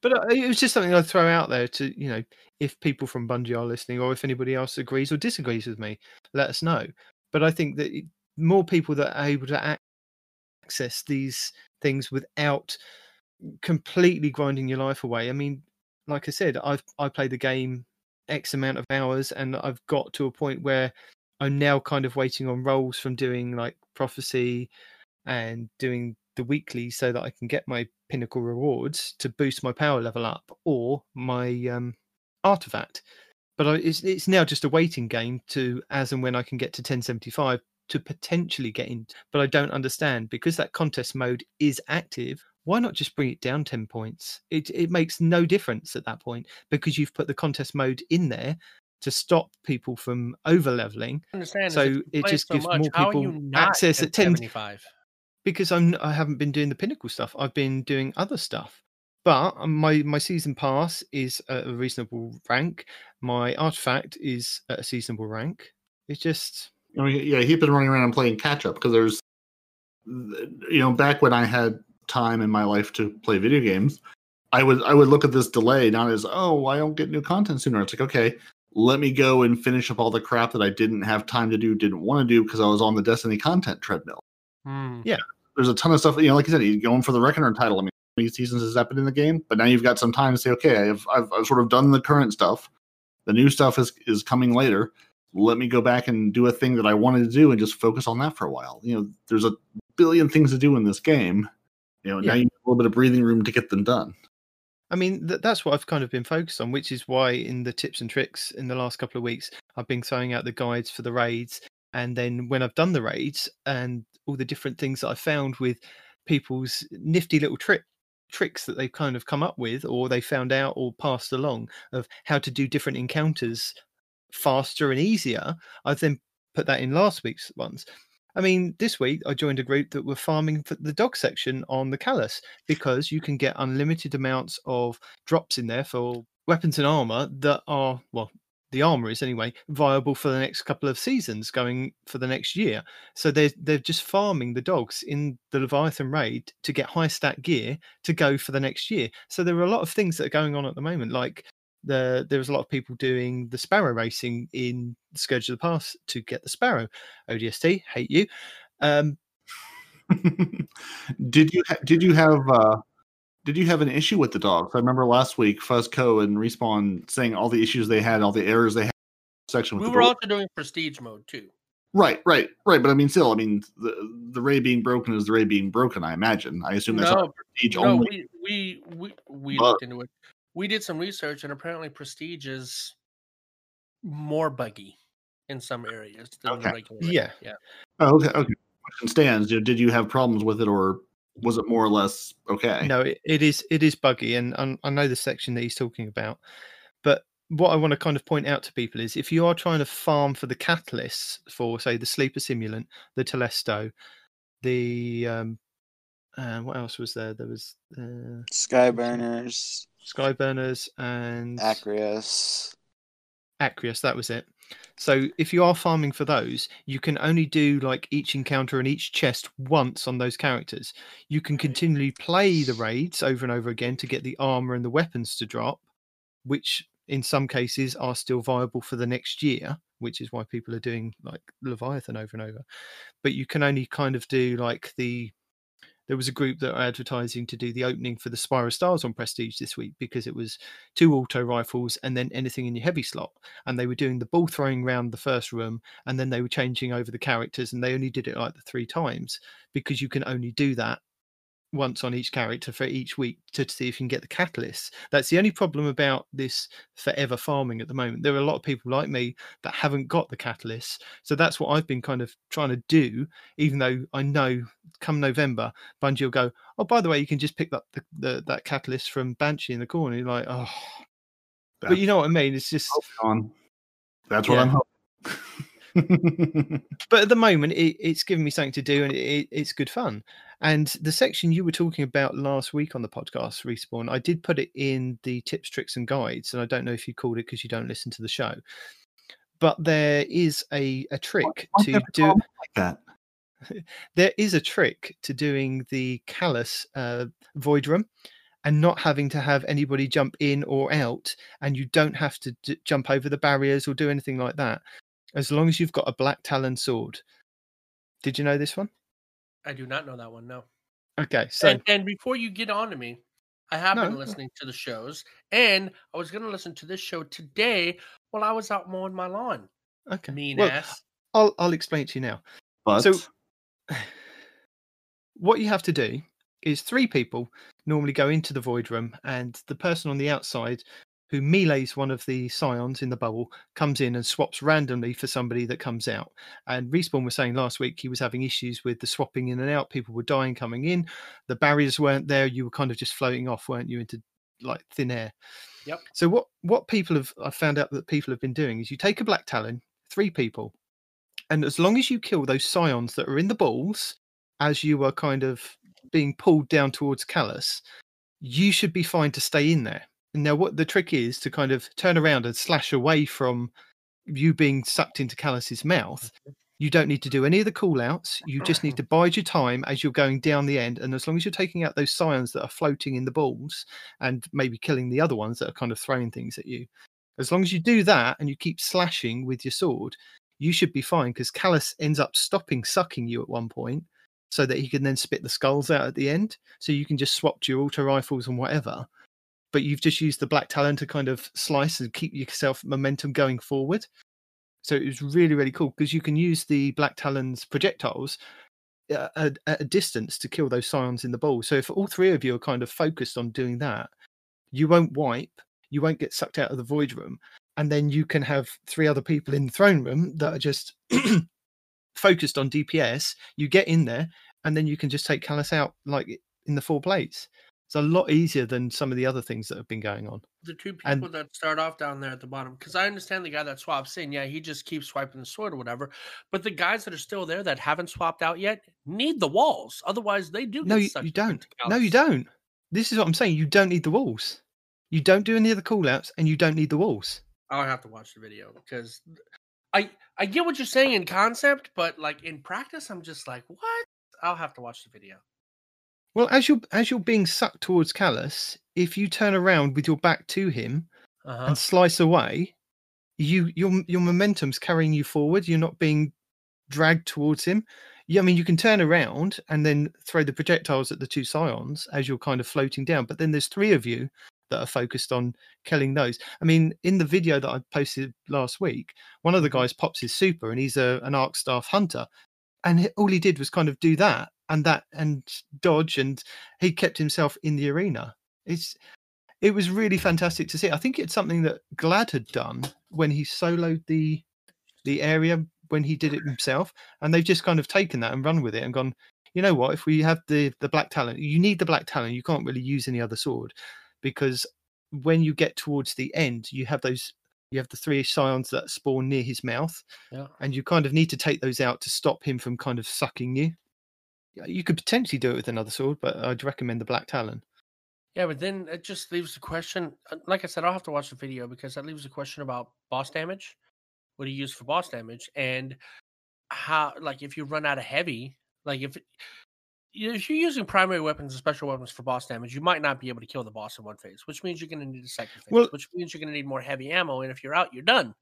But uh, it was just something I'd throw out there to, you know, if people from Bungie are listening or if anybody else agrees or disagrees with me, let us know. But I think that more people that are able to ac- access these things without completely grinding your life away. I mean, like I said, I've I played the game X amount of hours and I've got to a point where I'm now kind of waiting on rolls from doing like prophecy and doing the weekly so that I can get my pinnacle rewards to boost my power level up or my um artifact. But I, it's it's now just a waiting game to as and when I can get to 1075 to potentially get in. But I don't understand because that contest mode is active. Why not just bring it down 10 points? It it makes no difference at that point because you've put the contest mode in there to stop people from over leveling So it just so gives much, more people access at 10 75 because I'm I haven't been doing the pinnacle stuff. I've been doing other stuff. But um, my my season pass is a reasonable rank. My artifact is at a seasonable rank. It's just I mean, yeah, he's been running around and playing catch up because there's, you know, back when I had time in my life to play video games, I would I would look at this delay not as oh I don't get new content sooner. It's like okay, let me go and finish up all the crap that I didn't have time to do, didn't want to do because I was on the Destiny content treadmill. Hmm. Yeah, There's a ton of stuff, you know, like you said, you're going for the Reckoner title. I mean, how many seasons has that been in the game? But now you've got some time to say, okay, I've I've, I've sort of done the current stuff. The new stuff is is coming later. Let me go back and do a thing that I wanted to do and just focus on that for a while. You know, there's a billion things to do in this game. You know, now you have a little bit of breathing room to get them done. I mean, th- that's what I've kind of been focused on, which is why in the tips and tricks in the last couple of weeks, I've been throwing out the guides for the raids. And then when I've done the raids and all the different things that I found with people's nifty little trick tricks that they've kind of come up with or they found out or passed along of how to do different encounters faster and easier, I've then put that in last week's ones. I mean, this week I joined a group that were farming for the dog section on the Calus because you can get unlimited amounts of drops in there for weapons and armor that are well the armor is anyway viable for the next couple of seasons going for the next year so they're they're just farming the dogs in the leviathan raid to get high stat gear to go for the next year so there are a lot of things that are going on at the moment like the was a lot of people doing the sparrow racing in scourge of the Past to get the sparrow odst hate you um did you ha- did you have uh did you have an issue with the dogs? I remember last week Fuzzco and Respawn saying all the issues they had, all the errors they had section with we the were dogs. also doing prestige mode too Right, right, right. But I mean, still, I mean, the the ray being broken is the ray being broken. I imagine. I assume that's no, not prestige no only. we we we, we But- looked into it we did some research and apparently prestige is more buggy in some areas than the Okay. regular. Yeah. yeah Oh, okay, okay. Question stands. Did, did you have problems with it, or was it more or less okay? No, it, it is it is buggy, and, and I know the section that he's talking about. But what I want to kind of point out to people is if you are trying to farm for the catalysts for, say, the sleeper simulant, the Telesto, the um, uh, what else was there? There was uh, Skyburners, Skyburners and Acreus. Acreus, that was it. So if you are farming for those, you can only do like each encounter and each chest once on those characters. You can continually play the raids over and over again to get the armor and the weapons to drop, which in some cases are still viable for the next year, which is why people are doing like Leviathan over and over. But you can only kind of do like the there was a group that are advertising to do the opening for the Spire of Stars on Prestige this week because it was two auto rifles and then anything in your heavy slot. And they were doing the ball throwing round the first room and then they were changing over the characters and they only did it like the three times because you can only do that once on each character for each week to see if you can get the catalysts. That's the only problem about this forever farming at the moment. There are a lot of people like me that haven't got the catalysts. So that's what I've been kind of trying to do, even though I know come November, Bungie will go, Oh, by the way, you can just pick up the, the that catalyst from Banshee in the corner. You're like, oh but you know what I mean? It's just. That's what Yeah. I'm hoping. but at the moment it, it's given me something to do and it, it, it's good fun. And the section you were talking about last week on the podcast respawn i did put it in the tips tricks and guides and i don't know if you called it because you don't listen to the show. But there is a, a trick Why to do like that. there is a trick to doing the Calus uh, void room and not having to have anybody jump in or out and you don't have to d- jump over the barriers or do anything like that as long as you've got a black talon sword. Did you know this one? I do not know that one no. Okay so and, and before you get on to me i have No, been no. listening to the shows and i was going to listen to this show today while i was out mowing my lawn. Okay. Mean well, ass. I'll, I'll explain it to you now. But So- what you have to do is three people normally go into the void room and the person on the outside who melees one of the scions in the bubble, comes in and swaps randomly for somebody that comes out. And Respawn was saying last week he was having issues with the swapping in and out. People were dying coming in. The barriers weren't there. You were kind of just floating off, weren't you, into like thin air. Yep. So what what people have I found out that people have been doing is you take a black talon, three people, and as long as you kill those scions that are in the balls as you are kind of being pulled down towards Calus, you should be fine to stay in there. Now, what the trick is to kind of turn around and slash away from you being sucked into Calus's mouth. Mm-hmm. You don't need to do any of the call outs. You just need mm-hmm. to bide your time as you're going down the end. And as long as you're taking out those scions that are floating in the balls and maybe killing the other ones that are kind of throwing things at you, as long as you do that and you keep slashing with your sword, you should be fine because Calus ends up stopping sucking you at one point so that he can then spit the skulls out at the end. So you can just swap to your auto rifles and whatever. But you've just used the black talon to kind of slice and keep yourself momentum going forward. So it was really, really cool because you can use the black talon's projectiles uh, at, at a distance to kill those scions in the ball. So if all three of you are kind of focused on doing that, you won't wipe, you won't get sucked out of the void room, and then you can have three other people in the throne room that are just focused on DPS. You get in there, and then you can just take Calus out like in the four plates. It's a lot easier than some of the other things that have been going on. The two people And- that start off down there at the bottom, because I understand the guy that swaps in, yeah, he just keeps swiping the sword or whatever. But the guys that are still there that haven't swapped out yet need the walls. Otherwise, they do. No, you, you don't. No, you don't. This is what I'm saying. You don't need the walls. You don't do any of the call outs, and you don't need the walls. I'll have to watch the video because I I get what you're saying in concept, but like in practice, I'm just like, what? I'll have to watch the video. Well, as you're as you're being sucked towards Calus, if you turn around with your back to him Uh-huh. and slice away, you your your momentum's carrying you forward. You're not being dragged towards him. Yeah, I mean you can turn around and then throw the projectiles at the two scions as you're kind of floating down. But then there's three of you that are focused on killing those. I mean, in the video that I posted last week, one of the Mhm. guys pops his super and he's a an arc staff hunter, and all he did was kind of do that and that and dodge, and he kept himself in the arena. It's it was really fantastic to see. I think it's something that Gladd had done when he soloed the the area when he did it himself, and they've just kind of taken that and run with it and gone. You know what? If we have the the black talon, you need the black talon. You can't really use any other sword because when you get towards the end, you have those. You have the three scions that spawn near his mouth, Yeah. and you kind of need to take those out to stop him from kind of sucking you. Yeah, You could potentially do it with another sword, but I'd recommend the black talon. Yeah, but then it just leaves the question. uh, Like I said, I'll have to watch the video because that leaves the question about boss damage. What do you use for boss damage, and how? Like, if you run out of heavy, like if if you're using primary weapons and special weapons for boss damage, you might not be able to kill the boss in one phase, which means you're going to need a second phase, Well- which means you're going to need more heavy ammo. And if you're out, you're done.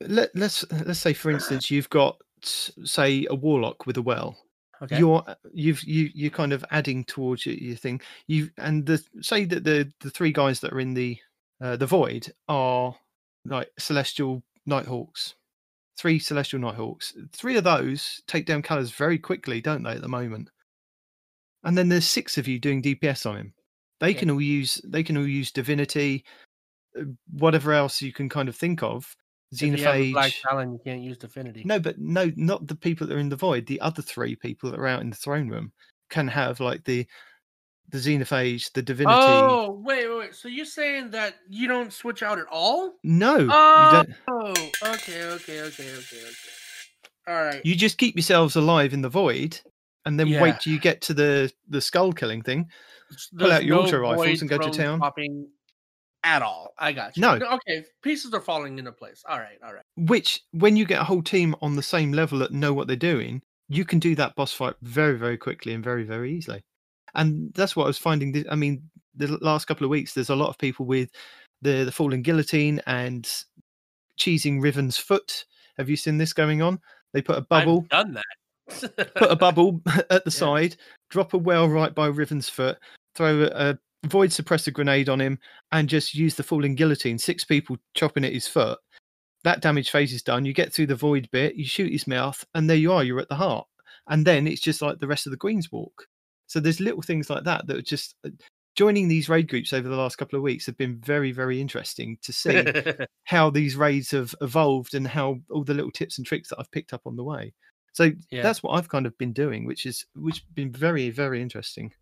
Let, let's let's say, for instance, you've got say a warlock with a well. Okay. You're you've you you're kind of adding towards your, your thing. You and the say that the the three guys that are in the uh, the void are like celestial nighthawks. Three celestial nighthawks. Three of those take down colours very quickly, don't they? At the moment. And then there's six of you doing DPS on him. They Okay. can all use they can all use divinity, uh, whatever else you can kind of think of. If you have a black talon, you can't use Divinity. No, but no, not the people that are in the void. The other three people that are out in the throne room can have like the the xenophage, the divinity. Oh, wait, wait, wait. So you're saying that you don't switch out at all? no, you Oh, okay, okay, okay, okay, okay. All right. You just keep yourselves alive in the void, and then Yeah. wait till you get to the the skull killing thing. S- pull out your no auto rifles and go to town. swapping at all. I got you. No. Okay, pieces are falling into place. All right, all right. Which, when you get a whole team on the same level that know what they're doing, you can do that boss fight very, very quickly and very, very easily. And that's what I was finding. I mean, the last couple of weeks, there's a lot of people with the the falling guillotine and cheesing Riven's foot. Have you seen this going on? They put a bubble, I've done that. put a bubble at the Yeah. side, drop a well right by Riven's foot, throw a, a void suppressor grenade on him, and just use the falling guillotine. Six people chopping at his foot. That damage phase is done. You get through the void bit, you shoot his mouth, and there you are. You're at the heart, and then it's just like the rest of the Queen's Walk. So there's little things like that that are just uh, joining these raid groups over the last couple of weeks have been very, very interesting to see how these raids have evolved and how all the little tips and tricks that I've picked up on the way. So Yeah. that's what I've kind of been doing, which is which has been very, very interesting.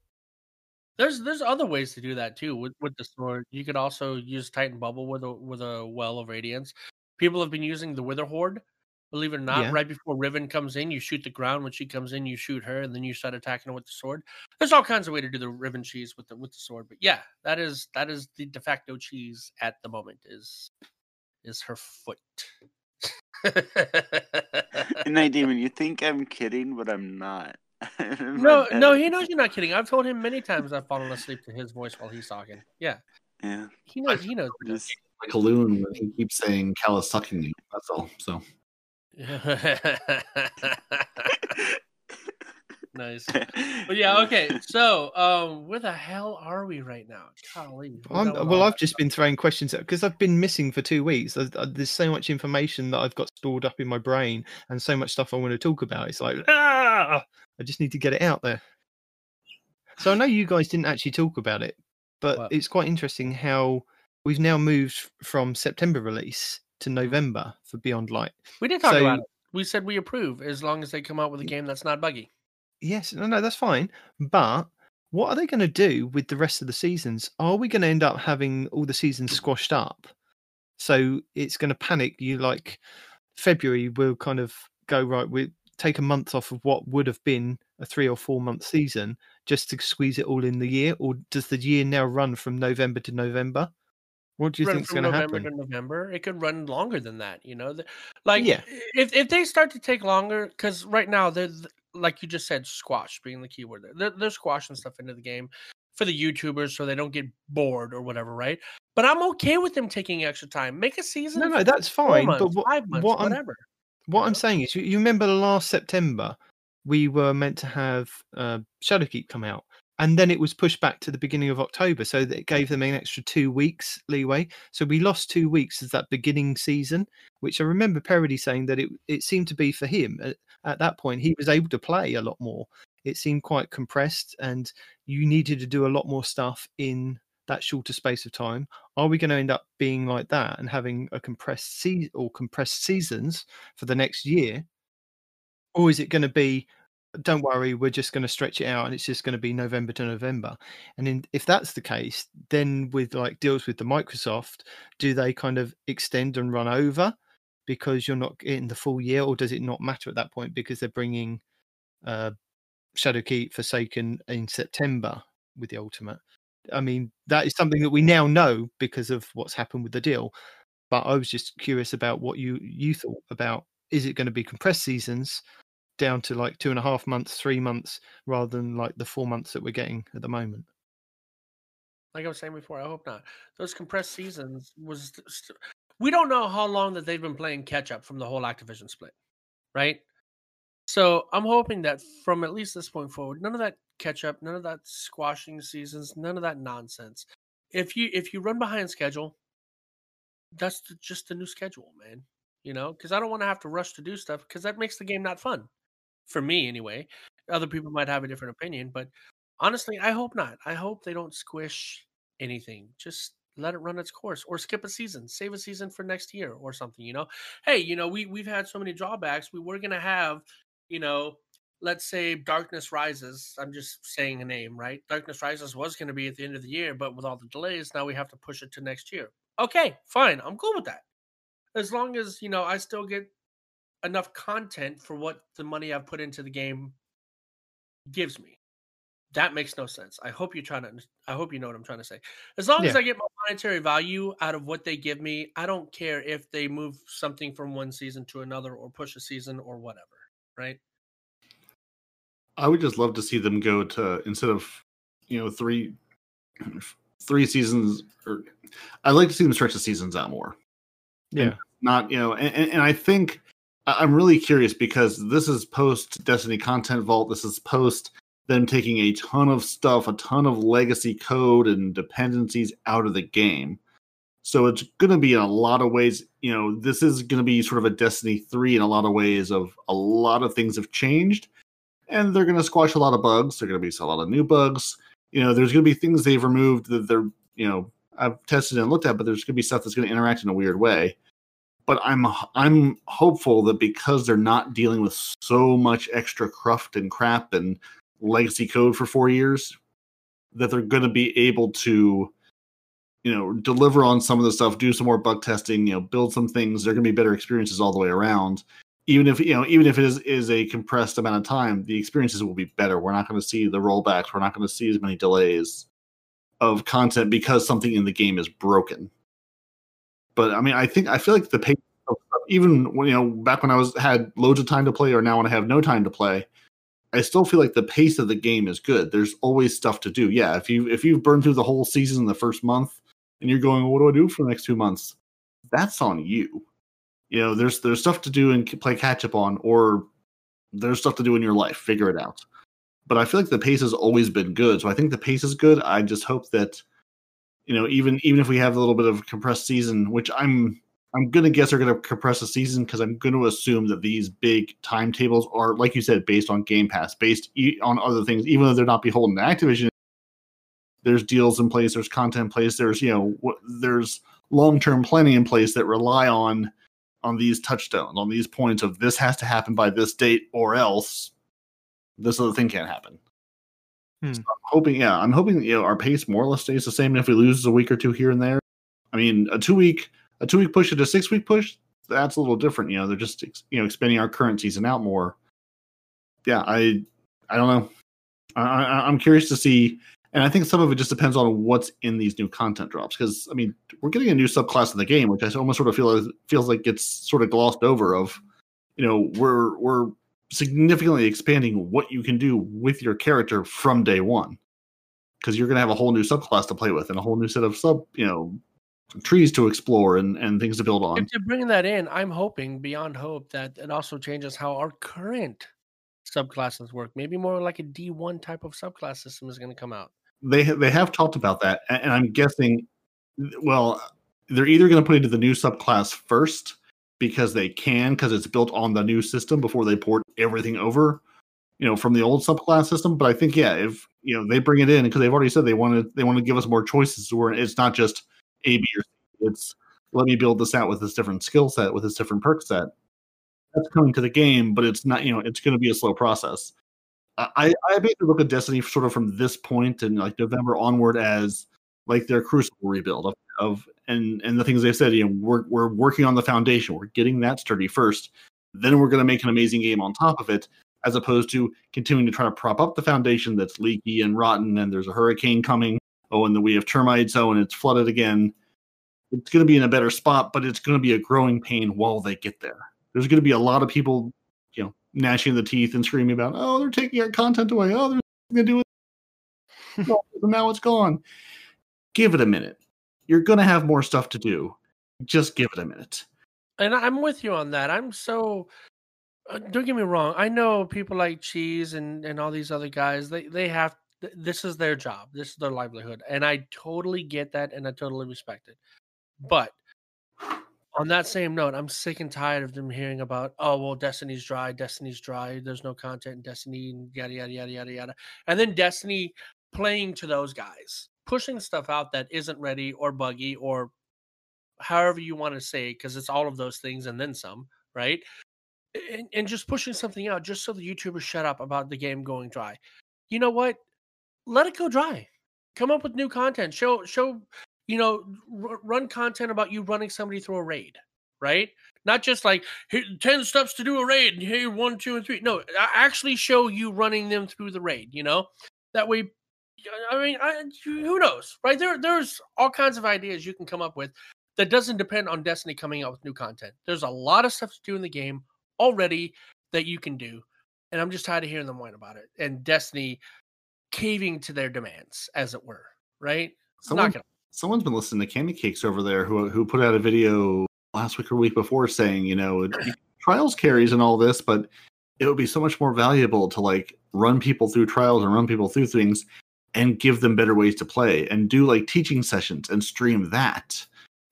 There's there's other ways to do that too with with the sword. You could also use Titan Bubble with a with a well of radiance. People have been using the Witherhoard. Believe it or not, Yeah. right before Riven comes in, you shoot the ground. When she comes in, you shoot her, and then you start attacking her with the sword. There's all kinds of way to do the Riven cheese with the with the sword. But yeah, that is that is the de facto cheese at the moment. Is is her foot. Night Demon, you think I'm kidding, but I'm not. In my no, no, he knows you're not kidding. I've told him many times I've fallen asleep to his voice while he's talking. Yeah, Yeah, he knows. He knows. just Like a loon when he keeps saying Cal is sucking me. That's all. So nice. But yeah, okay. So, um, where the hell are we right now? Golly. I'm, well, I've just been throwing questions because I've been missing for two weeks. There's, uh, there's so much information that I've got stored up in my brain and so much stuff I want to talk about. It's like, ah, Ah, I just need to get it out there. So I know you guys didn't actually talk about it, but it's quite interesting how we've now moved from September release to hmm. November for Beyond Light. We did talk so- about it. We said we approve as long as they come out with a game that's not buggy. Yes, no, no, that's fine. But what are they going to do with the rest of the seasons? Are we going to end up having all the seasons hmm. squashed up? So it's going to panic you like February will kind of go right. We take a month off of what would have been a three or four month season just to squeeze it all in the year, or does the year now run from November to November? What do you think is going to November happen? to November. It could run longer than that. You know, like Yeah. if if they start to take longer, because right now they're like you just said, squash being the keyword. there. They're, they're squashing stuff into the game for the YouTubers so they don't get bored or whatever, right? But I'm okay with them taking extra time. Make a season. No, no, that's fine. months, But what, five months, what I'm whatever. What I'm saying is, you, you remember last September, we were meant to have uh, Shadowkeep come out, and then it was pushed back to the beginning of October, so that it gave them an extra two weeks leeway. So we lost two weeks as that beginning season, which I remember Parody saying that it it seemed to be for him at, at that point. He was able to play a lot more. It seemed quite compressed, and you needed to do a lot more stuff in that shorter space of time. Are we going to end up being like that and having a compressed season or compressed seasons for the next year? Or is it going to be, don't worry, we're just going to stretch it out and it's just going to be November to November? And in, if that's the case, then with like deals with the Microsoft, do they kind of extend and run over because you're not getting the full year, or does it not matter at that point because they're bringing uh, Shadowkeep Forsaken in September with the Ultimate? I mean, that is something that we now know because of what's happened with the deal. But I was just curious about what you you thought about. Is it going to be compressed seasons down to like two and a half months, three months, rather than like the four months that we're getting at the moment? like I was saying before, I hope not. Those compressed seasons was st- we don't know how long that they've been playing catch up from the whole Activision split, right? So I'm hoping that from at least this point forward, none of that catch up, none of that squashing seasons, none of that nonsense. If you if you run behind schedule, that's the, just the new schedule, man. You know, because I don't want to have to rush to do stuff because that makes the game not fun for me anyway. Other people might have a different opinion, but honestly, I hope not. I hope they don't squish anything. Just let it run its course or skip a season, save a season for next year or something, you know. Hey, you know, we we've had so many drawbacks. We were going to have, you know, let's say Darkness Rises. I'm just saying a name, right? Darkness Rises was going to be at the end of the year, but with all the delays, now we have to push it to next year. Okay, fine. I'm cool with that. As long as, you know, I still get enough content for what the money I've put into the game gives me. That makes no sense. I hope you're trying to. I hope you know what I'm trying to say. As long as I get my monetary value out of what they give me, I don't care if they move something from one season to another or push a season or whatever. Right? I would just love to see them go to instead of you know three three seasons or I'd like to see them stretch the seasons out more. Yeah, Not you know, and, and- and I think I'm really curious because this is post Destiny Content Vault. This is post them taking a ton of stuff, a ton of legacy code and dependencies out of the game. So it's going to be in a lot of ways, you know, this is going to be sort of a Destiny 3 in a lot of ways of a lot of things have changed and they're going to squash a lot of bugs. They're going to be a lot of new bugs. you know, there's going to be things they've removed that they're, you know, I've tested and looked at, but there's going to be stuff that's going to interact in a weird way. But I'm I'm hopeful that because they're not dealing with so much extra cruft and crap and legacy code for four years, that they're going to be able to, you know, deliver on some of the stuff, do some more bug testing, you know, build some things. They're going to be better experiences all the way around. Even if you know, even if it is is a compressed amount of time, the experiences will be better. We're not going to see the rollbacks. We're not going to see as many delays of content because something in the game is broken. But I mean, I think I feel like the pace, even when you know, back when I was had loads of time to play, or now when I have no time to play, I still feel like the pace of the game is good. There's always stuff to do. Yeah, if you if you've burned through the whole season in the first month, and you're going, what do I do for the next two months? That's on you. You know, there's there's stuff to do and play catch up on, or there's stuff to do in your life. Figure it out but I feel like the pace has always been good. So I think the pace is good. I just hope that you know even even if we have a little bit of compressed season, which I'm I'm gonna guess are gonna compress the season because I'm gonna assume that these big timetables are like you said based on Game Pass, based e- on other things, even though they're not beholden to Activision. There's deals in place, there's content in place, there's you know w- there's long term planning in place that rely on on these touchstones, on these points of this has to happen by this date or else this other thing can't happen. Hmm. So I'm hoping, yeah, I'm hoping you know our pace more or less stays the same. If we lose a week or two here and there, I mean, a two week a two week push to a six week push, that's a little different. You know, they're just you know expanding our current season out more. Yeah, I I don't know. I, I, I'm curious to see, and I think some of it just depends on what's in these new content drops. Because I mean, we're getting a new subclass in the game, which I almost sort of feel feels like it's sort of glossed over. Of you know, we're we're significantly expanding what you can do with your character from day one because you're going to have a whole new subclass to play with and a whole new set of sub you know trees to explore and and things to build on If they're bringing that in, I'm hoping beyond hope that it also changes how our current subclasses work. Maybe more like a D1 type of subclass system is going to come out. They they have talked about that and i'm guessing well they're either going to put it into the new subclass first because they can because it's built on the new system before they port everything over you know from the old subclass system but i think yeah if you know they bring it in because they've already said they want to they want to give us more choices where it's not just a b or c it's let me build this out with this different skill set with this different perk set. That's coming to the game but it's not you know it's going to be a slow process I, I basically look at Destiny sort of from this point and like November onward as like their crucible rebuild of, of and and the things they said, you know, we're we're working on the foundation, we're getting that sturdy first, then we're gonna make an amazing game on top of it, as opposed to continuing to try to prop up the foundation that's leaky and rotten and there's a hurricane coming. Oh, and then we have termites, oh, and it's flooded again. It's gonna be in a better spot, but it's gonna be a growing pain while they get there. There's gonna be a lot of people, gnashing the teeth and screaming about, oh, they're taking our content away. Oh, they're going to do it. No, now it's gone. Give it a minute. You're going to have more stuff to do. Just give it a minute. And I'm with you on that. I'm so uh, don't get me wrong. I know people like Cheese and and all these other guys. They they have th- this is their job. This is their livelihood, and I totally get that, and I totally respect it. But on that same note, I'm sick and tired of them hearing about oh well, Destiny's dry, Destiny's dry. There's no content in Destiny, and yada yada yada yada yada. And then Destiny playing to those guys, pushing stuff out that isn't ready or buggy or however you want to say because it's all of those things and then some, right? And, and just pushing something out just so the YouTubers shut up about the game going dry. You know what? Let it go dry. Come up with new content. Show show you know r- run content about you running somebody through a raid, right? Not just like ten steps to do a raid. Here one, two, and three. No, I actually show you running them through the raid. You know that way. I mean, I, who knows, right? There, there's all kinds of ideas you can come up with that doesn't depend on Destiny coming out with new content. There's a lot of stuff to do in the game already that you can do, and I'm just tired of hearing them whine about it. And Destiny caving to their demands, as it were, right? Someone, Not gonna. Someone's been listening to Cammy Cakes over there who who put out a video last week or week before saying, you know, trials carries and all this, but it would be so much more valuable to like run people through trials and run people through things and give them better ways to play and do like teaching sessions and stream that.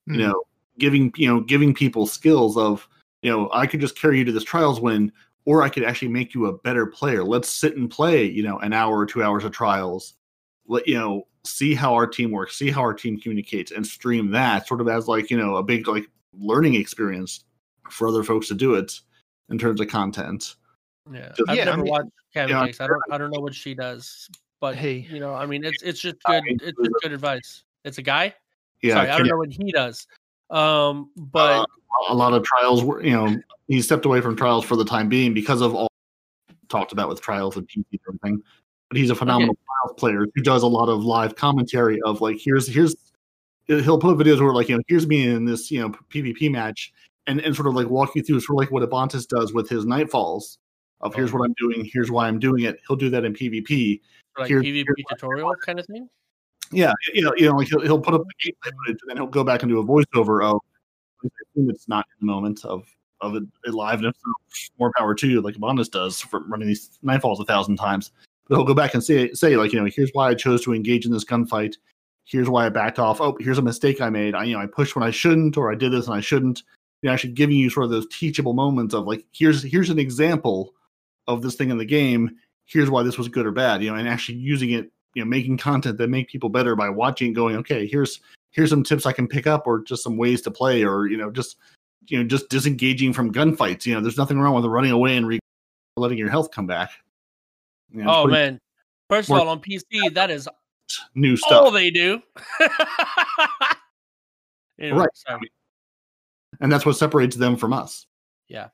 Hmm. You know, giving you know giving people skills of you know I could just carry you to this trials win, or I could actually make you a better player. Let's sit and play you know an hour or two hours of trials. let you know see how our team works, see how our team communicates, and stream that sort of as like you know a big like learning experience for other folks to do it in terms of content. Yeah, Just- I've Yeah, I never mean- watched Cammy Yeah, Cakes. I don't. I don't know what she does, but Hey. you know, I mean, it's it's just good. It's just good advice. It's a guy. Yeah, Sorry, I don't know what he does. Um, but Uh, a lot of trials were you know he stepped away from trials for the time being because of all talked about with trials and PC and everything. But he's a phenomenal trials player who does a lot of live commentary of like here's here's he'll put videos where like you know here's me in this you know PvP match and and sort of like walk you through sort of like what Abantis does with his nightfalls of here's Oh. what I'm doing here's why I'm doing it. He'll do that in PvP. like here's- PvP tutorial kind of thing. Yeah, you know, you know, like he'll, he'll put up the gameplay footage and then he'll go back and do a voiceover of. It's not in the moment of of it, it live, and more power to you, like Abandas does for running these nightfalls a thousand times. But he'll go back and say say like you know, here's why I chose to engage in this gunfight. Here's why I backed off. Oh, here's a mistake I made. I you know I pushed when I shouldn't, or I did this and I shouldn't. You know, actually giving you sort of those teachable moments of like here's here's an example of this thing in the game. Here's why this was good or bad. You know, and actually using it you know making content that make people better by watching going okay here's here's some tips i can pick up or just some ways to play or you know just you know just disengaging from gunfights you know there's nothing wrong with running away and re- letting your health come back You know, Oh pretty man! First of all, on PC, that is new stuff. all they do. Anyway, Right. sorry. and that's what separates them from us Yeah.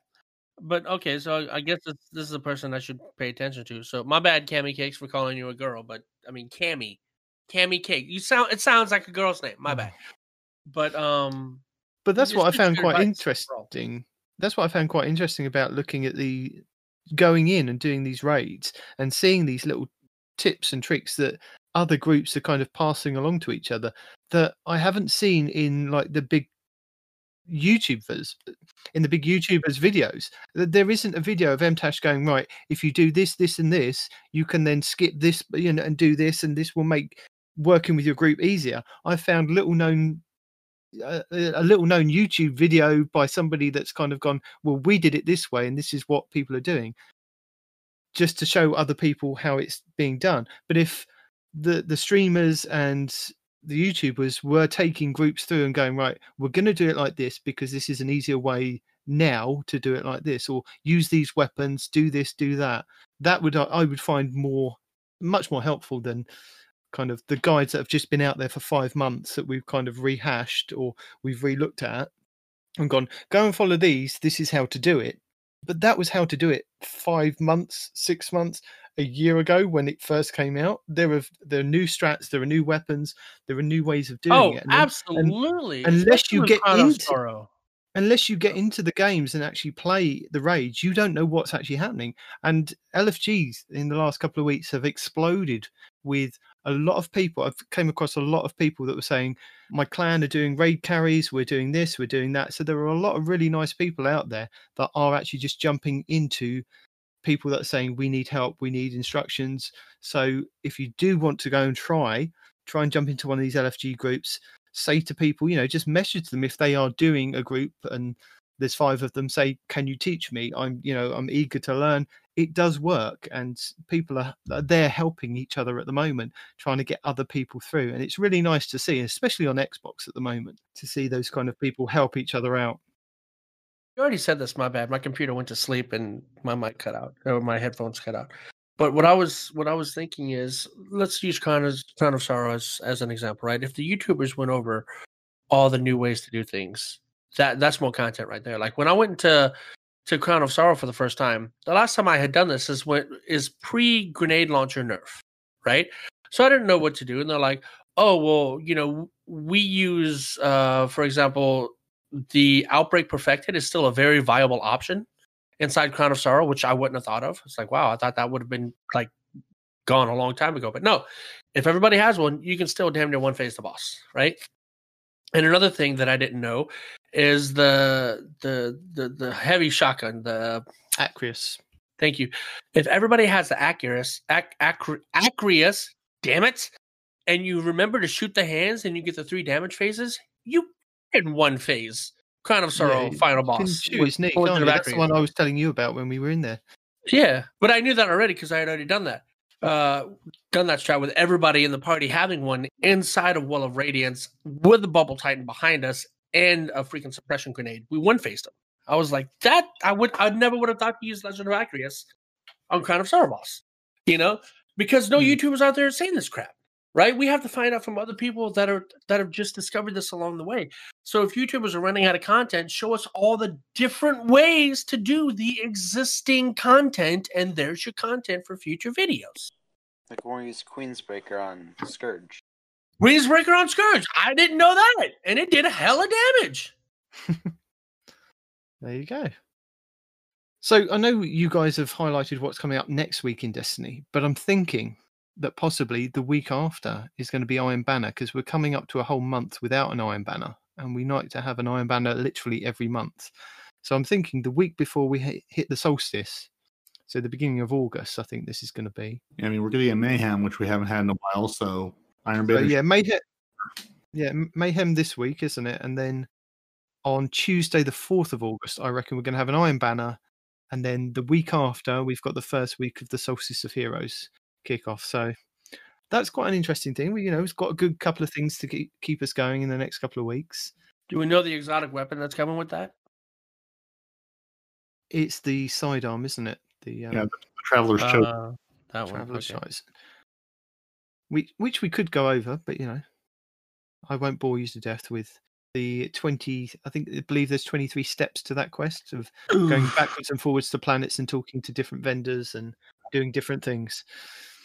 But okay, so I guess this, this is a person I should pay attention to. So my bad, Cammy Cakes, for calling you a girl. But I mean, Cammy, Cammy Cake. You sound it sounds like a girl's name. My bad. But um, But that's what I found quite interesting. That's what I found quite interesting about looking at the going in and doing these raids and seeing these little tips and tricks that other groups are kind of passing along to each other that I haven't seen in like the big YouTubers in the big YouTubers videos. Th- There isn't a video of MTash going right. If you do this, this, and this, you can then skip this, you know, and do this, and this will make working with your group easier. I found little known a, little known YouTube video by somebody that's kind of gone, well, we did it this way, and this is what people are doing, just to show other people how it's being done. But if the the streamers and the YouTubers were taking groups through and going, right, we're going to do it like this because this is an easier way now to do it like this, or use these weapons, do this, do that. That would I would find more, much more helpful than kind of the guides that have just been out there for five months that we've kind of rehashed or we've re-looked at and gone, go and follow these. This is how to do it. But that was how to do it five months, six months, a year ago when it first came out. There are there are new strats, there are new weapons, there are new ways of doing oh, it. and then- absolutely. unless you get into- Sorrow. unless you get into the games and actually play the raids, you don't know what's actually happening. And LFGs in the last couple of weeks have exploded with a lot of people. I've came across a lot of people that were saying, "My clan are doing raid carries. We're doing this. We're doing that." So there are a lot of really nice people out there that are actually just jumping into people that are saying, "We need help. We need instructions." So if you do want to go and try, try and jump into one of these LFG groups say to people, you know, just message them if they are doing a group and there's five of them, say, Can you teach me? I'm, you know, I'm eager to learn. It does work and people are, uh, they're there helping each other at the moment, trying to get other people through. And it's really nice to see, especially on Xbox at the moment, to see those kind of people help each other out. You already said this. My bad. My computer went to sleep and my mic cut out, or my headphones cut out. But what I was what I was thinking is, let's use Crown of, Crown of Sorrow as, as an example, right? If the YouTubers went over all the new ways to do things, that that's more content right there. Like when I went to to Crown of Sorrow for the first time, the last time I had done this is when is pre grenade launcher nerf, right? So I didn't know what to do, and they're like, "Oh, well, you know, we use, uh, for example, the Outbreak Perfected is still a very viable option inside Crown of Sorrow, which I wouldn't have thought of. It's like, wow, I thought that would have been like gone a long time ago. But no, if everybody has one, you can still damn near one phase the boss, right? And another thing that I didn't know is the the the the heavy shotgun, the Acrius. Thank you. If everybody has the Acurus, ac- Acri- Acrius, damn it, and you remember to shoot the hands and you get the three damage phases, you in one phase. Crown of Sorrow you final You boss. shoot with his knee, Fortune can't of you? That's the one I was telling you about when we were in there. Yeah, but I knew that already because I had already done that. uh, done that strat with everybody in the party having one inside of Well of Radiance with the Bubble Titan behind us and a freaking suppression grenade. We one faced them. I was like, that I would I never would have thought to use Legend of Acrius on Crown of Boss. You know, because no Hmm. YouTubers out there are saying this crap. Right? We have to find out from other people that are that have just discovered this along the way. So if YouTubers are running out of content, show us all the different ways to do the existing content, and there's your content for future videos. Like when we use Queensbreaker on Scourge. Breezebreaker on Scourge. I didn't know that, and it did a hell of damage. There you go. So I know you guys have highlighted what's coming up next week in Destiny, but I'm thinking that possibly the week after is going to be Iron Banner because we're coming up to a whole month without an Iron Banner, and we like to have an Iron Banner literally every month. So I'm thinking the week before we hit, hit the solstice, so the beginning of August, I think this is going to be. I mean, we're getting a mayhem, which we haven't had in a while. So Iron So Banner. yeah, mayhem. Yeah, mayhem this week, isn't it? And then on Tuesday, the fourth of August, I reckon we're going to have an Iron Banner, and then the week after, we've got the first week of the Solstice of Heroes kickoff. So that's quite an interesting thing. We, you know, it's got a good couple of things to keep keep us going in the next couple of weeks. Do we know the exotic weapon that's coming with that? It's the sidearm, isn't it? The um, Yeah, the Traveler's Choke. Uh, that one. Traveler's okay. Choice. We, which we could go over, but you know, I won't bore you to death with the 20. I think I believe there's 23 steps to that quest of going backwards and forwards to planets and talking to different vendors and doing different things.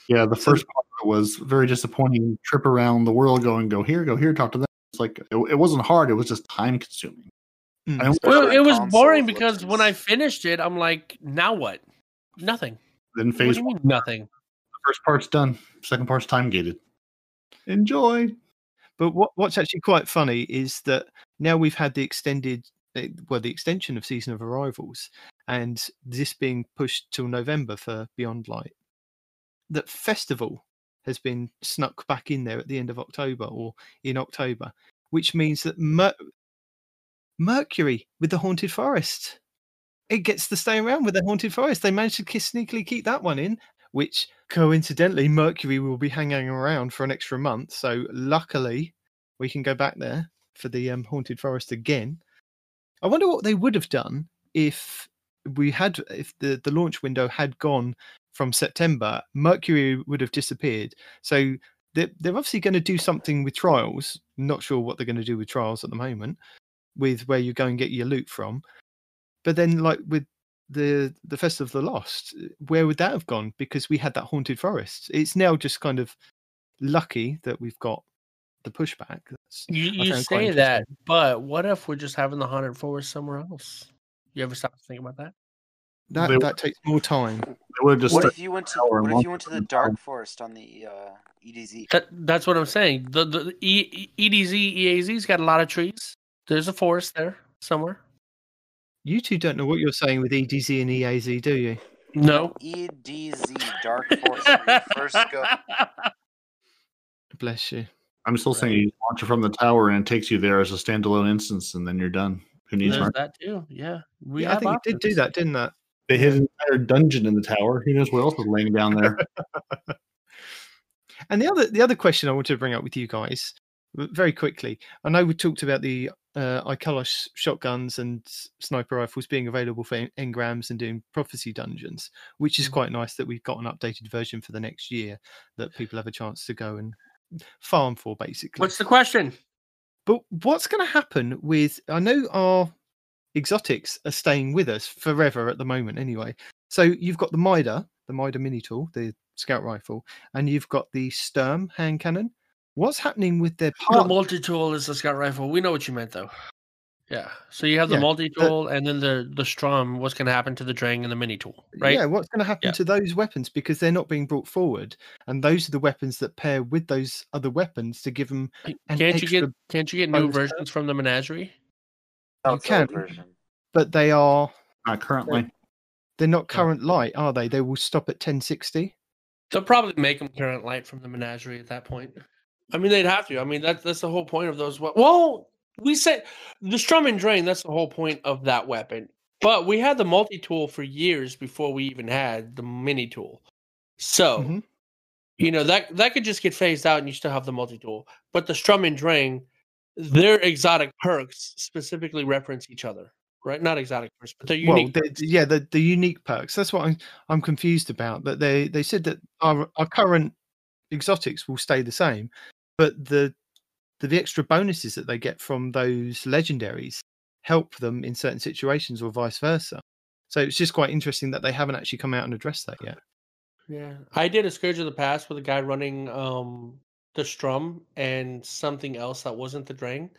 Yeah, the first part was very disappointing. Trip around the world, going go here, go here, talk to them. It's like it, it wasn't hard. It was just time consuming. Mm. Well, it was boring because when I finished it, I'm like, now what? Nothing. Then What do phase you one, nothing? First part's done. Second part's time gated. Enjoy. But what, what's actually quite funny is that now we've had the extended, eh, well, the extension of Season of Arrivals, and this being pushed till November for Beyond Light, that Festival has been snuck back in there at the end of October or in October, which means that Mer- Mercury with the Haunted Forest, it gets to stay around with the Haunted Forest. They managed to ki- sneakily keep that one in, which coincidentally Mercury will be hanging around for an extra month. So luckily, we can go back there for the um, Haunted Forest again. I wonder what they would have done if we had if the the launch window had gone from September. Mercury would have disappeared. So they're, they're obviously going to do something with trials. Not sure what they're going to do with trials at the moment, with where you go and get your loot from. But then, like with the the Festival of the Lost, where would that have gone? Because we had that haunted forest. It's now just kind of lucky that we've got the pushback. That's, You, you say that, but what if we're just having the haunted forest somewhere else? You ever stop to think about that? that They- that takes more time. They would have just What if you went to What if you went to the from Dark Forest on the uh, EDZ? That that's what I'm saying. The the E- EDZ EAZ's got a lot of trees. There's a forest there somewhere. You two don't know what you're saying with EDZ and EAZ, do you? No. EDZ Dark Forest. When you first go, Bless you. I'm still saying you launch it from the tower and it takes you there as a standalone instance, and then you're done. Who needs There's that too. Yeah. We yeah, I have think it did do that, didn't that? They hit an entire dungeon in the tower. Who knows what else was laying down there? And the other the other question I wanted to bring up with you guys very quickly. I know we talked about the uh, IKELOS shotguns and sniper rifles being available for en- engrams and doing prophecy dungeons, which is Mhm. quite nice that we've got an updated version for the next year that people have a chance to go and farm for, basically. What's the question? But what's going to happen with? I know our exotics are staying with us forever at the moment, anyway. So you've got the Mida, the Mida mini tool, the scout rifle, and you've got the Sturm hand cannon. What's happening with their The multi tool is the scout rifle. We know what you meant though. Yeah. So you have the Yeah, multi tool and then the the strum. What's going to happen to the Drang and the mini tool? Right. Yeah, what's going to happen Yeah. to those weapons because they're not being brought forward, and those are the weapons that pair with those other weapons to give them. an Can't you get can't you get new bonus versions from the menagerie? outside can. version. But they are Not currently. they're not oh. current light, are they? They will stop at 1060. They'll probably make them current light from the menagerie at that point. I mean, they'd have to. I mean, that's that's the whole point of those. we- Well, we said the strum and drain. That's the whole point of that weapon. But we had the multi tool for years before we even had the mini tool. So Mhm. you know that that could just get phased out and you still have the multi tool. But the Strum and Drain, their exotic perks specifically reference each other, right? Not exotic perks, but they're unique. Well, the, yeah, the, the unique perks. That's what I'm I'm confused about. That they they said that our our current exotics will stay the same, but the the, the extra bonuses that they get from those legendaries help them in certain situations or vice versa. So it's just quite interesting that they haven't actually come out and addressed that yet. Yeah, I did a Scourge of the Past with a guy running um the Strum and something else that wasn't the Drain,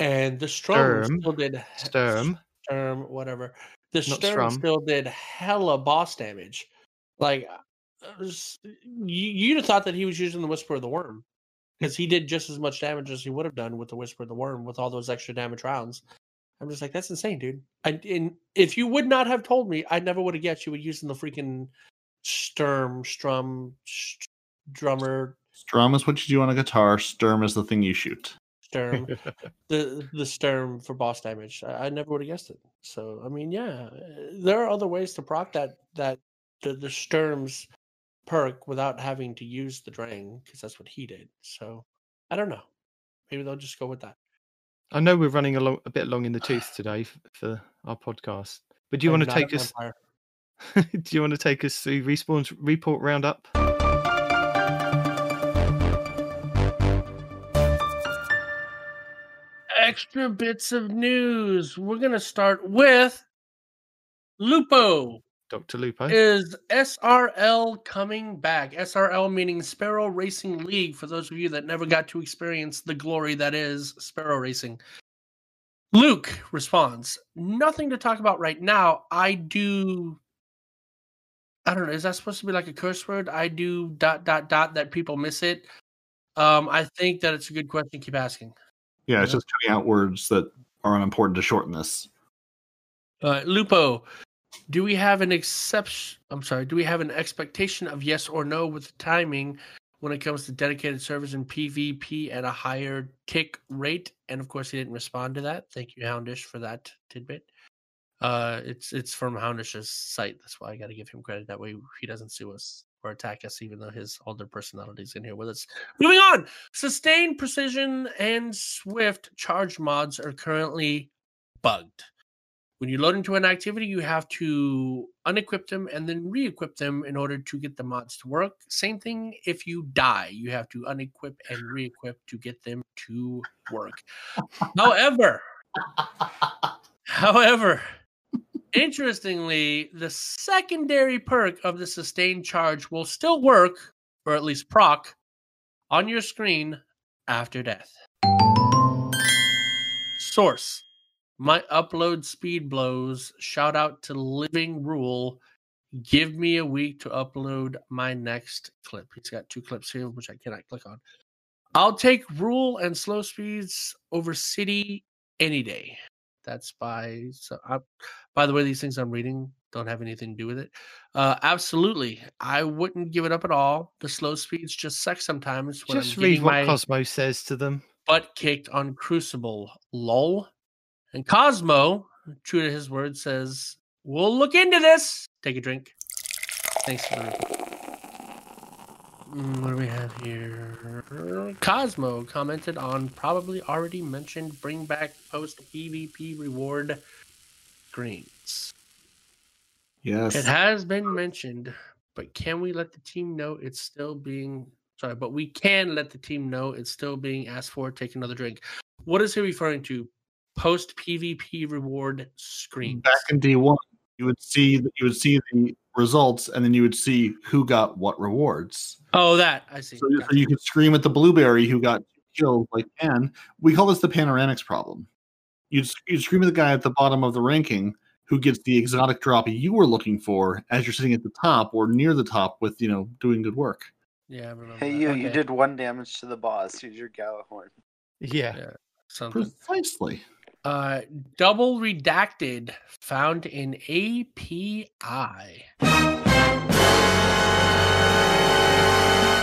and the Strum Sturm. still did Sturm. Sturm, whatever. The Not Sturm Strum. still did hella boss damage. Like, uh, was- you, you'd have thought that he was using the Whisper of the Worm because he did just as much damage as he would have done with the Whisper of the Worm with all those extra damage rounds. I'm just like, that's insane, dude. I, and if you would not have told me, I never would have guessed you were using the freaking Sturm, Strum, st- Drummer, Strum is what you do on a guitar. Sturm is the thing you shoot. Sturm, the the Sturm for boss damage. I, I never would have guessed it. So I mean, yeah, there are other ways to proc that that the, the Sturm's perk without having to use the drain because that's what he did. So I don't know. Maybe they'll just go with that. I know we're running a, lo- a bit long in the tooth today f- for our podcast, but do you I'm want to take us? do you want to take us through respawn's report roundup? Extra bits of news. We're gonna start with Lupo. Doctor Lupo. Is SRL coming back? SRL meaning Sparrow Racing League, for those of you that never got to experience the glory that is Sparrow Racing. Luke responds, Nothing to talk about right now. I do. I don't know. Is that supposed to be like a curse word? I do dot dot dot that people miss it. Um, I think that it's a good question. Keep asking. Yeah, it's Yeah. just cutting out words that are unimportant to shorten this. Uh, Lupo, do we have an exception? I'm sorry. Do we have an expectation of yes or no with the timing when it comes to dedicated servers in PvP at a higher tick rate? And of course, he didn't respond to that. Thank you, Houndish, for that tidbit. Uh, it's it's from Houndish's site. That's why I got to give him credit. That way, he doesn't sue us or attack us, even though his older personality's in here with us. Moving on. Sustained precision and swift charge mods are currently bugged. When you load into an activity, you have to unequip them and then re-equip them in order to get the mods to work. Same thing if you die, you have to unequip and re-equip to get them to work. however, however, interestingly, the secondary perk of the sustained charge will still work, or at least proc, on your screen after death. Source my upload speed blows. Shout out to Living Rule. Give me a week to upload my next clip. He's got two clips here, which I cannot click on. I'll take rule and slow speeds over city any day. That's by so. I, by the way, these things I'm reading don't have anything to do with it. Uh, absolutely, I wouldn't give it up at all. The slow speeds just suck sometimes. When Just I'm read what Cozmo says to them. butt kicked on Crucible. Lol. And Cozmo, true to his word, says, We'll look into this. Take a drink. Thanks for. Mm, What do we have here? Cozmo commented on probably already mentioned bring back post PvP reward screens. Yes. It has been mentioned, but can we let the team know it's still being sorry, but we can let the team know it's still being asked for. Take another drink. What is he referring to? Post PvP reward screens. Back in D1, you would see you would see the results, and then you would see who got what rewards. Oh, that I see. So, so you could scream at the blueberry who got killed like Pan. We call this the panoramics problem. You'd, you'd scream at the guy at the bottom of the ranking who gets the exotic drop you were looking for as you're sitting at the top or near the top with you know doing good work. Yeah, I remember. Hey, that. you, you did one damage to the boss. Use your Gjallarhorn. Yeah. Yeah. Precisely. Uh, double redacted found in API.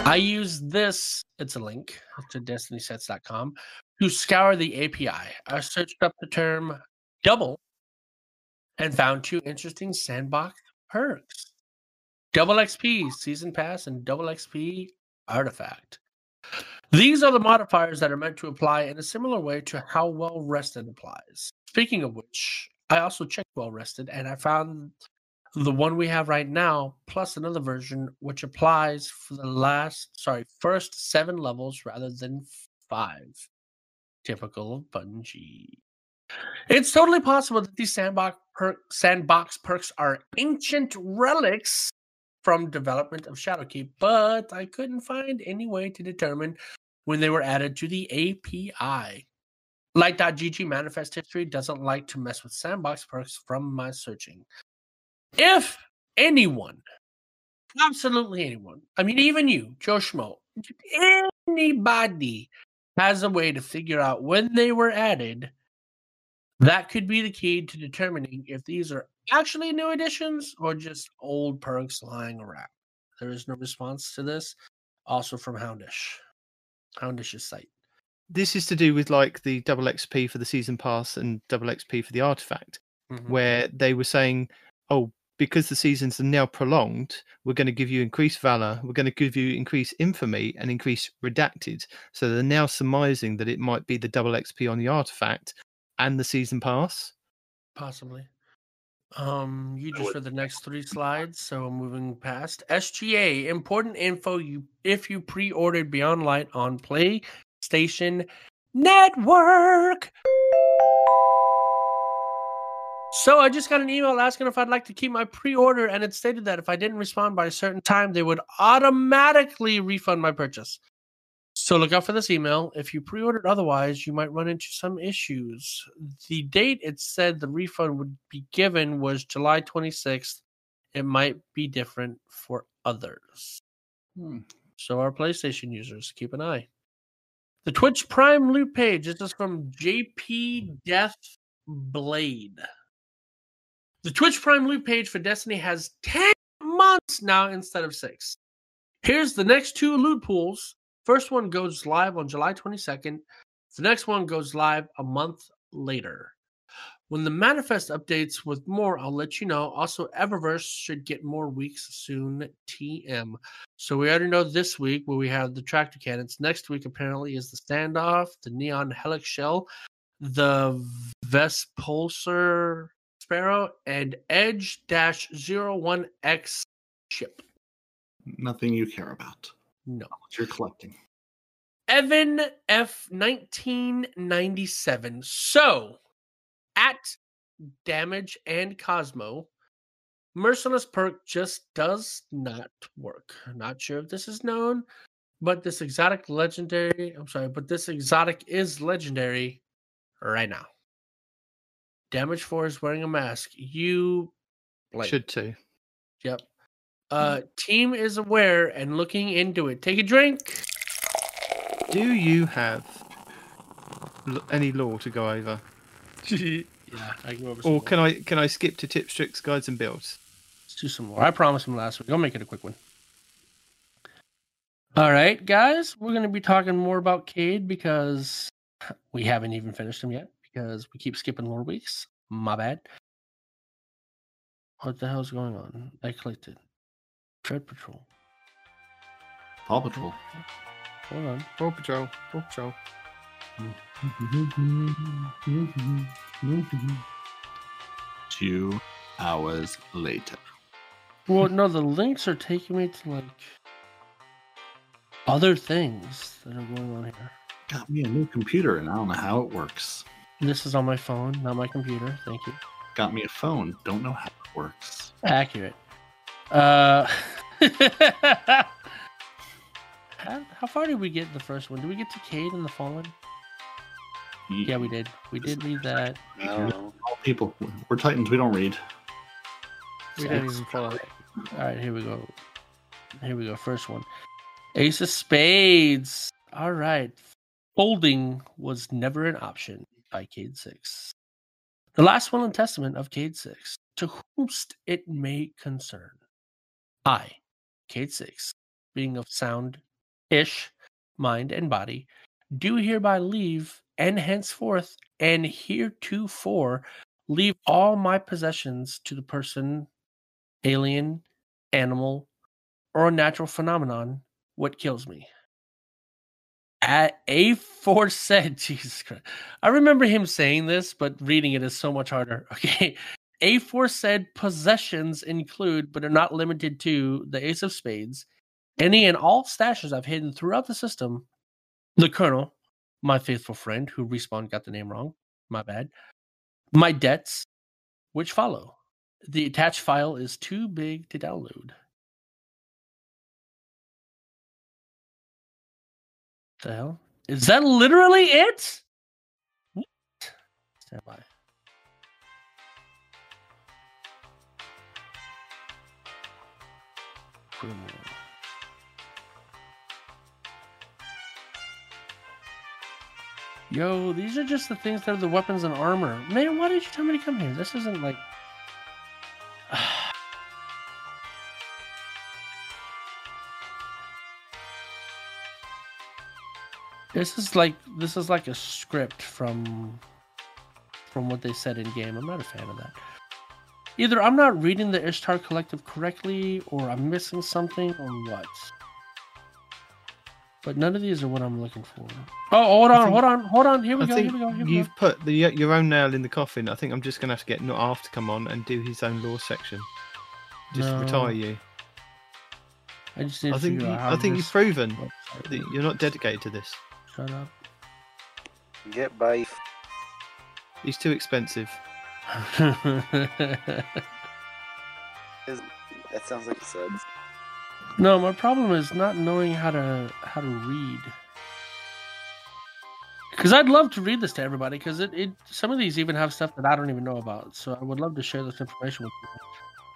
I use this, it's a link to destinysets.com, to scour the API. I searched up the term double and found two interesting sandbox perks. double XP season pass and double XP artifact. These are the modifiers that are meant to apply in a similar way to how well rested applies. Speaking of which, I also checked well rested and I found the one we have right now plus another version which applies for the last sorry first seven levels rather than five typical of bungie it's totally possible that these sandbox, per- sandbox perks are ancient relics from development of shadowkeep but i couldn't find any way to determine when they were added to the api light.gg manifest history doesn't like to mess with sandbox perks from my searching if anyone, absolutely anyone, I mean, even you, Joe Schmo, anybody has a way to figure out when they were added, that could be the key to determining if these are actually new additions or just old perks lying around. There is no response to this. Also from Houndish, Houndish's site. This is to do with like the double XP for the season pass and double XP for the artifact, Mhm. where they were saying, "Oh, because the seasons are now prolonged, we're going to give you increased valor, we're going to give you increased infamy and increased redacted." So they're now surmising that it might be the double XP on the artifact and the season pass. Possibly. Um, you just read the next three slides, so moving past SGA. Important info you if you pre-ordered Beyond Light on PlayStation Network. So I just got an email asking if I'd like to keep my pre-order, and it stated that if I didn't respond by a certain time, they would automatically refund my purchase. So look out for this email. If you pre-ordered otherwise, you might run into some issues. The date it said the refund would be given was July 26th. It might be different for others. Hmm. So our PlayStation users, keep an eye. The Twitch Prime loot page. This is from JP Death Blade. The Twitch Prime loot page for Destiny has 10 months now instead of six. Here's the next two loot pools. First one goes live on July 22nd. The next one goes live a month later. When the manifest updates with more, I'll let you know. Also, Eververse should get more weeks soon. TM. So we already know this week where we have the tractor cannons. Next week apparently is the standoff, the neon helix shell, the Vespulsar Sparrow, and Edge Dash 01X ship. Nothing you care about. No. What you're collecting. Evan F 1997. So, at Damage and Cozmo, Merciless perk just does not work. Not sure if this is known, but this exotic legendary, I'm sorry, but this exotic is legendary right now. Damage 4 is wearing a mask. You blank. Should too. Yep. Uh, team is aware and looking into it. Take a drink. Do you have l- any law to go over, yeah, I can go over some or more. can I can I skip to tips, tricks, guides, and builds? Let's do some more. I promised him last week. I'll make it a quick one. All right, guys, we're going to be talking more about Cade because we haven't even finished him yet because we keep skipping lore weeks. My bad. What the hell's going on? I clicked it. Tread Patrol. Paw Patrol. Hold on. Paw Patrol. Paw Patrol. Two hours later. Well, no, the links are taking me to like other things that are going on here. Got me a new computer and I don't know how it works. This is on my phone, not my computer. Thank you. Got me a phone. Don't know how it works. Accurate. Uh, how, how far did we get in the first one? Did we get to Cade and the Fallen? Yeah, we did. We did read that. I don't know. All people, we're Titans. We don't read. We didn't even follow. All right, here we go. Here we go. First one. Ace of Spades. All right. Folding was never an option by Cade 6. The last will and testament of Cade 6. To whomst it may concern. I, Cade 6, being of sound ish mind and body, do hereby leave and henceforth and heretofore leave all my possessions to the person, alien, animal, or natural phenomenon what kills me. At A4 Jesus Christ. I remember him saying this, but reading it is so much harder. Okay. A4 possessions include, but are not limited to, the Ace of Spades, any and all stashes I've hidden throughout the system, the Colonel, my faithful friend who respawn got the name wrong, my bad, my debts, which follow. The attached file is too big to download. The hell? Is that literally it? What? Stand by. Yo, these are just the things that are the weapons and armor. Man, why did you tell me to come here? This isn't like. this is like this is like a script from from what they said in game. I'm not a fan of that. Either I'm not reading the Ishtar Collective correctly, or I'm missing something, or what. But none of these are what I'm looking for. Oh, hold on, think- hold on, hold on. Here we I go. Here we go. Here we go. you've put the your own nail in the coffin. I think I'm just gonna have to get not half to come on and do his own law section. Just No. retire you. I just need I to think figure you, out how I think you've proven website that you're not dedicated to this. Shut up. Get by. He's too expensive. That sounds like a suds. no, my problem is not knowing how to how to read. Because I'd love to read this to everybody. Because it, it some of these even have stuff that I don't even know about. So I would love to share this information with people.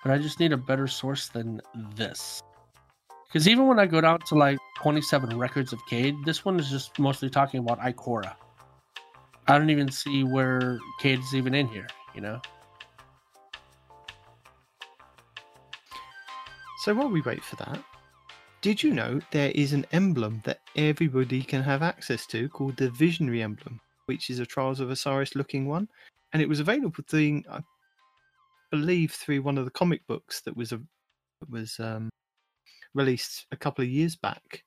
But I just need a better source than this. Because even when I go down to like 27 records of Cade, this one is just mostly talking about Ikora. I don't even see where Cade's even in here. You know. So while we wait for that, did you know there is an emblem that everybody can have access to called the Visionary Emblem, which is a Trials of Osiris looking one, and it was available through, I believe, through one of the comic books that was a was um, released a couple of years back,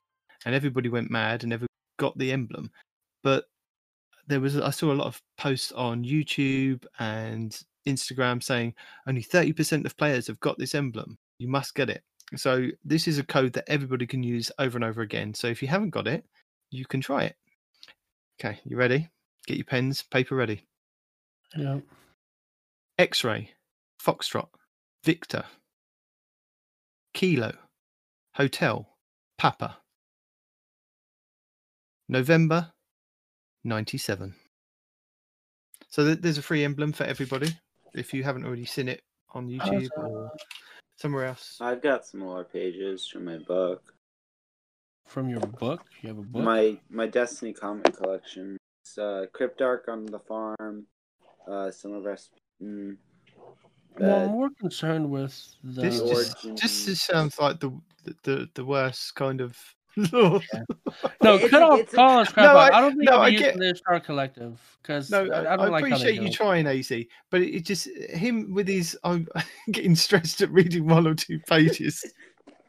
and everybody went mad and everybody got the emblem, but there was I saw a lot of posts on YouTube and Instagram saying only 30% of players have got this emblem. You must get it. So this is a code that everybody can use over and over again. So if you haven't got it, you can try it. Okay, you ready? Get your pens, paper ready. Yeah. X-ray, Foxtrot, Victor, Kilo, Hotel, Papa. November 97. So th- there's a free emblem for everybody. If you haven't already seen it on YouTube or somewhere else. I've got some more pages from my book. From your book, you have a book. My my Destiny comic collection. It's uh, Cryptarch on the farm. Uh, some of us. Mm, well, uh, I'm more concerned with the. This just, origin- just just sounds like the the, the worst kind of law. no, It's cut off it's a- Collins crap No. I- I don't think no, I'm I using get- the Star Collective because No, I, I I, don't like how they appreciate you trying, AC, but it just him with his. I'm getting stressed at reading one or two pages.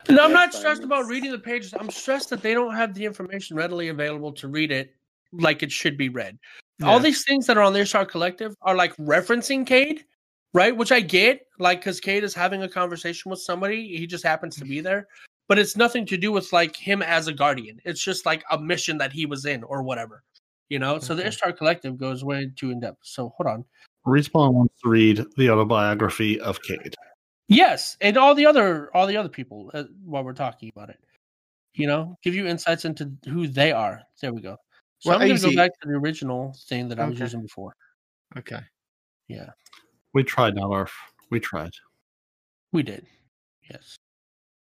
No, I'm not stressed about reading the pages. I'm stressed that they don't have the information readily available to read it like it should be read. All these things that are on their Star Collective are like referencing Cade, right? Which I get, like, because Cade is having a conversation with somebody. He just happens to be there. But it's nothing to do with like him as a guardian. It's just like a mission that he was in or whatever. You know? So the Okay. Ishtar Collective goes way too in depth. So hold on. Respawn wants to read the autobiography of Cade. Yes, and all the other all the other people uh, while we're talking about it. You know, give you insights into who they are. There we go. So Well, I'm going to go back to the original thing that I was Okay. using before. Okay. Yeah. We tried, Nalarf. We tried. We did. Yes.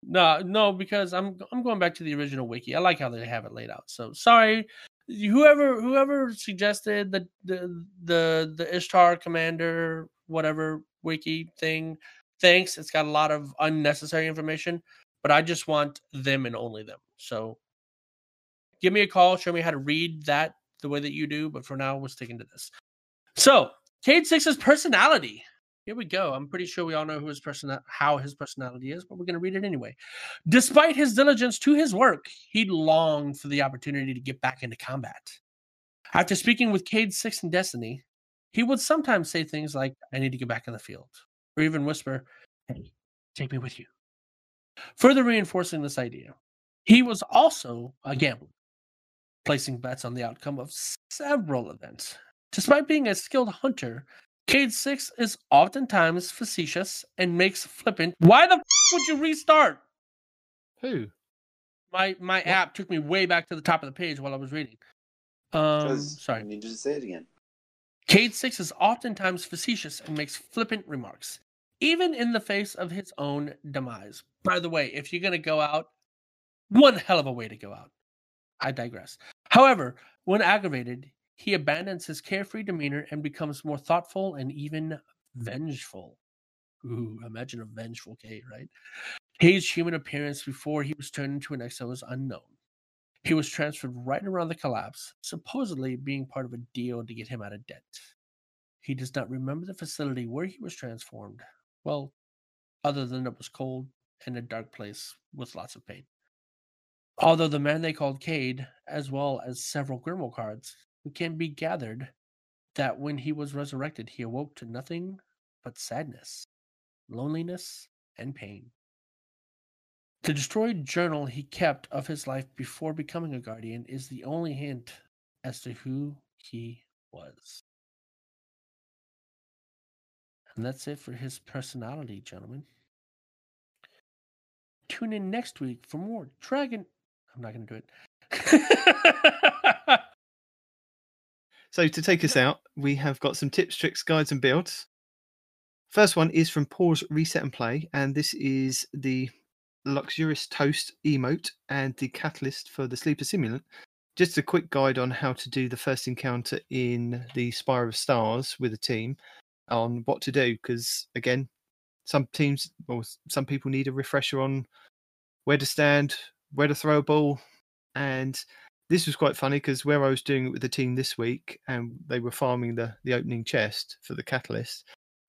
No, no, because I'm I'm going back to the original wiki. I like how they have it laid out. So sorry, whoever whoever suggested the the the, the Ishtar Commander whatever wiki thing. Thanks. It's got a lot of unnecessary information, but I just want them and only them. So give me a call. Show me how to read that the way that you do. But for now, we're sticking to this. So Cade Six's personality. Here we go. I'm pretty sure we all know who his person how his personality is, but we're going to read it anyway. Despite his diligence to his work, he longed for the opportunity to get back into combat. After speaking with Cade Six and Destiny, he would sometimes say things like, I need to get back in the field, or even whisper, Hey, take me with you. Further reinforcing this idea, he was also a gambler, placing bets on the outcome of several events. Despite being a skilled hunter, Cade 6 is oftentimes facetious and makes flippant. Why the f- would you restart? Who? My my app took me way back to the top of the page while I was reading. Um, sorry. I need you to say it again. Cade Six is oftentimes facetious and makes flippant remarks, even in the face of his own demise. By the way, if you're going to go out, one hell of a way to go out. I digress. However, when aggravated, he abandons his carefree demeanor and becomes more thoughtful and even vengeful. Ooh, imagine a vengeful Cade, right? Cade's human appearance before he was turned into an exo is unknown. He was transferred right around the collapse, supposedly being part of a deal to get him out of debt. He does not remember the facility where he was transformed. Well, other than it was cold and a dark place with lots of pain. Although the man they called Cade, as well as several Grimoire cards, can be gathered that when he was resurrected, he awoke to nothing but sadness, loneliness, and pain. The destroyed journal he kept of his life before becoming a guardian is the only hint as to who he was. And that's it for his personality, gentlemen. Tune in next week for more Dragon. I'm not going to do it. So to take us out, we have got some tips, tricks, guides, and builds. First one is from Pause, Reset, and Play, and this is the Luxurious Toast emote and the catalyst for the Sleeper Simulant. Just a quick guide on how to do the first encounter in the Spire of Stars with a team on what to do, because again, some teams or some people need a refresher on where to stand, where to throw a ball, and this was quite funny because where I was doing it with the team this week and they were farming the, the opening chest for the catalyst,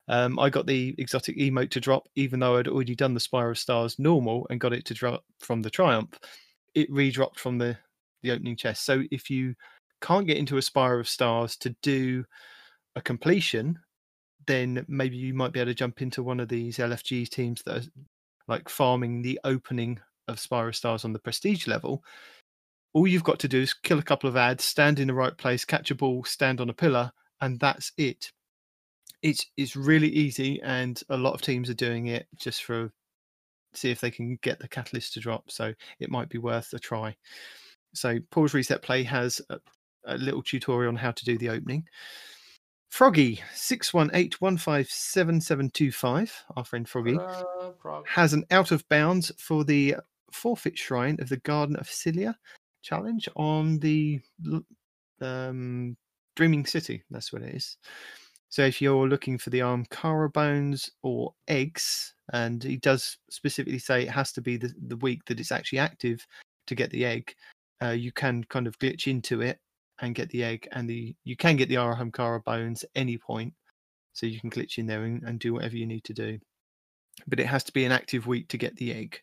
um, I got the exotic emote to drop even though I'd already done the Spire of Stars normal and got it to drop from the Triumph. It re-dropped from the, the opening chest. So if you can't get into a Spire of Stars to do a completion, then maybe you might be able to jump into one of these LFG teams that are like farming the opening of Spire of Stars on the prestige level all you've got to do is kill a couple of ads, stand in the right place, catch a ball, stand on a pillar, and that's it. It's it's really easy, and a lot of teams are doing it just for see if they can get the catalyst to drop. So it might be worth a try. So pause reset play has a, a little tutorial on how to do the opening. Froggy six one eight one five seven seven two five. Our friend Froggy Uh, has an out of bounds for the forfeit shrine of the Garden of Esila challenge on the um, Dreaming City. That's what it is. So if you're looking for the Ahamkara bones or eggs, and he does specifically say it has to be the, the week that it's actually active to get the egg, uh, you can kind of glitch into it and get the egg, and the you can get the Ahamkara bones any point. So you can glitch in there and, and do whatever you need to do but it has to be an active week to get the egg.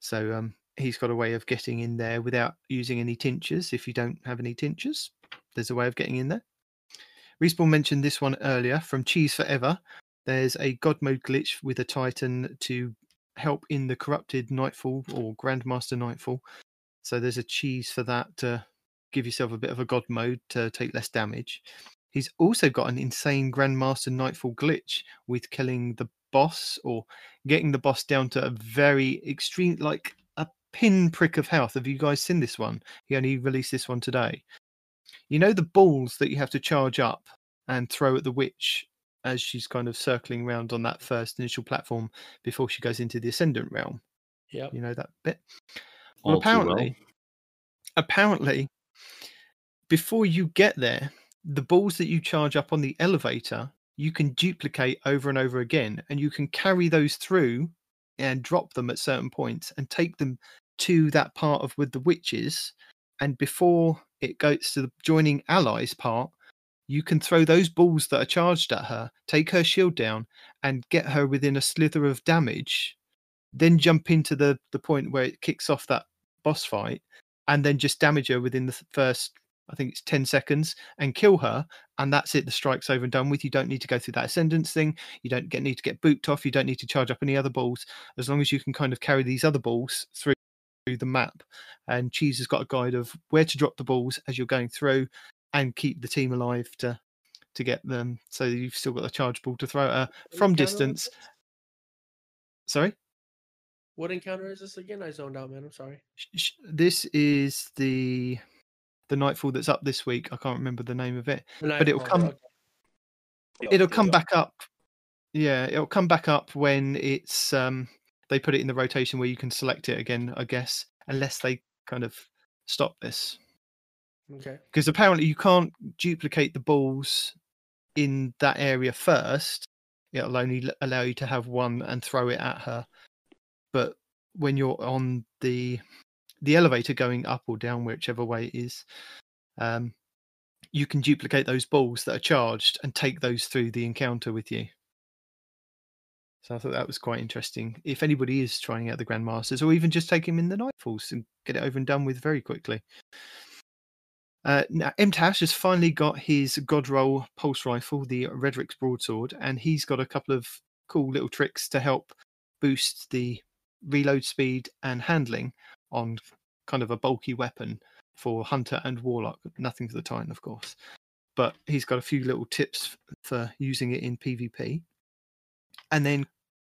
So um, he's got a way of getting in there without using any tinctures. If you don't have any tinctures, there's a way of getting in there. Respawn mentioned this one earlier from Cheese Forever. There's a God mode glitch with a Titan to help in the corrupted Nightfall or Grandmaster Nightfall. So there's a cheese for that to give yourself a bit of a God mode to take less damage. He's also got an insane Grandmaster Nightfall glitch with killing the boss or getting the boss down to a very extreme, like pinprick of health. Have you guys seen this one? He only released this one today. You know the balls that you have to charge up and throw at the witch as she's kind of circling around on that first initial platform before she goes into the ascendant realm. Yeah, You know that bit. Well, All too well. apparently, apparently, before you get there, the balls that you charge up on the elevator, you can duplicate over and over again, and you can carry those through and drop them at certain points and take them to that part of with the witches. And before it goes to the joining allies part, you can throw those balls that are charged at her, take her shield down, and get her within a slither of damage. Then jump into the the point where it kicks off that boss fight, and then just damage her within the first, I think it's ten seconds, and kill her. And that's it. The strike's over and done with. You don't need to go through that ascendance thing. You don't get need to get booped off. You don't need to charge up any other balls. As long as you can kind of carry these other balls through through the map. And Cheese has got a guide of where to drop the balls as you're going through, and keep the team alive to to get them. So you've still got the charge ball to throw at her from distance. Sorry, What encounter is this again? I zoned out, man. I'm sorry. This is the the nightfall that's up this week. I can't remember the name of it. But it'll come- okay. It'll come back up. Yeah, it'll come back up when it's um they put it in the rotation where you can select it again. I guess unless they kind of stop this. Okay. because apparently you can't duplicate the balls in that area first. It'll only allow you to have one and throw it at her. But when you're on the the elevator going up or down, whichever way it is, um, you can duplicate those balls that are charged and take those through the encounter with you. So I thought that was quite interesting. If anybody is trying out the Grandmasters, or even just take him in the Nightfalls and get it over and done with very quickly. Uh, now, MTash has finally got his Godroll pulse rifle, the Redrix's Broadsword, and he's got a couple of cool little tricks to help boost the reload speed and handling on kind of a bulky weapon for Hunter and Warlock. Nothing for the Titan, of course, but he's got a few little tips for using it in PvP. And then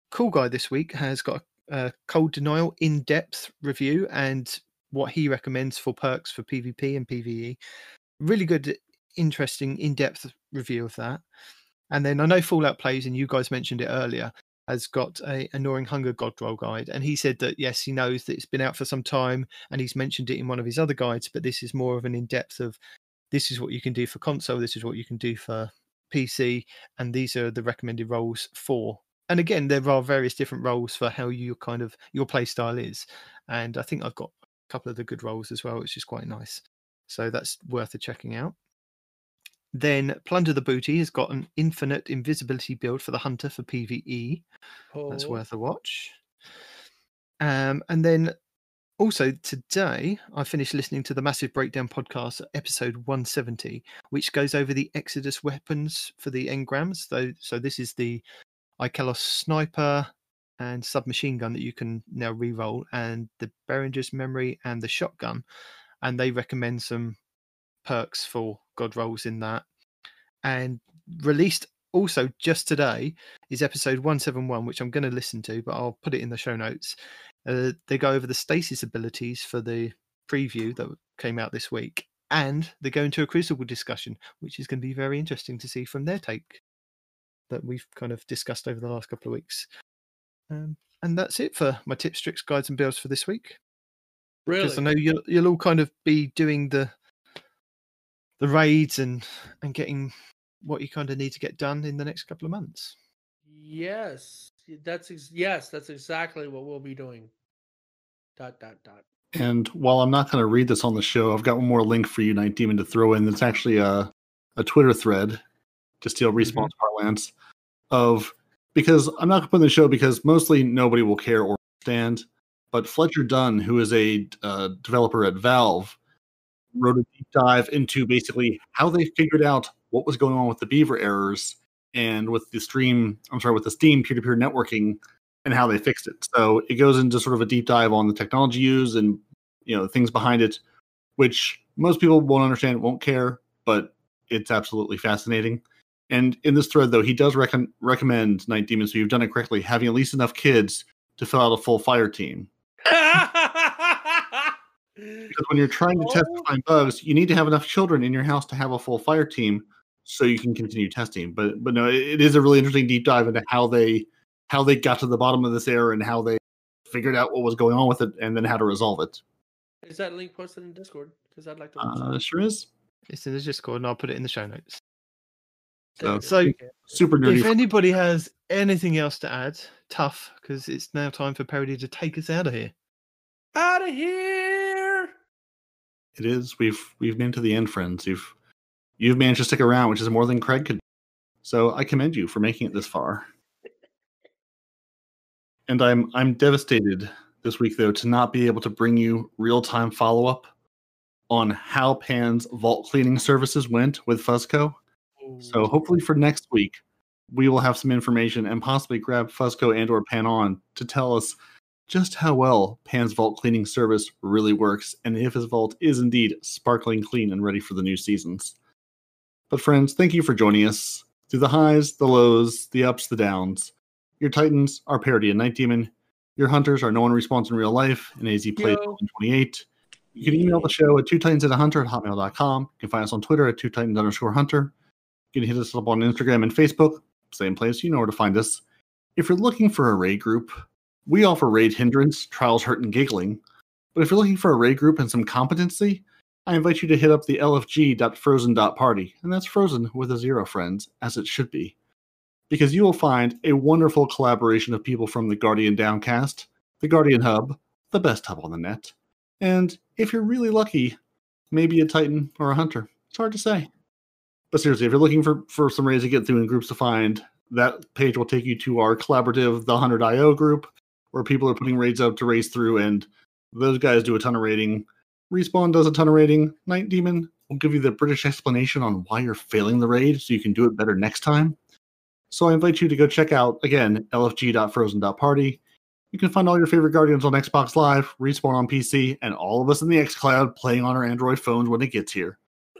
Cool Guy this week has got a, Cold Denial in depth review and what he recommends for perks for PvP and PvE. Really good, interesting, in depth review of that. And then I know Fallout Plays, and you guys mentioned it earlier, has got a Gnawing Hunger God Roll guide. And he said that, yes, he knows that it's been out for some time and he's mentioned it in one of his other guides, but this is more of an in depth of this is what you can do for console, this is what you can do for PC, and these are the recommended rolls for. And again, there are various different rolls for how you kind of your play style is. And I think I've got a couple of the good rolls as well, which is quite nice. So that's worth a checking out. Then Plunder the Booty has got an infinite invisibility build for the hunter for PvE. That's Oh, worth a watch. Um, and then also today, I finished listening to the Massive Breakdown podcast, episode 170, which goes over the Exodus weapons for the engrams. Though, so this is the Ikelos sniper and submachine gun that you can now re-roll, and the Berenger's Memory and the shotgun. And they recommend some perks for god rolls in that. And released also just today is episode 171, which I'm going to listen to, but I'll put it in the show notes. Uh, they go over the stasis abilities for the preview that came out this week, and they go into a Crucible discussion, which is going to be very interesting to see from their take that we've kind of discussed over the last couple of weeks. Um, and that's it for my tips, tricks, guides, and builds for this week. really? Because I know you'll you'll all kind of be doing the the raids and and getting what you kind of need to get done in the next couple of months. Yes, that's ex- yes, that's exactly what we'll be doing. Dot dot dot. And while I'm not going to read this on the show, I've got one more link for you, Night Demon, to throw in. It's actually a, a Twitter thread to steal respawn's parlance of because I'm not going to put in the show because mostly nobody will care or understand. But Fletcher Dunn, who is a uh, developer at Valve, wrote a deep dive into basically how they figured out what was going on with the Beaver errors and with the stream. I'm sorry, with the Steam peer-to-peer networking and how they fixed it. So it goes into sort of a deep dive on the technology used and you know things behind it, which most people won't understand, won't care, but it's absolutely fascinating. And in this thread, though, he does recom- recommend Night Demon, so you've done it correctly, having at least enough kids to fill out a full fire team. Because when you're trying to test Oh. and find bugs, you need to have enough children in your house to have a full fire team, so you can continue testing. But but no, it, it is a really interesting deep dive into how they how they got to the bottom of this error and how they figured out what was going on with it and then how to resolve it. Is that link posted in Discord? Because I'd like to. watch Uh, it. sure is It's in the Discord, and I'll put it in the show notes. so- so- super nerdy. If anybody has anything else to add, tough, because it's now time for Parody to take us out of here. out of here. It is. We've we've been to the end, friends. You've You've managed to stick around, which is more than Craig could. So I commend you for making it this far. And I'm I'm devastated this week though to not be able to bring you real-time follow-up on how Pan's vault cleaning services went with Fuzco. So hopefully for next week, we will have some information and possibly grab Fuzco and or Pan on to tell us just how well Pan's vault cleaning service really works and if his vault is indeed sparkling clean and ready for the new seasons. But friends, thank you for joining us through the highs, the lows, the ups, the downs. Your Titans are Parody and Night Demon. Your Hunters are No One Responds in Real Life and AZ Play Yo. 28. You can email the show at two titans and a hunter at hotmail.com. You can find us on Twitter at two titans underscore hunter. You can hit us up on Instagram and Facebook, same place. You know where to find us. If you're looking for a raid group, we offer raid hindrance, trials, hurt, and giggling. But if you're looking for a raid group and some competency, I invite you to hit up the lfg.frozen.party, and that's frozen with a zero, friends, as it should be. Because you will find a wonderful collaboration of people from the Guardian Downcast, the Guardian Hub, the best hub on the net, and if you're really lucky, maybe a Titan or a Hunter. It's hard to say. But seriously, if you're looking for, for some ways to get through in groups to find, that page will take you to our collaborative, the 100IO group, where people are putting raids out to race through, and those guys do a ton of raiding. Respawn does a ton of raiding. Night Demon will give you the British explanation on why you're failing the raid so you can do it better next time. So I invite you to go check out, again, lfg.frozen.party. You can find all your favorite Guardians on Xbox Live, Respawn on PC, and all of us in the xCloud playing on our Android phones when it gets here.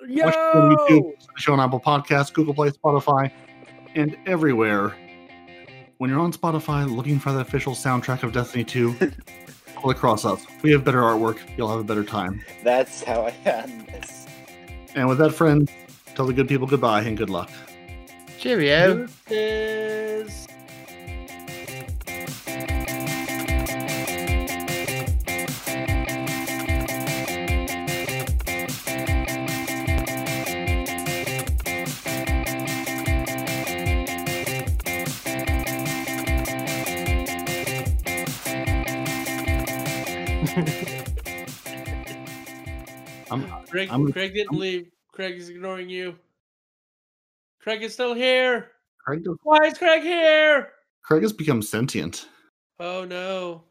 Yo! Watch on YouTube, the show on Apple Podcasts, Google Play, Spotify, and everywhere. When you're on Spotify looking for the official soundtrack of Destiny 2, pull across us. We have better artwork. You'll have a better time. That's how I end this. And with that, friend, tell the good people goodbye and good luck. Cheerio. Deuces. Craig, I'm- Craig didn't leave. Craig is ignoring you. Craig is still here. Craig, Why is Craig here? Craig has become sentient. Oh no.